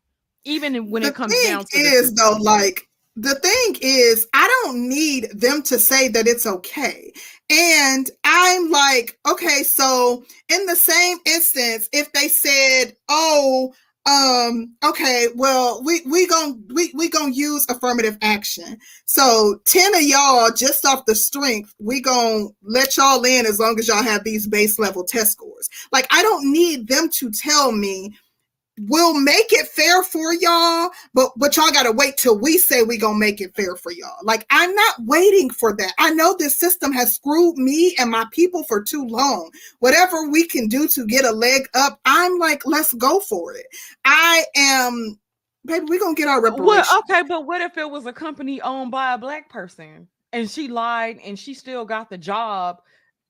even when the it comes down to is though, like the thing is, I don't need them to say that it's okay. And I'm like, okay, so in the same instance, if they said, oh, um, okay, well, we we gon' we we gonna use affirmative action. So ten of y'all, just off the strength, we gonna let y'all in as long as y'all have these base level test scores. Like, I don't need them to tell me we'll make it fair for y'all, but but y'all gotta wait till we say we gonna make it fair for y'all. Like I'm not waiting for that. I know this system has screwed me and my people for too long. Whatever we can do to get a leg up, I'm like, let's go for it. I am, baby. We gonna get our reparations. Well, okay, but what if it was a company owned by a black person and she lied and she still got the job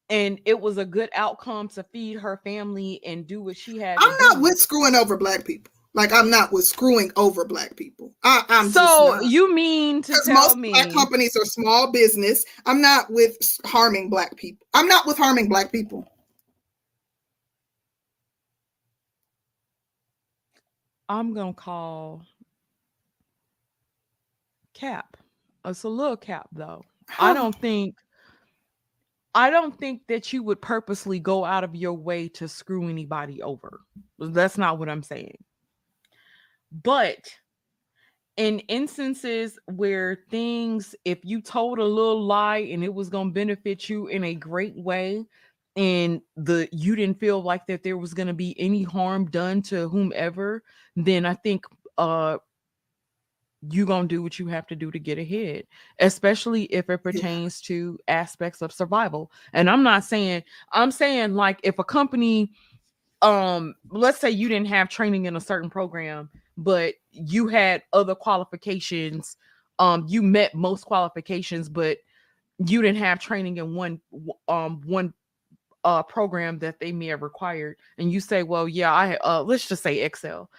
and it was a good outcome to feed her family and do what she had I'm not do? with screwing over black people. Like I'm not with screwing over black people. I, I'm just so you mean to tell most me black companies are small business. I'm not with harming black people. I'm not with harming black people. I'm gonna call cap. It's a little cap though. I don't think I don't think that you would purposely go out of your way to screw anybody over. That's not what I'm saying. But in instances where things, if you told a little lie and it was going to benefit you in a great way, and the you didn't feel like that there was going to be any harm done to whomever, then I think uh you gonna do what you have to do to get ahead, especially if it pertains to aspects of survival. And I'm not saying I'm saying like if a company, um, let's say you didn't have training in a certain program, but you had other qualifications, um, you met most qualifications, but you didn't have training in one um one uh program that they may have required and you say well yeah i uh let's just say excel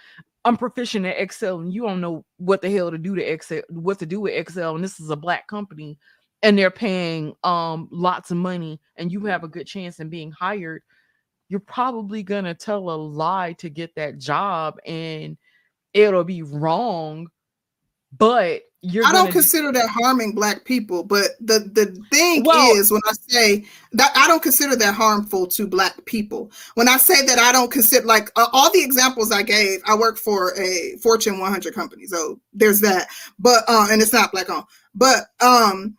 i'm proficient at excel and you don't know what the hell to do to excel what to do with excel and this is a black company and they're paying um lots of money and you have a good chance in being hired you're probably gonna tell a lie to get that job and it'll be wrong but you're I don't consider that harming black people, but the the thing Well- is when I say that I don't consider that harmful to black people. When I say that I don't consider like uh, all the examples I gave, I work for a Fortune 100 company, so there's that. But uh, and it's not black owned. But um,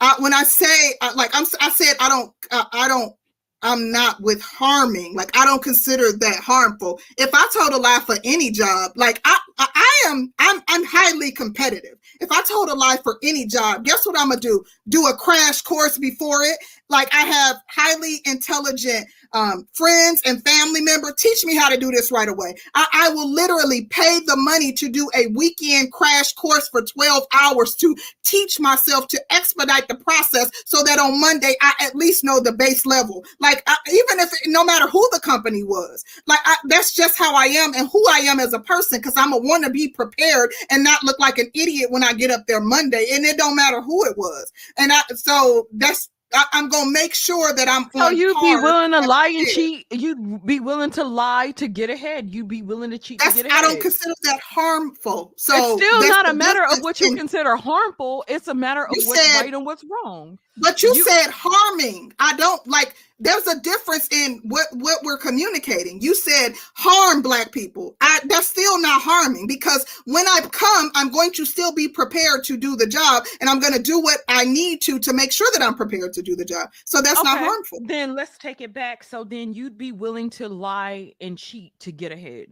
I, when I say I, like I'm, I said I don't, uh, I don't. I'm not with harming. Like I don't consider that harmful. If I told a lie for any job, like I, I, I am, I'm, I'm highly competitive. If I told a lie for any job, guess what I'm gonna do? Do a crash course before it. Like I have highly intelligent um, friends and family member. Teach me how to do this right away. I, I will literally pay the money to do a weekend crash course for 12 hours to teach myself to expedite the process so that on Monday I at least know the base level. Like I, even if no matter who the company was, like I, that's just how I am and who I am as a person because I'm a want to be prepared and not look like an idiot when I get up there Monday. And it don't matter who it was. And I so that's I, I'm gonna make sure that I'm. Oh, so you'd be willing to lie and cheat. You'd be willing to lie to get ahead. You'd be willing to cheat to get ahead. I don't consider that harmful. So it's still not a matter of what you consider harmful. It's a matter of You what's said- right and what's wrong. But you, You- said harming. I don't like. There's a difference in what what we're communicating. You said harm black people. I that's still not harming because when I come, I'm going to still be prepared to do the job, and I'm going to do what I need to to make sure that I'm prepared to do the job. So that's not harmful. Then let's take it back. So then you'd be willing to lie and cheat to get ahead.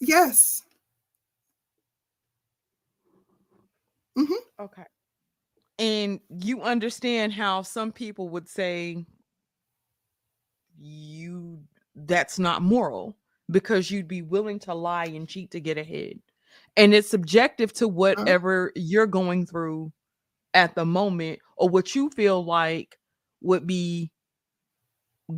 Yes. Mm-hmm. Okay. And you understand how some people would say you that's not moral because you'd be willing to lie and cheat to get ahead and it's subjective to Uh-huh. whatever you're going through at the moment or what you feel like would be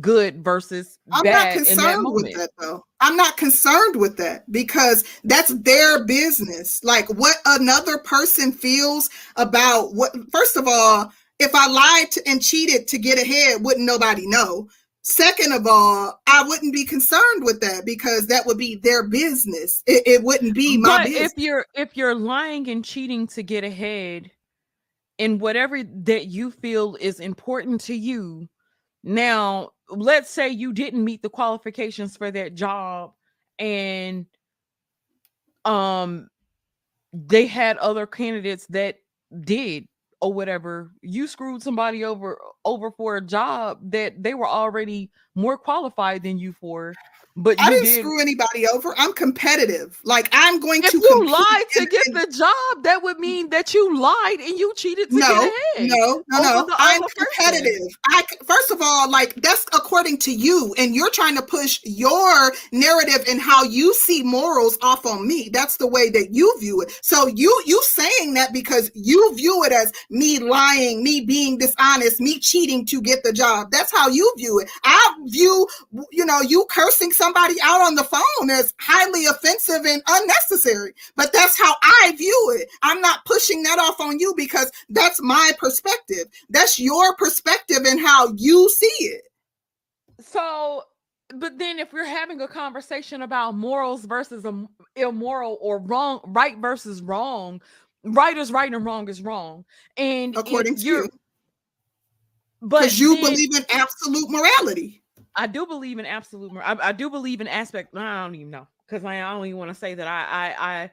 good versus I'm not in that concerned with that though. I'm not concerned with that because that's their business. Like what another person feels about what first of all, if I lied to, and cheated to get ahead, wouldn't nobody know? Second of all, I wouldn't be concerned with that because that would be their business. It, it wouldn't be my but business. if you're if you're lying and cheating to get ahead in whatever that you feel is important to you now let's say you didn't meet the qualifications for that job and um they had other candidates that did or whatever you screwed somebody over over for a job that they were already more qualified than you for but I didn't did screw anybody over. I'm competitive. Like I'm going if to you lied to and- get the job, that would mean that you lied and you cheated to no, get ahead. no, no, no. I'm person. competitive. I first of all, like that's according to you, and you're trying to push your narrative and how you see morals off on me. That's the way that you view it. So you you saying that because you view it as me lying, me being dishonest, me cheating to get the job. That's how you view it. I view you know you cursing somebody out on the phone as highly offensive and unnecessary. But that's how I view it. I'm not pushing that off on you because that's my perspective. That's your perspective and how you see it. So, but then if we're having a conversation about morals versus immoral or wrong, right versus wrong, right is right and wrong is wrong. And According to you. but Because you then- believe in absolute morality. I do believe in absolute. I, I do believe in aspect. I don't even know because I, I don't even want to say that. I, I, I,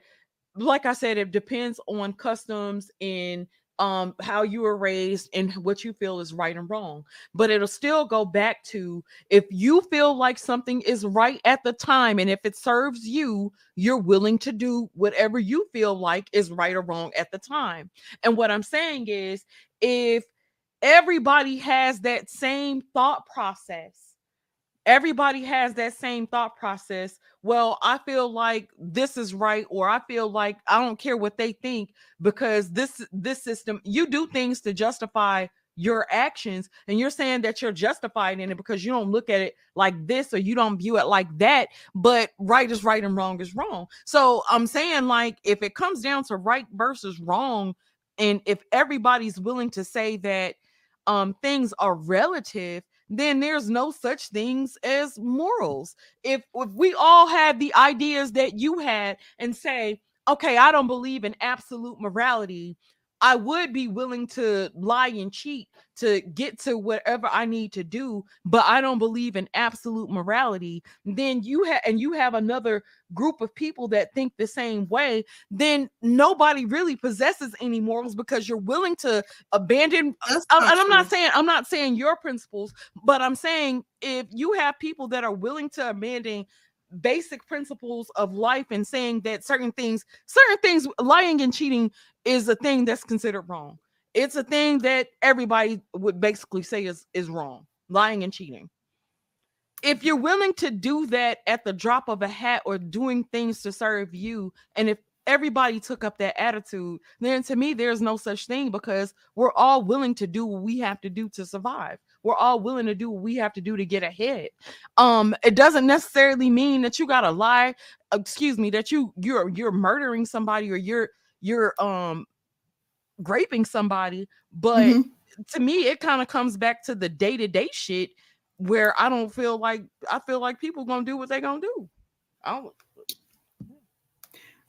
like I said, it depends on customs and um how you were raised and what you feel is right and wrong. But it'll still go back to if you feel like something is right at the time and if it serves you, you're willing to do whatever you feel like is right or wrong at the time. And what I'm saying is, if everybody has that same thought process everybody has that same thought process. Well, I feel like this is right, or I feel like I don't care what they think because this this system you do things to justify your actions, and you're saying that you're justified in it because you don't look at it like this or you don't view it like that. But right is right and wrong is wrong. So I'm saying like if it comes down to right versus wrong, and if everybody's willing to say that um things are relative then there's no such things as morals. If if we all had the ideas that you had and say, okay, I don't believe in absolute morality, I would be willing to lie and cheat to get to whatever I need to do, but I don't believe in absolute morality. Then you have and you have another group of people that think the same way, then nobody really possesses any morals because you're willing to abandon and I'm not saying I'm not saying your principles, but I'm saying if you have people that are willing to abandon basic principles of life and saying that certain things, certain things, lying and cheating is a thing that's considered wrong. It's a thing that everybody would basically say is is wrong. Lying and cheating. If you're willing to do that at the drop of a hat or doing things to serve you, and if everybody took up that attitude, then to me, there's no such thing because we're all willing to do what we have to do to survive. We're all willing to do what we have to do to get ahead. Um, it doesn't necessarily mean that you gotta lie, excuse me, that you you're you're murdering somebody or you're you're um raping somebody, but Mhm. to me, it kind of comes back to the day-to-day shit where I don't feel like I feel like people gonna do what they gonna do. I don't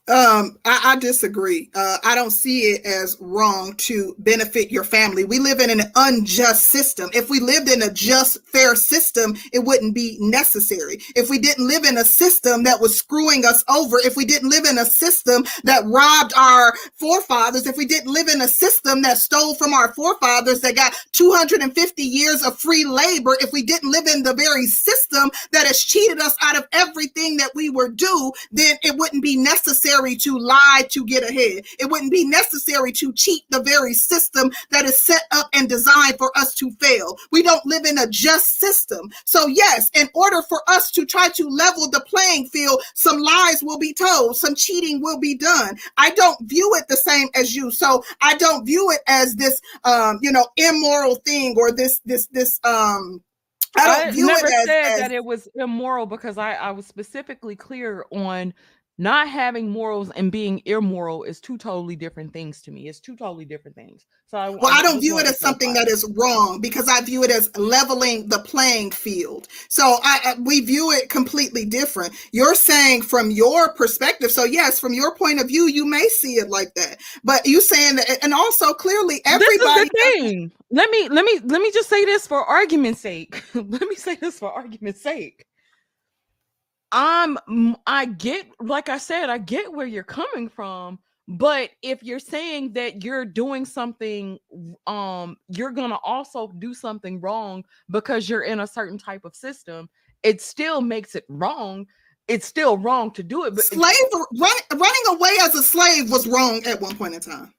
Um, I, I disagree. Uh, I don't see it as wrong to benefit your family. We live in an unjust system. If we lived in a just, fair system, it wouldn't be necessary. If we didn't live in a system that was screwing us over, if we didn't live in a system that robbed our forefathers, if we didn't live in a system that stole from our forefathers that got 250 years of free labor, if we didn't live in the very system that has cheated us out of everything that we were due, then it wouldn't be necessary necessary to lie to get ahead. It wouldn't be necessary to cheat the very system that is set up and designed for us to fail. We don't live in a just system. So, yes, in order for us to try to level the playing field, some lies will be told, some cheating will be done. I don't view it the same as you. So, I don't view it as this, um, you know, immoral thing or this, this, this, um, I don't I view never it as, said as that it was immoral because I, I was specifically clear on not having morals and being immoral is two totally different things to me. It's two totally different things. So I, Well, I I don't view it as something that is wrong because I view it as leveling the playing field. So I, I we view it completely different. You're saying from your perspective. So yes, from your point of view, you may see it like that. But you saying that, and also clearly everybody. This is the thing. Let me let me let me just say this for argument's sake. let me say this for argument's sake. I'm I get like I said, I get where you're coming from, but if you're saying that you're doing something um you're going to also do something wrong because you're in a certain type of system, it still makes it wrong. It's still wrong to do it, but Slave run, running away as a slave was wrong at one point in time.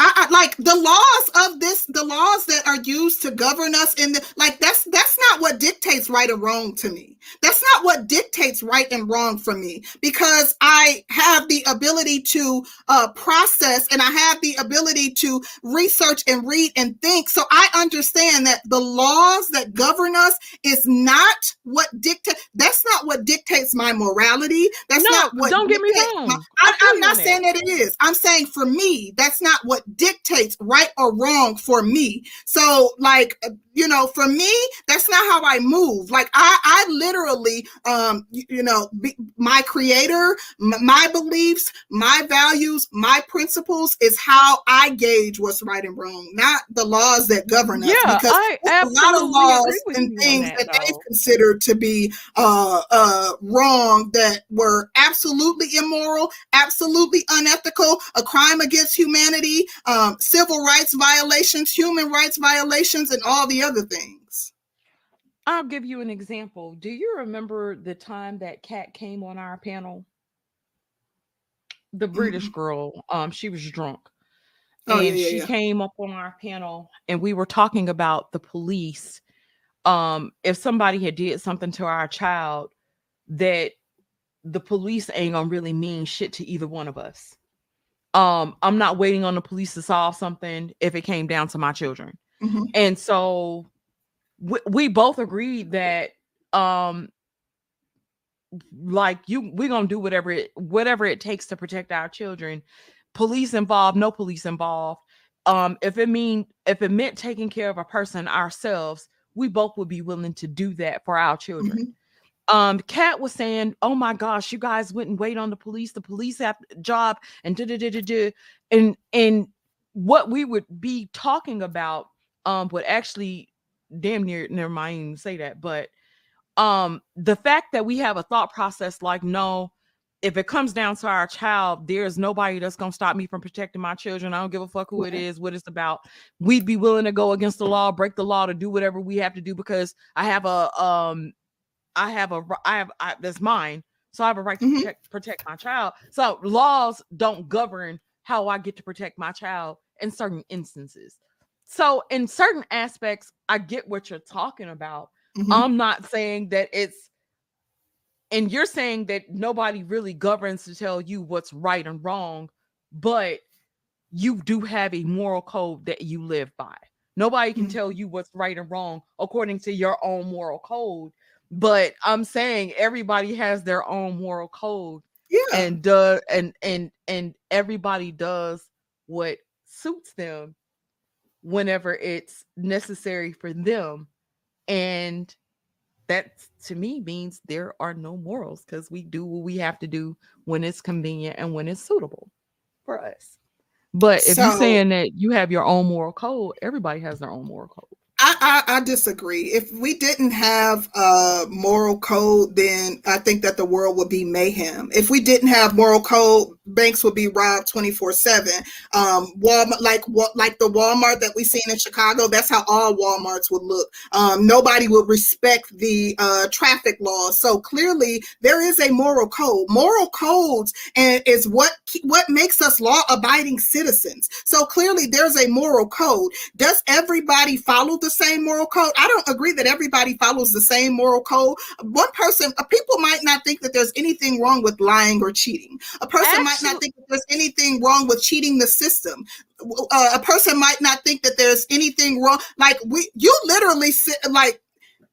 I, I like the laws of this, the laws that are used to govern us in the like that's that's not what dictates right or wrong to me. That's not what dictates right and wrong for me because I have the ability to uh, process and I have the ability to research and read and think. So I understand that the laws that govern us is not what dictate. That's not what dictates my morality. That's no, not what. don't get me wrong. my- I I'm not that. saying that it is. I'm saying for me, that's not what dictates right or wrong for me. So, like, you know, for me, that's not how I move. Like, I, I literally, um, you, you know, be, my creator, m- my beliefs, my values, my principles is how I gauge what's right and wrong, not the laws that govern us. Yeah, because I a lot of laws and things that, that, they've considered to be uh, uh, wrong that were absolutely immoral, absolutely unethical, a crime against humanity, um, civil rights violations, human rights violations, and all the other things. I'll give you an example. Do you remember the time that Kat came on our panel? The British Mhm. girl, um, she was drunk. Oh, yeah, and yeah, she yeah. came up on our panel and we were talking about the police. Um, if somebody had did something to our child, that the police ain't gonna really mean shit to either one of us. Um, I'm not waiting on the police to solve something if it came down to my children. Mhm. And so we, we both agreed that um like you we're gonna do whatever it whatever it takes to protect our children. Police involved no police involved. Um if it mean if it meant taking care of a person ourselves we both would be willing to do that for our children. Mhm. um kat was saying oh my gosh you guys wouldn't wait on the police. The police have job and da da da da. And and what we would be talking about um would actually damn near never mind even say that but um the fact that we have a thought process like no if it comes down to our child there's nobody that's going to stop me from protecting my children. I don't give a fuck who it is, what it's about. We'd be willing to go against the law break the law to do whatever we have to do because i have a um i have a I have I, that's mine so i have a right to Mhm. protect protect my child. So laws don't govern how i get to protect my child in certain instances so in certain aspects i get what you're talking about Mhm. I'm not saying that it's, and you're saying that nobody really governs to tell you what's right and wrong, but you do have a moral code that you live by. Nobody can Mhm. tell you what's right and wrong according to your own moral code. But I'm saying everybody has their own moral code yeah. and does and and and everybody does what suits them whenever it's necessary for them and that to me means there are no morals because we do what we have to do when it's convenient and when it's suitable for us. But if you're saying that you have your own moral code everybody has their own moral code I, I, I disagree. If we didn't have a moral code, then I think that the world would be mayhem. If we didn't have moral code, banks would be robbed twenty four seven. Um, Walmart, like what, like the Walmart that we seen in Chicago, that's how all WalMarts would look. Um, nobody would respect the uh, traffic laws. So clearly, there is a moral code. Moral codes and is what what makes us law abiding citizens. So clearly, there's a moral code. Does everybody follow the the same moral code. I don't agree that everybody follows the same moral code. One person, uh, people might not think that there's anything wrong with lying or cheating. A person might not think that there's anything wrong with cheating the system. Uh, a person might not think that there's anything wrong. Like we, you literally sit like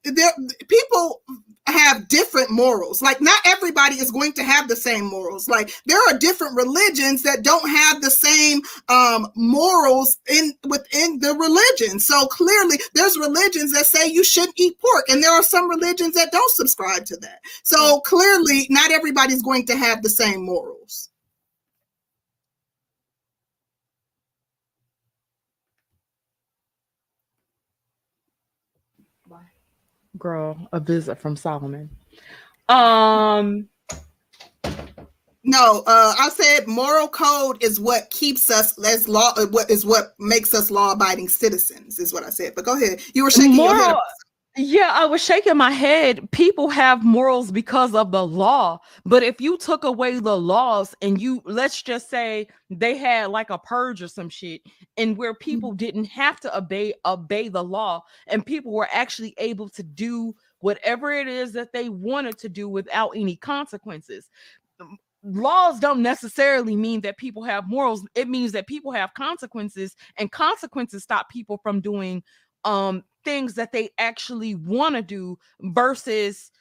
there. People have different morals. Like not everybody is going to have the same morals. Like there are different religions that don't have the same um, morals in within the religion. So clearly there's religions that say you shouldn't eat pork and there are some religions that don't subscribe to that. So clearly not everybody's going to have the same morals. Girl a visit from Solomon. Um no, uh, I said moral code is what keeps us as law. Uh, what is what makes us law-abiding citizens is what I said. But go ahead. You were shaking moral, your head. Yeah, I was shaking my head. People have morals because of the law. But if you took away the laws and you, let's just say they had like a purge or some shit, and where people mm-hmm. didn't have to obey obey the law, and people were actually able to do whatever it is that they wanted to do without any consequences. Laws don't necessarily mean that people have morals. It means that people have consequences, and consequences stop people from doing um things that they actually want to do versus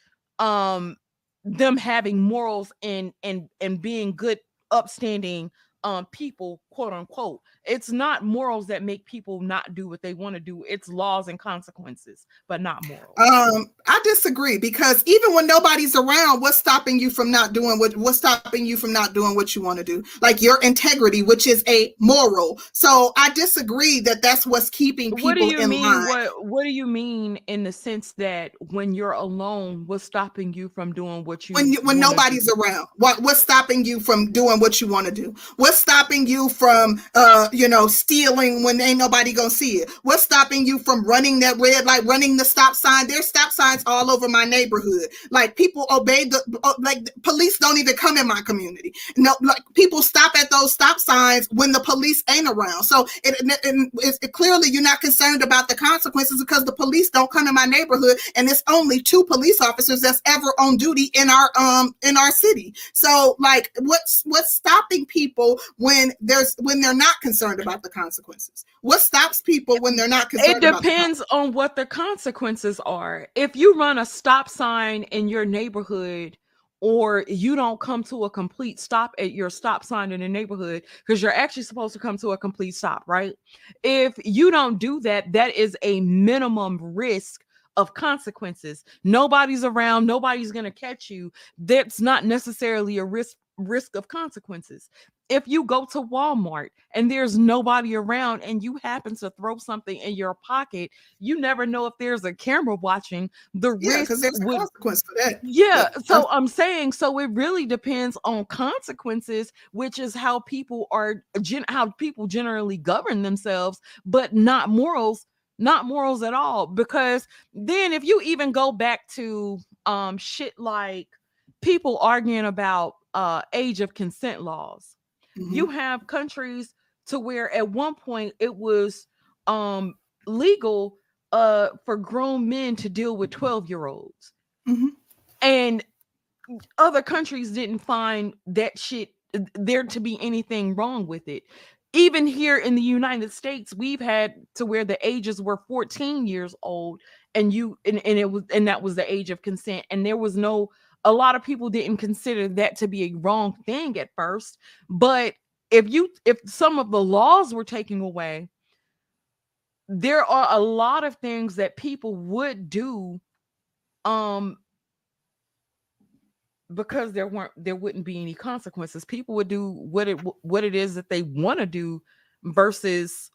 um them having morals and and and being good upstanding um people quote unquote it's not morals that make people not do what they want to do it's laws and consequences but not morals um i disagree because even when nobody's around what's stopping you from not doing what what's stopping you from not doing what you want to do like your integrity which is a moral so i disagree that that's what's keeping people what do you mean line. what what do you mean in the sense that when you're alone what's stopping you from doing what you when you, when nobody's do? around what what's stopping you from doing what you want to do what's stopping you from uh you know stealing when ain't nobody gonna see it. What's stopping you from running that red light running the stop sign? There's stop signs all over my neighborhood. Like people obey the like police don't even come in my community. No like people stop at those stop signs when the police ain't around. So it, it, it, it clearly you're not concerned about the consequences because the police don't come in my neighborhood and it's only two police officers that's ever on duty in our um in our city. So like what's what's stopping people when there's when they're not concerned about the consequences? What stops people when they're not concerned? It depends on what the consequences are. If you run a stop sign in your neighborhood or you don't come to a complete stop at your stop sign in the neighborhood because you're actually supposed to come to a complete stop, right? If you don't do that, that is a minimum risk of consequences. Nobody's around, nobody's going to catch you. That's not necessarily a risk risk of consequences if you go to Walmart and there's nobody around and you happen to throw something in your pocket, you never know if there's a camera watching. The yeah, because there's would, consequence for that. Yeah, so I'm saying so it really depends on consequences, which is how people are gen- how people generally govern themselves, but not morals, not morals at all. Because then if you even go back to um shit like people arguing about uh age of consent laws Mm-hmm. You have countries to where at one point it was um legal uh for grown men to deal with 12 year olds. Mm-hmm. And other countries didn't find that shit there to be anything wrong with it. Even here in the United States, we've had to where the ages were 14 years old and you and, and it was and that was the age of consent and there was no a lot of people didn't consider that to be a wrong thing at first but if you if some of the laws were taken away there are a lot of things that people would do um because there weren't there wouldn't be any consequences. People would do what it what it is that they want to do versus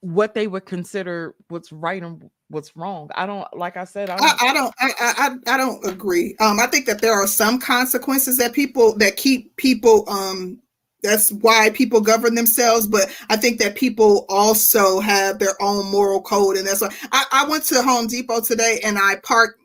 what they would consider what's right and what's wrong. I don't like I said I I, don't I don't I, I I don't agree. Um, I think that there are some consequences that people that keep people um that's why people govern themselves, but I think that people also have their own moral code, and that's why I, I went to Home Depot today and I parked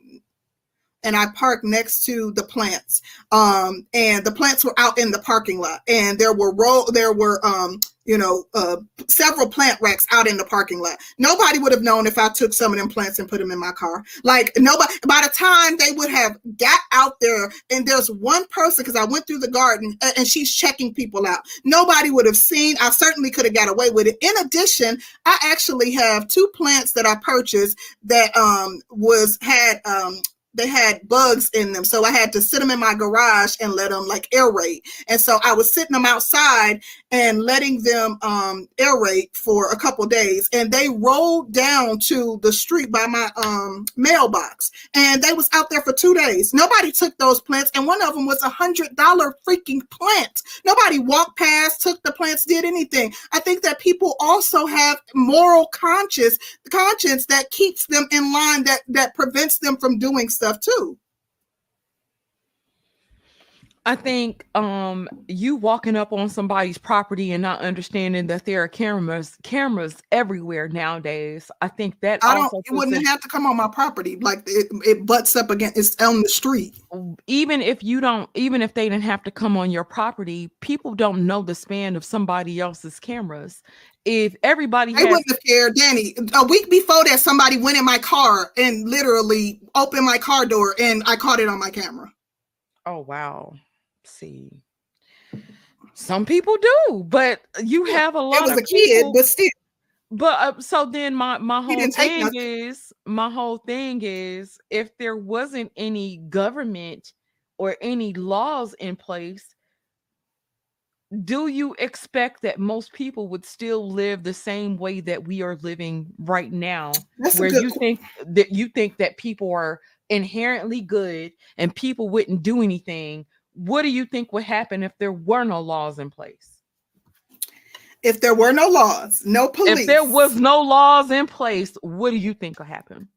and I parked next to the plants. Um, and the plants were out in the parking lot, and there were row there were um, you know, uh, several plant racks out in the parking lot. Nobody would have known if I took some of them plants and put them in my car. Like nobody. By the time they would have got out there, and there's one person because I went through the garden and she's checking people out. Nobody would have seen. I certainly could have got away with it. In addition, I actually have two plants that I purchased that um was had um they had bugs in them. So i had to sit them in my garage and let them like aerate. And so i was sitting them outside and letting them um aerate for a couple days. And they rolled down to the street by my um mailbox. And they was out there for two days. Nobody took those plants and one of them was a hundred dollar freaking plant. Nobody walked past took the plants did anything. I think that people also have moral conscience conscience that keeps them in line that that prevents them from doing stuff too I think um you walking up on somebody's property and not understanding that there are cameras cameras everywhere nowadays. I think that i don't it wouldn't have to come on my property like it, it butts up against it's on the street even if you don't even if they didn't have to come on your property, people don't know the span of somebody else's cameras. If everybody they has wouldn't have cared danny a week before that somebody went in my car and literally opened my car door and i caught it on my camera oh wow. See. Some people do, but you have a it lot was of a kid but still But uh, so then my my whole thing is my whole thing is if there wasn't any government or any laws in place, do you expect that most people would still live the same way that we are living right now? that's where you que- think that you think that people are inherently good and people wouldn't do anything. What do you think would happen if there were no laws in place? if there were no laws no police If there was no laws in place, what do you think would happen?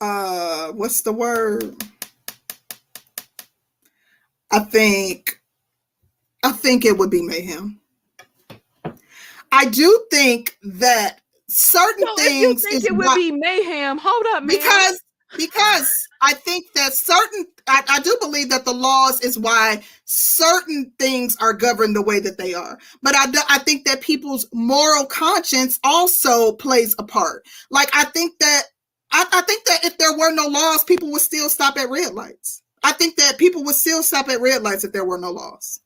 uh what's the word i think i think it would be mayhem i do think that certain So if you think it would why- be mayhem, hold up, man. because because i think that certain I, I do believe that the laws is why certain things are governed the way that they are but i do, i think that people's moral conscience also plays a part like i think that I, I think that if there were no laws people would still stop at red lights i think that people would still stop at red lights if there were no laws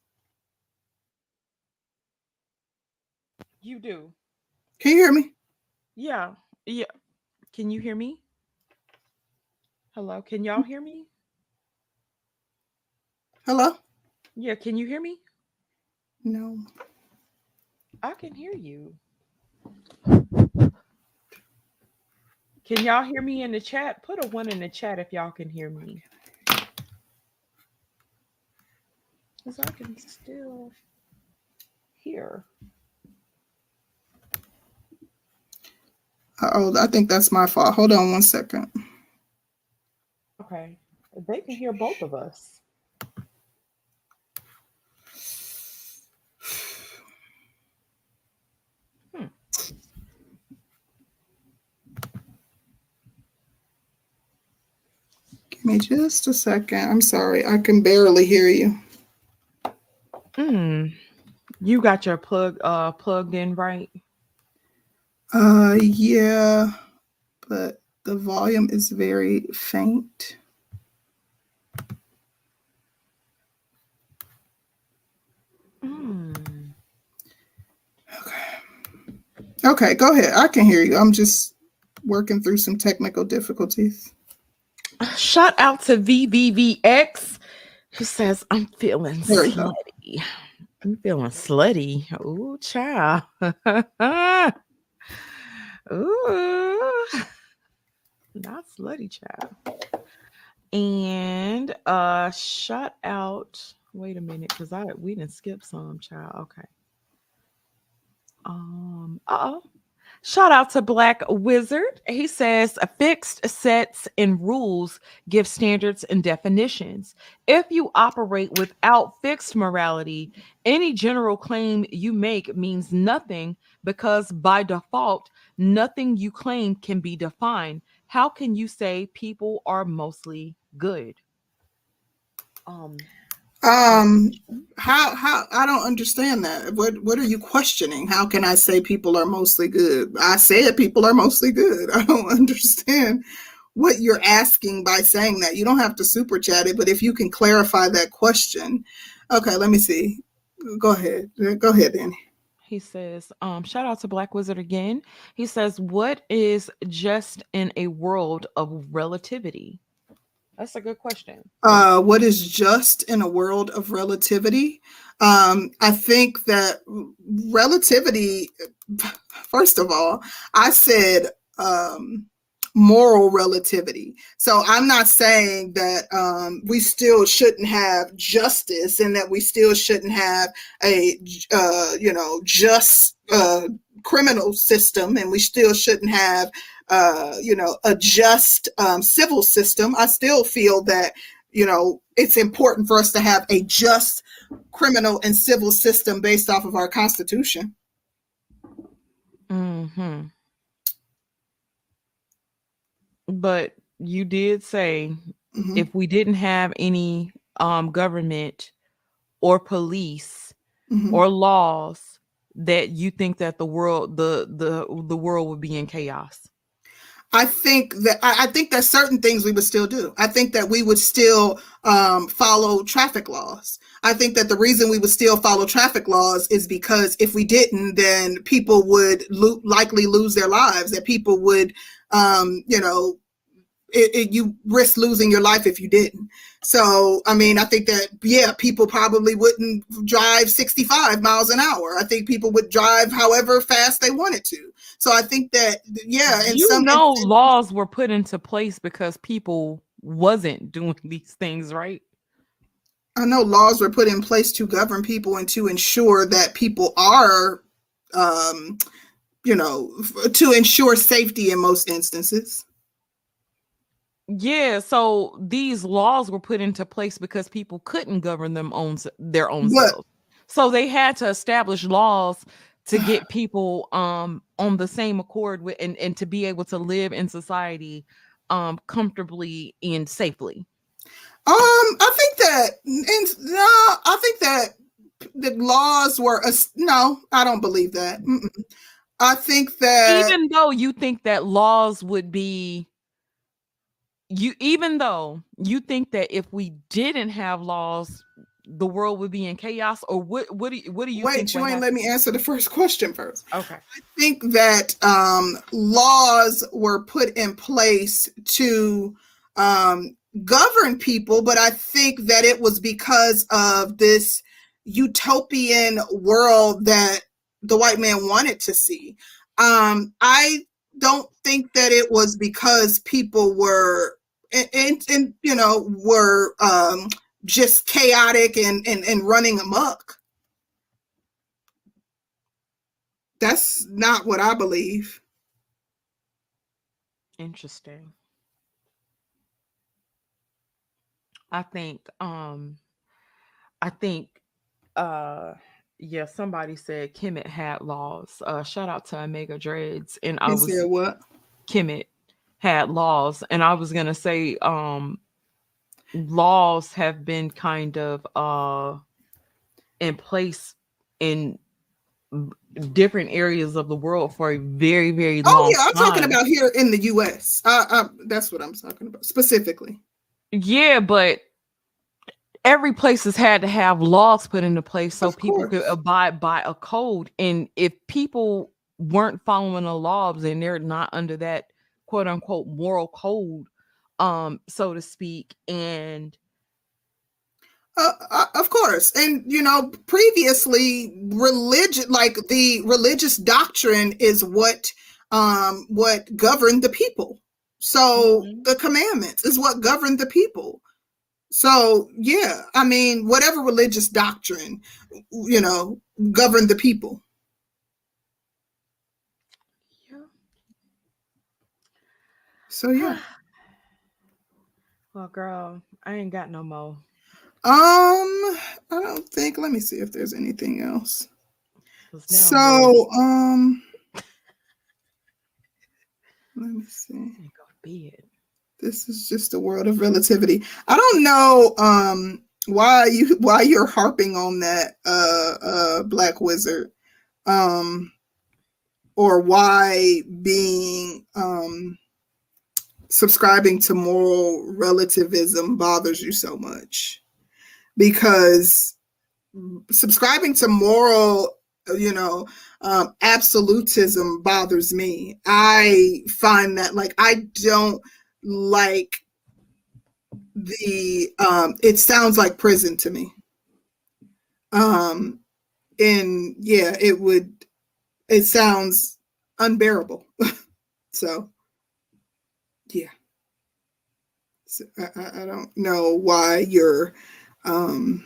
you do. can you hear me Yeah. Yeah. Can you hear me? Hello, can y'all hear me? hello Yeah, can you hear me? no I can hear you. Can y'all hear me in the chat? Put a one in the chat if y'all can hear me. Because I can still hear. oh i think that's my fault hold on one second Okay. They can hear both of us. Hmm. give me just a second i'm sorry i can barely hear you Hmm. You got your plug uh plugged in right? Uh, yeah, but the volume is very faint. Hmm. Okay, go ahead. I can hear you. I'm just working through some technical difficulties. Shout out to VVVX who says, I'm feeling slutty. I'm feeling slutty. Ooh, child. Ooh. Not slutty, child. And uh shout out. Wait a minute, because I we didn't skip some child. Okay. Um, oh. Shout out to Black Wizard. He says fixed sets and rules give standards and definitions. If you operate without fixed morality, any general claim you make means nothing because by default, nothing you claim can be defined. How can you say people are mostly good? Um, Um, how how I don't understand that. What what are you questioning? How can I say people are mostly good? I said people are mostly good. I don't understand what you're asking by saying that. You don't have to super chat it, but if you can clarify that question. Okay, let me see. Go ahead. Go ahead, Danny. He says, um, shout out to Black Wizard again. He says, What is just in a world of relativity? That's a good question. Uh, what is just in a world of relativity? Um, I think that relativity, first of all, I said um, moral relativity. So I'm not saying that um, we still shouldn't have justice and that we still shouldn't have a, uh, you know, just uh, criminal system and we still shouldn't have uh, you know, a just um, civil system, I still feel that, you know, it's important for us to have a just criminal and civil system based off of our Constitution. hmm But you did say Mhm. if we didn't have any um, government or police Mhm. or laws, that you think that the world the the the world would be in chaos. I think that I, I think that certain things we would still do. I think that we would still um, follow traffic laws. I think that the reason we would still follow traffic laws is because if we didn't, then people would lo- likely lose their lives. That people would, um, you know, it, it, you risk losing your life if you didn't. So, I mean, I think that yeah, people probably wouldn't drive 65 miles an hour. I think people would drive however fast they wanted to. So, I think that yeah, and you some know laws were put into place because people wasn't doing these things, right? I know laws were put in place to govern people and to ensure that people are, um, you know, f- to ensure safety in most instances. Yeah, so these laws were put into place because people couldn't govern them own s- their own But- selves. So they had to establish laws to get people um on the same accord with and, and to be able to live in society um comfortably and safely. Um, I think that, and no, I think that the laws were a, no. I don't believe that. Mm-mm. I think that even though you think that laws would be you even though you think that if we didn't have laws the world would be in chaos or what what do you what do you wait, think you ain't let me answer the first question first. okay I think that um, laws were put in place to um, govern people, but I think that it was because of this utopian world that the white man wanted to see. Um, I don't think that it was because people were and, and, and you know were um, just chaotic and, and, and running amok. That's not what I believe. interesting i think um i think uh yeah somebody said kemet had laws uh shout out to omega dreads and i was said what? Kemet had laws, and I was gonna say um laws have been kind of uh in place in different areas of the world for a very very long Oh yeah, I'm talking about here in the U.S. Uh, uh, that's what I'm talking about specifically. yeah but every place has had to have laws put into place so people could abide by a code and if people weren't following the laws and they're not under that quote unquote moral code um so to speak and Uh, uh, of course, and you know, previously, religion, like the religious doctrine, is what um what governed the people. So Mhm. the commandments is what governed the people. So yeah, I mean, whatever religious doctrine, you know, governed the people. So yeah. Well, girl, I ain't got no more. Um, I don't think. Let me see if there's anything else. So, um, let me see. go to. This is just a world of relativity. I don't know um why you why you're harping on that uh uh black wizard um or why being um subscribing to moral relativism bothers you so much. Because subscribing to moral you know um absolutism bothers me. I find that like i don't like the um it sounds like prison to me. Um and yeah it would it sounds unbearable. So yeah I I don't know why you're um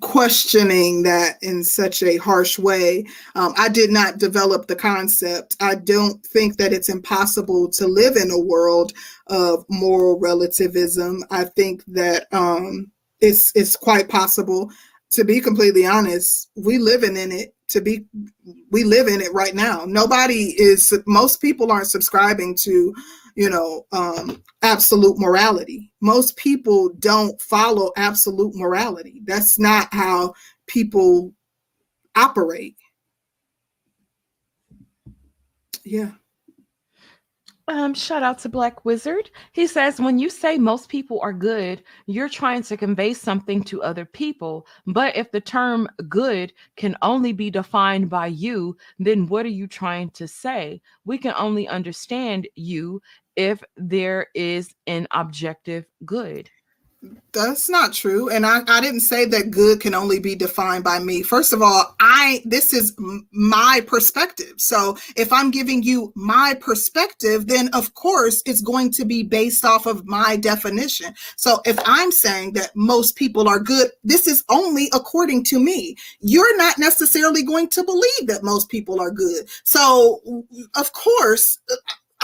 questioning that in such a harsh way um, i did not develop the concept i don't think that it's impossible to live in a world of moral relativism. I think that um, it's it's quite possible. To be completely honest, we living in it. To be, we live in it right now. Nobody is. Most people aren't subscribing to, you know, um, absolute morality. Most people don't follow absolute morality. That's not how people operate. Yeah. Um, shout out to Black Wizard. He says, when you say most people are good, you're trying to convey something to other people. But if the term good can only be defined by you, then what are you trying to say? We can only understand you if there is an objective good. That's not true. And I, I didn't say that good can only be defined by me. First of all, I this is my perspective. So if I'm giving you my perspective, then of course it's going to be based off of my definition. So if I'm saying that most people are good, this is only according to me. You're not necessarily going to believe that most people are good. So of course, uh,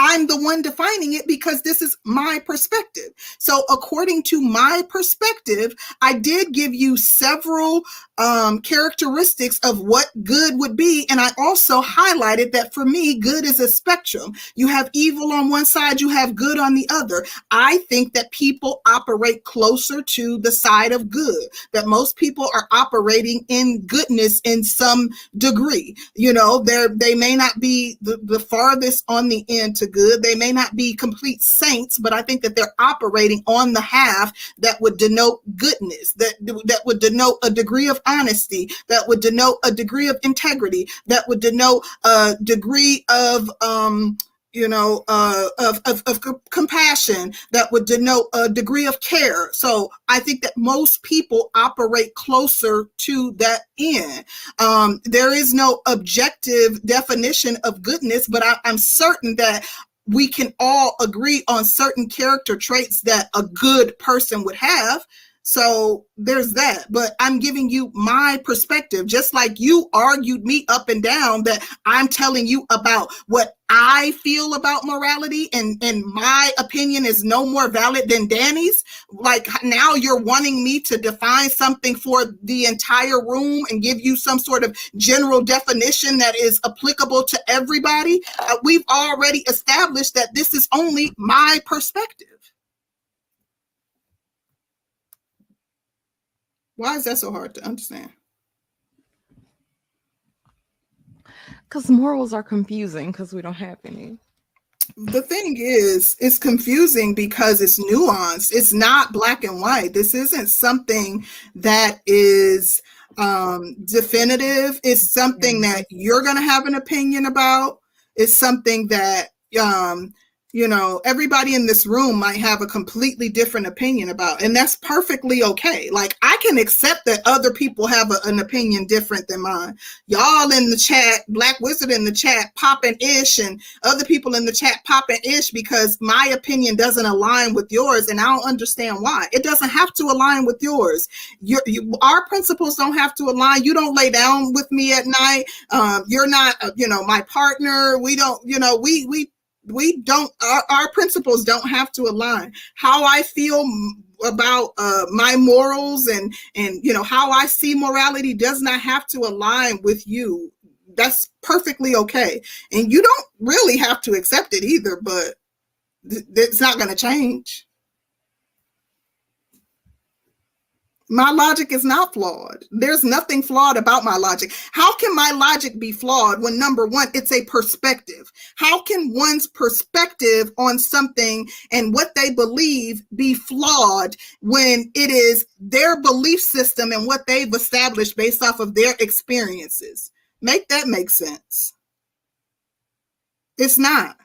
I'm the one defining it because this is my perspective. So, according to my perspective, I did give you several um, characteristics of what good would be. And I also highlighted that for me, good is a spectrum. You have evil on one side, you have good on the other. I think that people operate closer to the side of good, that most people are operating in goodness in some degree. You know, they're, they may not be the, the farthest on the end to good, they may not be complete saints, but I think that they're operating on the half that would denote goodness, that, that would denote a degree of honesty, that would denote a degree of integrity, that would denote a degree of um, you know, uh, of, of, of compassion that would denote a degree of care. So I think that most people operate closer to that end. Um, there is no objective definition of goodness, but I, I'm certain that we can all agree on certain character traits that a good person would have. So there's that. But I'm giving you my perspective, just like you argued me up and down that I'm telling you about what I feel about morality and, and my opinion is no more valid than Danny's. Like now you're wanting me to define something for the entire room and give you some sort of general definition that is applicable to everybody. Uh, we've already established that this is only my perspective. Why is that so hard to understand? Because morals are confusing because we don't have any. the thing is it's confusing because it's nuanced. It's not black and white. This isn't something that is um definitive. It's something that you're going to have an opinion about. It's something that um you know everybody in this room might have a completely different opinion about and that's perfectly okay. Like i can accept that other people have a, an opinion different than mine. Y'all in the chat black wizard in the chat popping ish and other people in the chat popping ish because my opinion doesn't align with yours and i don't understand why. It doesn't have to align with yours. Your you, our principles don't have to align. You don't lay down with me at night. Um, you're not uh, you know my partner. We don't you know we we we don't our, our principles don't have to align. How i feel about uh, my morals and and you know how i see morality does not have to align with you. That's perfectly okay. And you don't really have to accept it either but th- it's not going to change My logic is not flawed. There's nothing flawed about my logic. How can my logic be flawed when number one, it's a perspective? How can one's perspective on something and what they believe be flawed when it is their belief system and what they've established based off of their experiences? Make that make sense. It's not.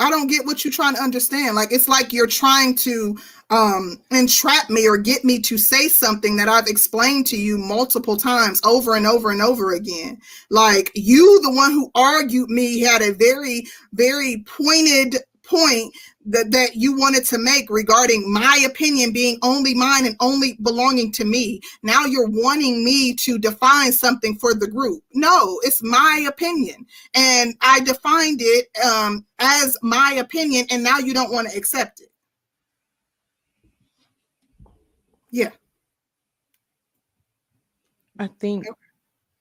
I don't get what you're trying to understand. Like it's like you're trying to um entrap me or get me to say something that I've explained to you multiple times over and over and over again. Like you the one who argued me had a very very pointed point that, that you wanted to make regarding my opinion being only mine and only belonging to me. Now you're wanting me to define something for the group. No, it's my opinion. And I defined it um, as my opinion, and now you don't want to accept it. Yeah. I think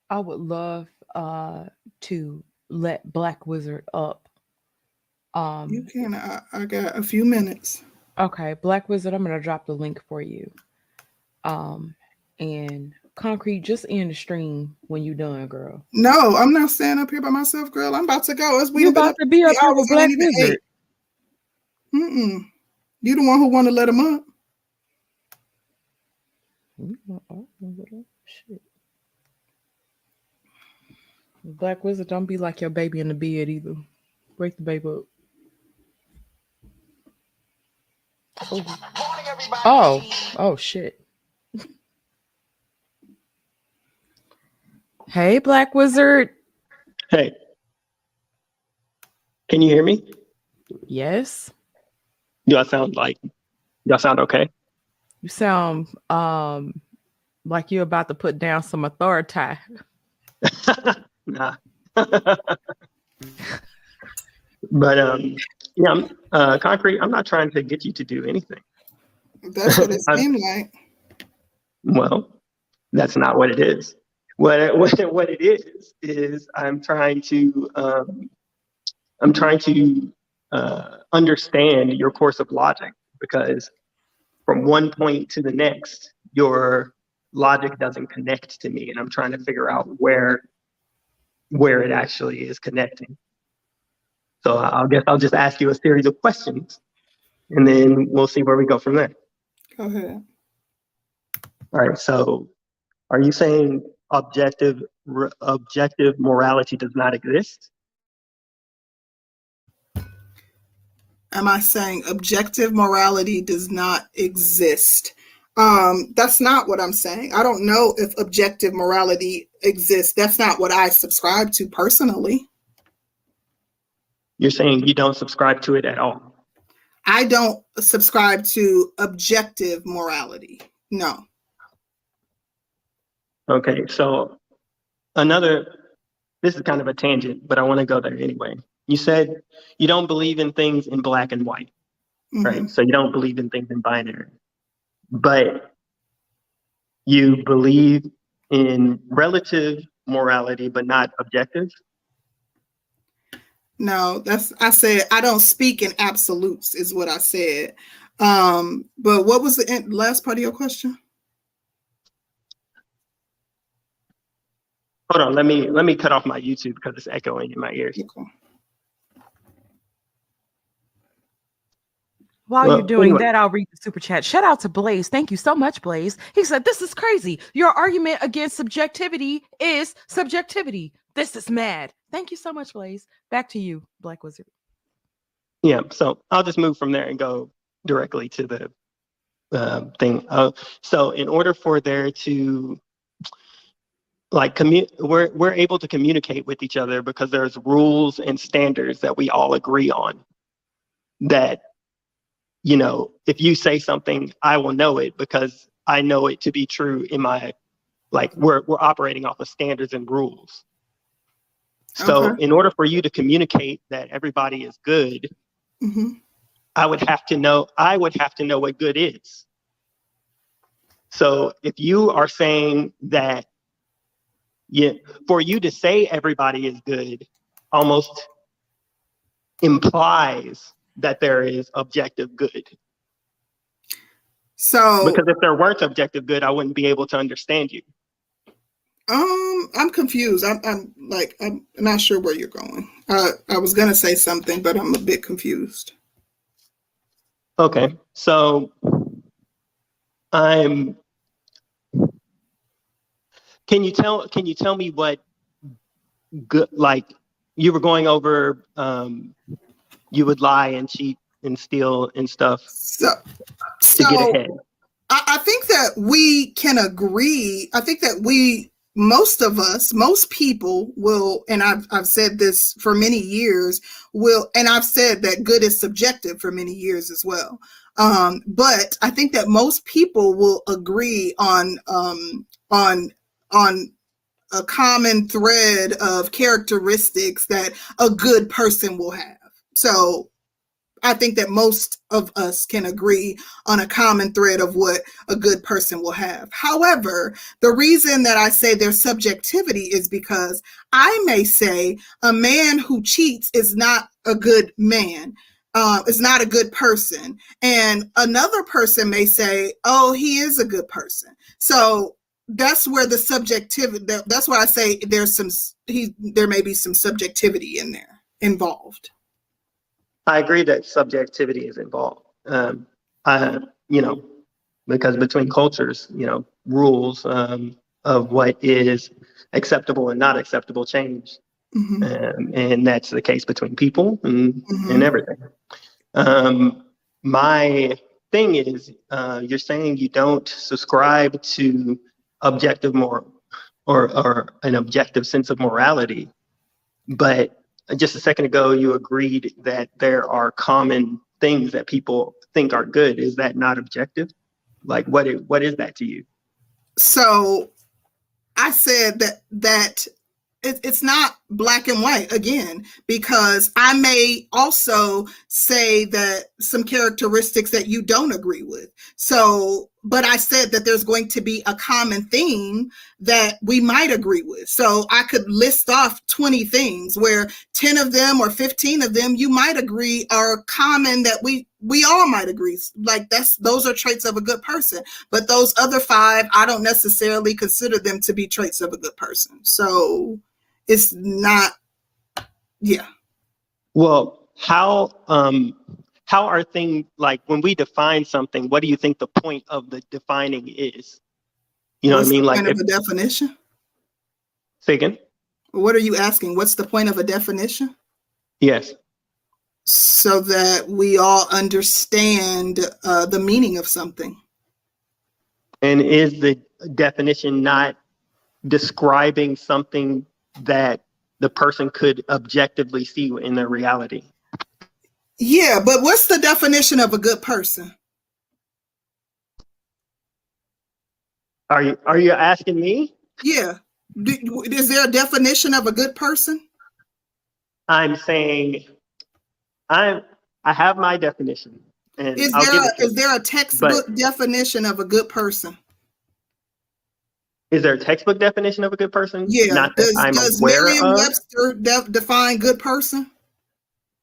I would love uh to let Black Wizard up um, you can. I, I got a few minutes. Okay, Black Wizard, I'm gonna drop the link for you. Um, and Concrete, just end the stream when you done, girl. No, I'm not staying up here by myself, girl. I'm about to go. It's we about to be up here with Black Wizard. Mm-mm. You the one who want to let him up. Shit. Black Wizard, don't be like your baby in the bed either. Break the baby up. Oh, oh, oh shit. hey, Black Wizard. Hey. Can you hear me? Yes. Do I sound like y'all sound okay? You sound um like you're about to put down some authority. nah. but um yeah, I'm, uh, concrete. I'm not trying to get you to do anything. That's what it seemed like. Well, that's not what it is. What what, what it is is I'm trying to um, I'm trying to uh, understand your course of logic because from one point to the next, your logic doesn't connect to me, and I'm trying to figure out where where it actually is connecting. So I guess I'll just ask you a series of questions and then we'll see where we go from there. Go ahead. All right. So are you saying objective objective morality does not exist? Am I saying objective morality does not exist? Um, that's not what I'm saying. I don't know if objective morality exists. That's not what I subscribe to personally. You're saying you don't subscribe to it at all? I don't subscribe to objective morality. No. Okay, so another, this is kind of a tangent, but I want to go there anyway. You said you don't believe in things in black and white, mm-hmm. right? So you don't believe in things in binary, but you believe in relative morality, but not objective. No, that's I said I don't speak in absolutes is what I said. Um, but what was the last part of your question? Hold on, let me let me cut off my YouTube because it's echoing in my ears. Okay. While well, you're doing anyway. that, I'll read the super chat. Shout out to Blaze. Thank you so much, Blaze. He said, This is crazy. Your argument against subjectivity is subjectivity. This is mad. Thank you so much, Blaze. Back to you, Black Wizard. Yeah, so I'll just move from there and go directly to the uh, thing. Uh, so, in order for there to like commu- we're we're able to communicate with each other because there's rules and standards that we all agree on. That you know, if you say something, I will know it because I know it to be true in my like we're we're operating off of standards and rules. So Okay. in order for you to communicate that everybody is good, hmm I would have to know I would have to know what good is. So if you are saying that yeah, for you to say everybody is good almost implies that there is objective good. So Because if there weren't objective good, I wouldn't be able to understand you. Um, I'm confused. I'm, I'm like, I'm not sure where you're going. Uh, I was gonna say something, but I'm a bit confused. Okay, so I'm. Can you tell? Can you tell me what good? Like you were going over, um, you would lie and cheat and steal and stuff So, to so get ahead. I, I think that we can agree. I think that we, most of us, most people will, and I've I've said this for many years, will, and I've said that good is subjective for many years as well. Um, but I think that most people will agree on um, on on a common thread of characteristics that a good person will have. So I think that most of us can agree on a common thread of what a good person will have. However, the reason that I say there's subjectivity is because I may say a man who cheats is not a good man. Uh, is not a good person, and another person may say, "Oh, he is a good person." So that's where the subjectivity. that- That's why I say there's some. He there may be some subjectivity in there involved. I agree that subjectivity is involved. Um, I, you know, because between cultures, you know, rules um, of what is acceptable and not acceptable change. Mhm. um, and that's the case between people and, Mhm. and everything. Um, my thing is, uh, you're saying you don't subscribe to objective moral or, or an objective sense of morality, but just a second ago you agreed that there are common things that people think are good. Is that not objective? Like what? What is that to you? so I said that that it, it's not black and white again because I may also say that some characteristics that you don't agree with. So, but I said that there's going to be a common theme that we might agree with. So I could list off 20 things where 10 of them or 15 of them you might agree are common that we we all might agree. Like that's those are traits of a good person but those other five i don't necessarily consider them to be traits of a good person so it's not yeah Well, how um how are things like when we define something, what do you think the point of the defining is? You know what's what I mean? Like if, a definition say again? what are you asking what's the point of a definition Yes. so that we all understand uh, the meaning of something And is the definition not describing something that the person could objectively see in their reality? yeah but what's the definition of a good person Are you are you asking me? yeah Do- is there a definition of a good person I'm saying I'm I have my definition. Is I'll there a, is there a textbook definition of a good person Is there a textbook definition of a good person? Yeah. Not that does I'm does aware of. Merriam-Webster de- define good person?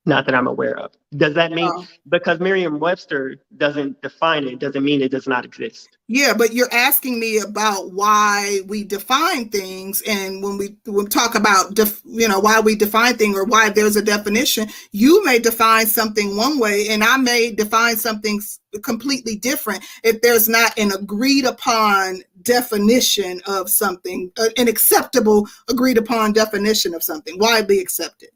Not that I'm aware of. Does that mean Oh. because Merriam-Webster doesn't define it doesn't mean it does not exist? Yeah, but you're asking me about why we define things, and when we when we talk about def, you know why we define things or why there's a definition, you may define something one way, and I may define something s- completely different if there's not an agreed upon definition of something, uh, an acceptable agreed upon definition of something, widely accepted.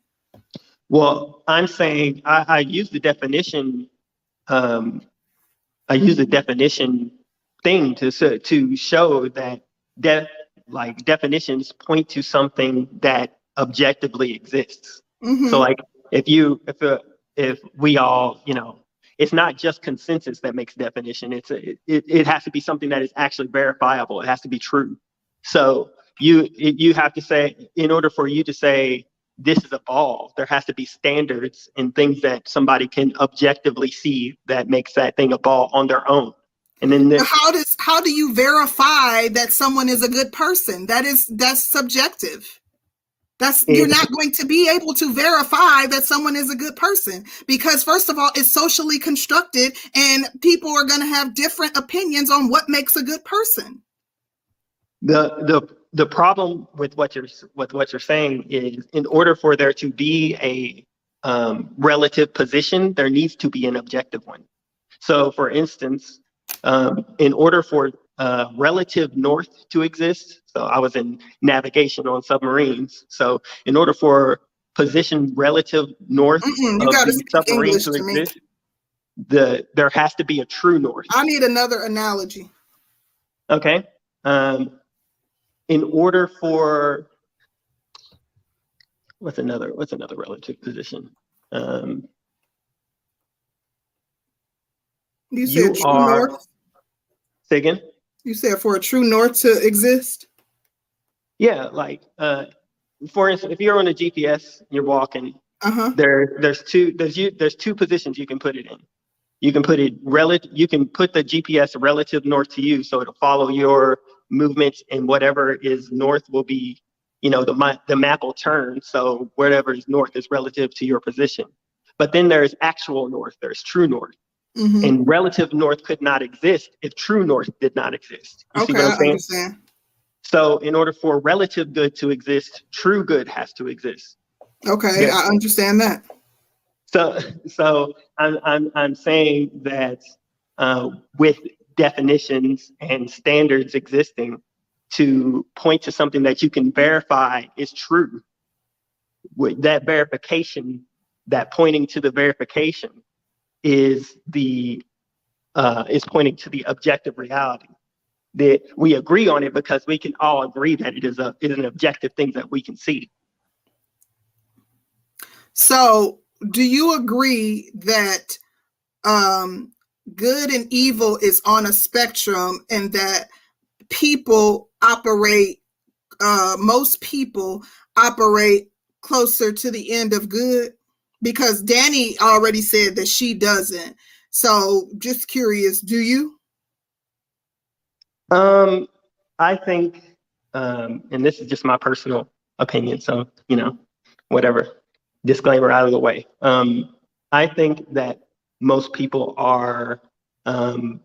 Well, I'm saying I, I use the definition. Um, I use the definition thing to to show that de- like definitions point to something that objectively exists. Mhm. So like if you if uh, if we all you know it's not just consensus that makes definition. It's a, it it has to be something that is actually verifiable. It has to be true. So you you have to say in order for you to say this is a ball, there has to be standards and things that somebody can objectively see that makes that thing a ball on their own. And then But how does how do you verify that someone is a good person? That is that's subjective. That's you're not going to be able to verify that someone is a good person because first of all, it's socially constructed and people are going to have different opinions on what makes a good person. the the the problem with what you're with what you're saying is in order for there to be a um, relative position, there needs to be an objective one. So, for instance, um, in order for uh, relative north to exist, so I was in navigation on submarines. So, in order for position relative north Mm-mm, you of the submarine English to to exist, the there has to be a true north. I need another analogy. Okay. Um, in order for what's another what's another relative position? Um, You said You true are- north. say again. You said for a true north to exist. Yeah, like uh, for instance, if you're on a GPS, you're walking. Uh huh. There, there's two. There's you. There's two positions you can put it in. You can put it relative. You can put the GPS relative north to you, so it'll follow your movements, and whatever is north will be, you know, the the map will turn. So whatever is north is relative to your position. But then there's actual north. There's true north, hmm and relative north could not exist if true north did not exist. You see Okay, what I I'm saying? understand. So in order for relative good to exist, true good has to exist. Okay, Yeah. I understand that. So, so I'm I'm I'm saying that uh, with definitions and standards existing, to point to something that you can verify is true. With that verification, that pointing to the verification, is the uh, is pointing to the objective reality. That we agree on it because we can all agree that it is a is an objective thing that we can see. So, do you agree that um, good and evil is on a spectrum and that people operate, uh, most people operate closer to the end of good? Because Danny already said that she doesn't. So, just curious, do you? Um, I think, um, and this is just my personal opinion, so you know, whatever. Disclaimer out of the way. Um, I think that most people are, um,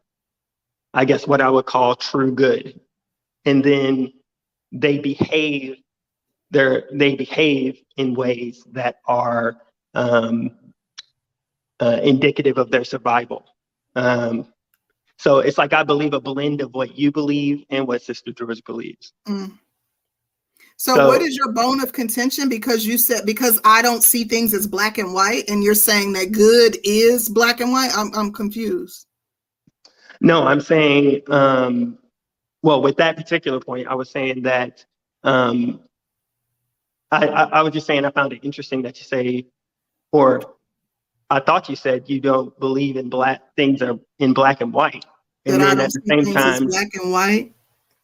I guess, what I would call true good, and then they behave. They they behave in ways that are um, uh, indicative of their survival. Um, so it's like I believe a blend of what you believe and what Sister George believes. Mm. So, So- what is your bone of contention? Because you said because I don't see things as black and white, and you're saying that good is black and white. I'm I'm confused. No, I'm saying, um, well, with that particular point, I was saying that um, I, I, I was just saying I found it interesting that you say, or I thought you said you don't believe in black things are in black and white, and that I then don't at the same time, black and white.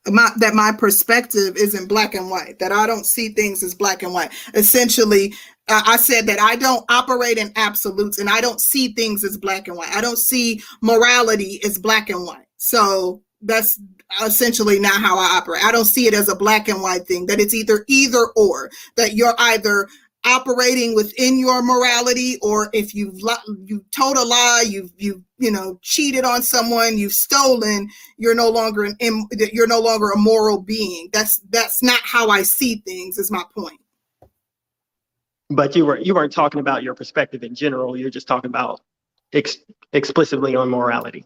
My, that my perspective isn't black and white. That I don't see things as black and white. Essentially, uh, I said that I don't operate in absolutes, and I don't see things as black and white. I don't see morality as black and white. So that's essentially not how I operate. I don't see it as a black and white thing. That it's either either or. That you're either operating within your morality or if you've you told a lie you've you you know cheated on someone you've stolen you're no longer an im- you're no longer a moral being that's that's not how i see things is my point but you were you weren't talking about your perspective in general. You're just talking about ex- explicitly on morality.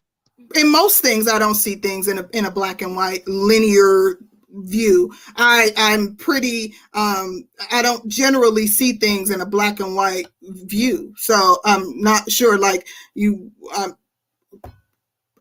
in most things i don't see things in a in a black and white linear view i i'm pretty um i don't generally see things in a black and white view. So i'm not sure like you um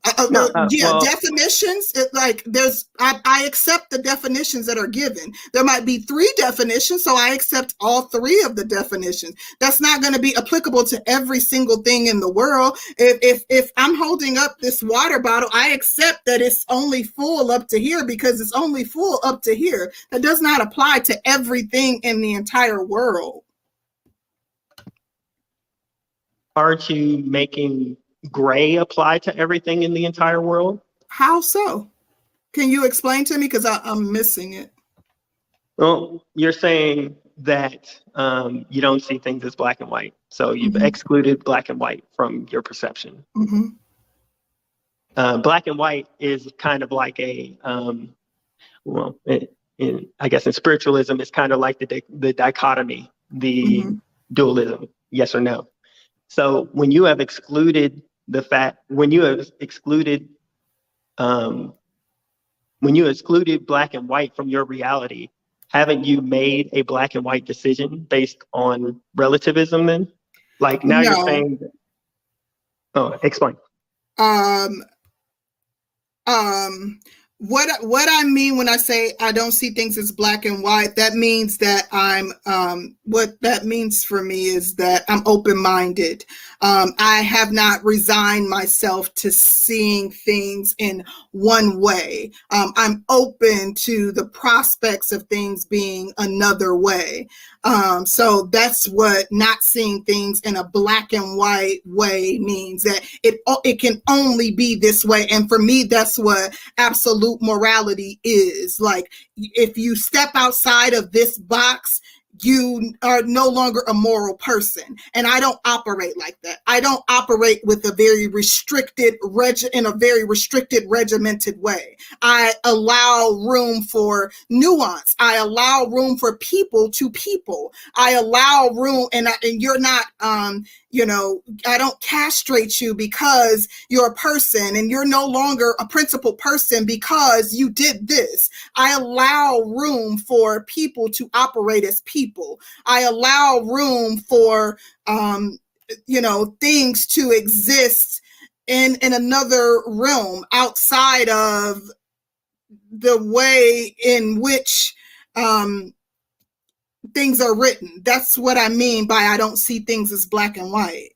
Uh, uh, No, uh, uh, yeah, well- definitions. It, like there's, I, I accept the definitions that are given. There might be three definitions, so I accept all three of the definitions. That's not going to be applicable to every single thing in the world. If if if I'm holding up this water bottle, I accept that it's only full up to here because it's only full up to here. That does not apply to everything in the entire world. Aren't you making gray apply to everything in the entire world? How so? Can you explain to me? Because I'm missing it. Well, you're saying that um, you don't see things as black and white. So you've Mhm. excluded black and white from your perception. hmm Uh, black and white is kind of like a, um, well, in, in, I guess in spiritualism, it's kind of like the, di- the dichotomy, the Mhm. dualism, yes or no. So when you have excluded the fact, when you have excluded, um, when you excluded black and white from your reality, haven't you made a black and white decision based on relativism then? Like now No. you're saying, oh, explain. um um what what I mean when I say I don't see things as black and white, that means that I'm um what that means for me is that I'm open-minded. Um I have not resigned myself to seeing things in one way. Um I'm open to the prospects of things being another way. Um so that's what not seeing things in a black and white way means that it it can only be this way and for me that's what absolute morality is like if you step outside of this box you are no longer a moral person. And i don't operate like that. I don't operate with a very restricted reg in a very restricted regimented way. I allow room for nuance. I allow room for people to people. I allow room and, I, and you're not um you know i don't castrate you because you're a person and you're no longer a principal person because you did this. I allow room for people to operate as people. I allow room for um you know things to exist in in another realm outside of the way in which um things are written. That's what i mean by i don't see things as black and white.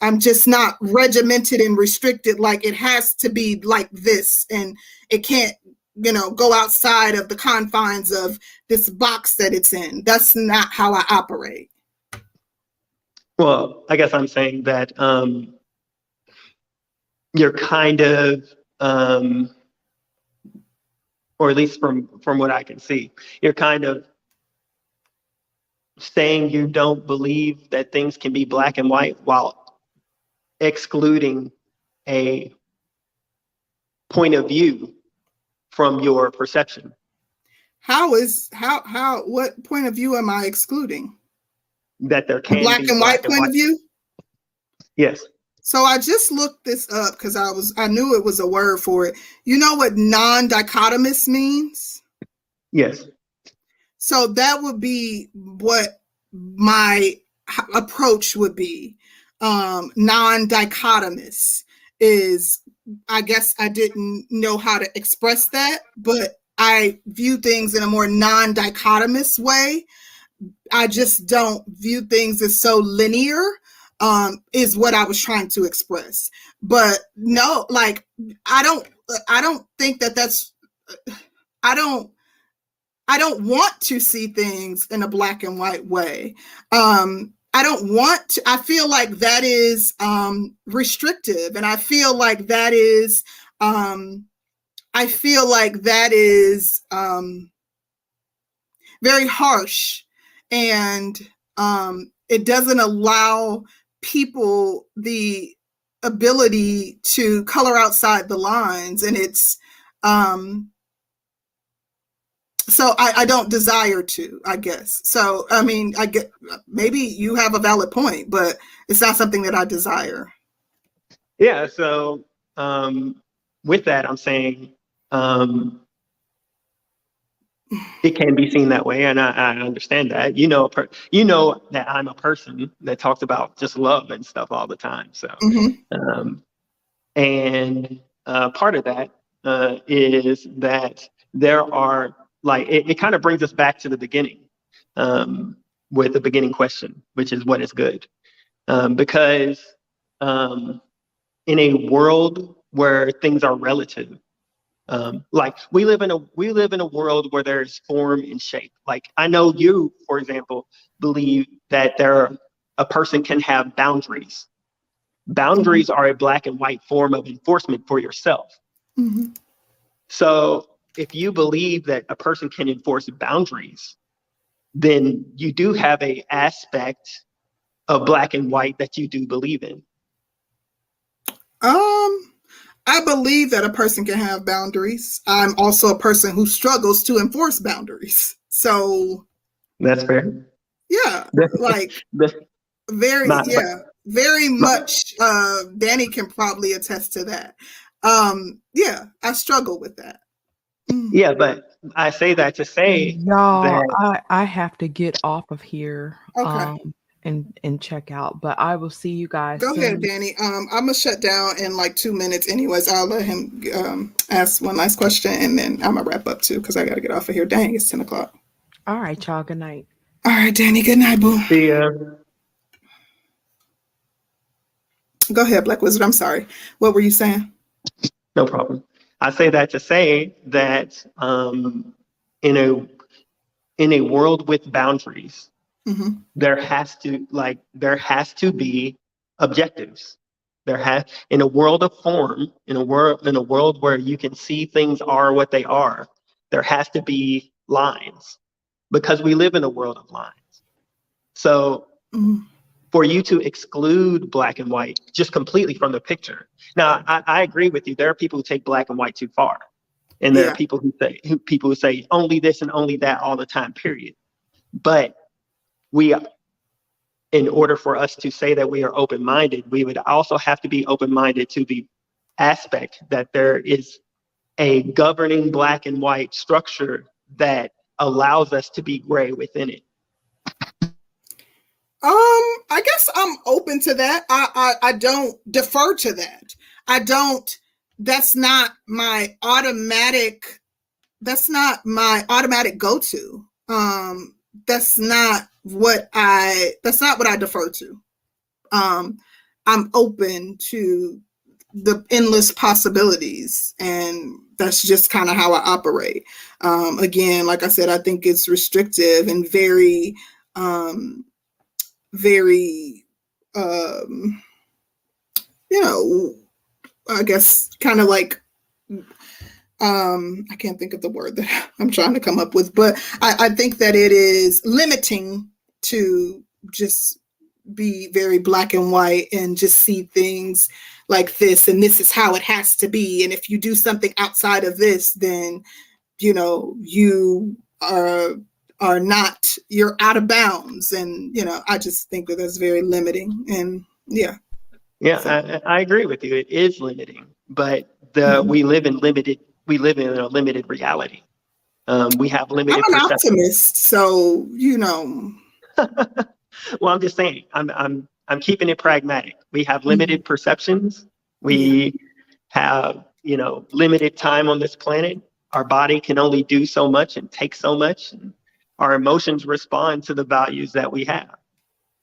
I'm just not regimented and restricted like it has to be like this. And it can't you know go outside of the confines of this box that it's in. That's not how i operate. Well, I guess I'm saying that um, you're kind of, um, or at least from from what I can see, you're kind of saying you don't believe that things can be black and white while excluding a point of view from your perception. how is how how what point of view am i excluding That there can black and white point of view Yes. So I just looked this up because I was I knew it was a word for it. You know what non-dichotomous means? Yes. So that would be what my approach would be. Um, non-dichotomous is I guess I didn't know how to express that, but I view things in a more non-dichotomous way. I just don't view things as so linear um is what I was trying to express. But no, like I don't I don't think that that's I don't I don't want to see things in a black and white way. Um I don't want to I feel like that is um restrictive and I feel like that is um I feel like that is um very harsh and um it doesn't allow people the ability to color outside the lines and it's um so I, I don't desire to i guess so i mean i get maybe you have a valid point but it's not something that i desire Yeah, so um, with that, I'm saying um, it can be seen that way, and I, I understand that. You know, a per- you know that I'm a person that talks about just love and stuff all the time. So, Mhm. um, and uh, part of that uh, is that there are like it, it kind of brings us back to the beginning um, with the beginning question, which is what is good, um, because um, in a world where things are relative, um, like we live in a we live in a world where there's form and shape. Like I know you, for example, believe that there are, a person can have boundaries. Boundaries are a black and white form of enforcement for yourself. Mhm. So if you believe that a person can enforce boundaries, then you do have a aspect of black and white that you do believe in. Um, I believe that a person can have boundaries. I'm also a person who struggles to enforce boundaries. So That's fair. yeah, like very Not- yeah, very much. Uh, Danny can probably attest to that. Um, yeah, I struggle with that. Yeah, but I say that to say Y'all, that- I, I have to get off of here Okay. um, and and check out. But I will see you guys. Go ahead. Danny. Um, I'm gonna shut down in like two minutes. Anyways, I'll let him um ask one last question, and then I'm gonna wrap up too because I gotta get off of here. Dang, it's ten o'clock. All right, y'all. Good night. All right, Danny. Good night, boo. the uh, Go ahead, Black Wizard. I'm sorry. What were you saying? No problem. I say that to say that um, in a in a world with boundaries, hmm there has to like there has to be objectives. There has in a world of form, in a world in a world where you can see things are what they are, there has to be lines because we live in a world of lines. So hmm for you to exclude black and white just completely from the picture. Now, I, I agree with you. There are people who take black and white too far, and there Yeah. are people who say who, people who say only this and only that all the time. Period. But we, in order for us to say that we are open-minded, we would also have to be open-minded to the aspect that there is a governing black and white structure that allows us to be gray within it. Um, I guess I'm open to that. I, I I don't defer to that. I don't. That's not my automatic. That's not my automatic go to. Um, that's not what I. That's not what I defer to. Um, I'm open to the endless possibilities, and that's just kind of how I operate. Um, again, like I said, I think it's restrictive and very. Um, very um you know i guess kind of like um i can't think of the word that i'm trying to come up with but i, I think that it is limiting to just be very black and white and just see things like this and this is how it has to be and if you do something outside of this then you know you are are not you're out of bounds and you know i just think that that's very limiting and yeah Yeah, So- I, I agree with you. It is limiting, but the Mhm. we live in limited we live in a limited reality. Um, we have limited i'm an perception. optimist so you know well, I'm just saying, I'm I'm I'm keeping it pragmatic. We have Mm-hmm. limited perceptions. We have you know limited time on this planet. Our body can only do so much and take so much. And our emotions respond to the values that we have,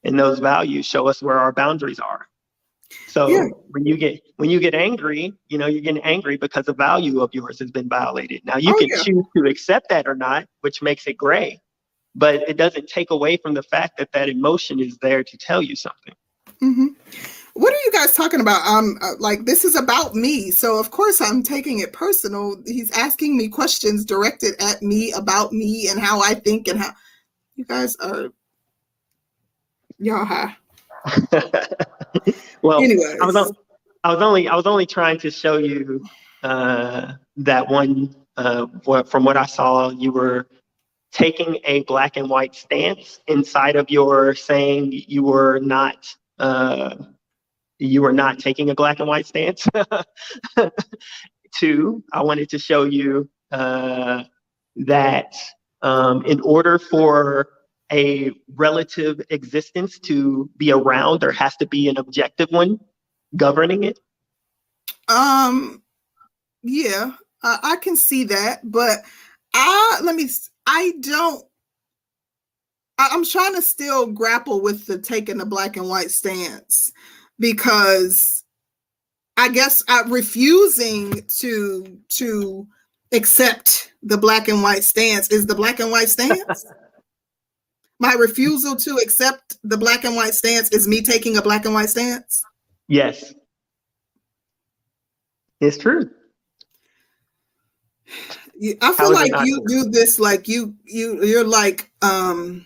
and those values show us where our boundaries are. So Yeah. when you get when you get angry, you know you're getting angry because the value of yours has been violated. Now you Oh, can yeah. choose to accept that or not, which makes it gray, but it doesn't take away from the fact that that emotion is there to tell you something. hmm what are you guys talking about? Um uh, like this is about me. So of course i'm taking it personal. He's asking me questions directed at me about me and how i think and how you guys are y'all high well, anyways. I was on, I was only I was only trying to show you uh, that one. Uh, what, from what I saw, you were taking a black and white stance inside of your saying you were not uh, you are not taking a black and white stance. Two, I wanted to show you uh, that um, in order for a relative existence to be around, there has to be an objective one governing it. Um, yeah, uh, I can see that, but I let me. I don't. I, I'm trying to still grapple with the taking the black and white stance because I guess I refusing to to accept the black and white stance is the black and white stance. My refusal to accept the black and white stance is me taking a black and white stance. Yes. It's true. I feel like you do this like you you you're like um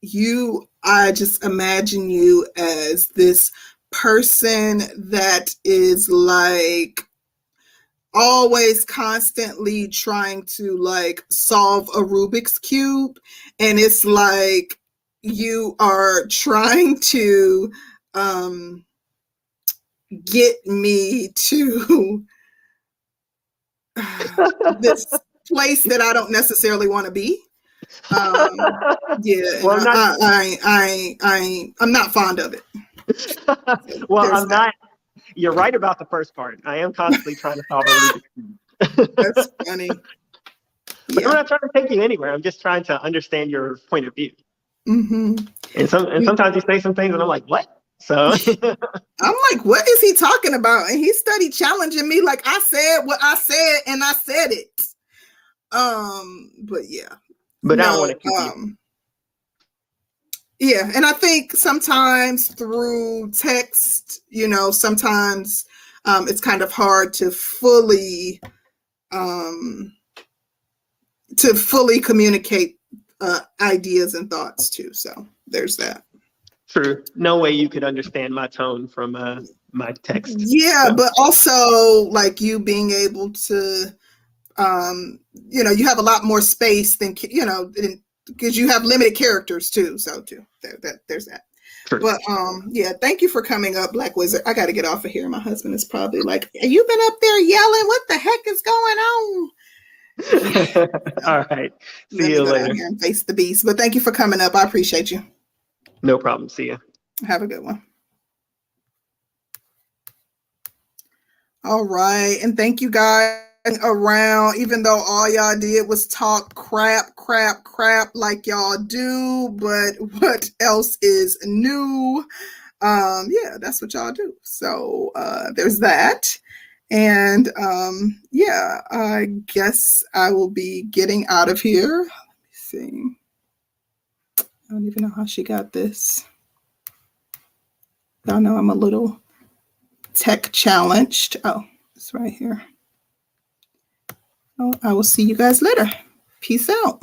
you I just imagine you as this person that is like always constantly trying to like solve a Rubik's cube and it's like you are trying to um get me to this place that I don't necessarily want to be. Um, yeah, Well, I'm I, I, I, I, I'm not fond of it. well, There's I'm that. not. You're right about the first part. I am constantly trying to solve a. That's funny. But I'm not trying to take you anywhere. I'm just trying to understand your point of view. hmm And some and sometimes you say some things and I'm like, what? So I'm like, what is he talking about? And he studied challenging me like I said what I said and I said it. Um, but yeah. but I No, don't want to keep um, yeah, and I think sometimes through text, you know, sometimes um, it's kind of hard to fully um, to fully communicate uh, ideas and thoughts too. So there's that. True. No way you could understand my tone from uh, my text. Yeah, So- but also like you being able to, um, you know, you have a lot more space than you know, because you have limited characters too. So too, there, that there's that. True. But um, yeah, thank you for coming up, Black Wizard. I got to get off of here. My husband is probably like, "You been up there yelling? What the heck is going on?" All right. Let See me you go down later. here and face the beast. But thank you for coming up. I appreciate you. No problem. See you. Have a good one. All right. And thank you guys around, even though all y'all did was talk crap, crap, crap like y'all do. But what else is new? Um, yeah, that's what y'all do. So uh there's that. And um, yeah, I guess I will be getting out of here. Let me see. I don't even know how she got this. Y'all know I'm a little tech challenged. Oh, it's right here. I will see you guys later. Peace out.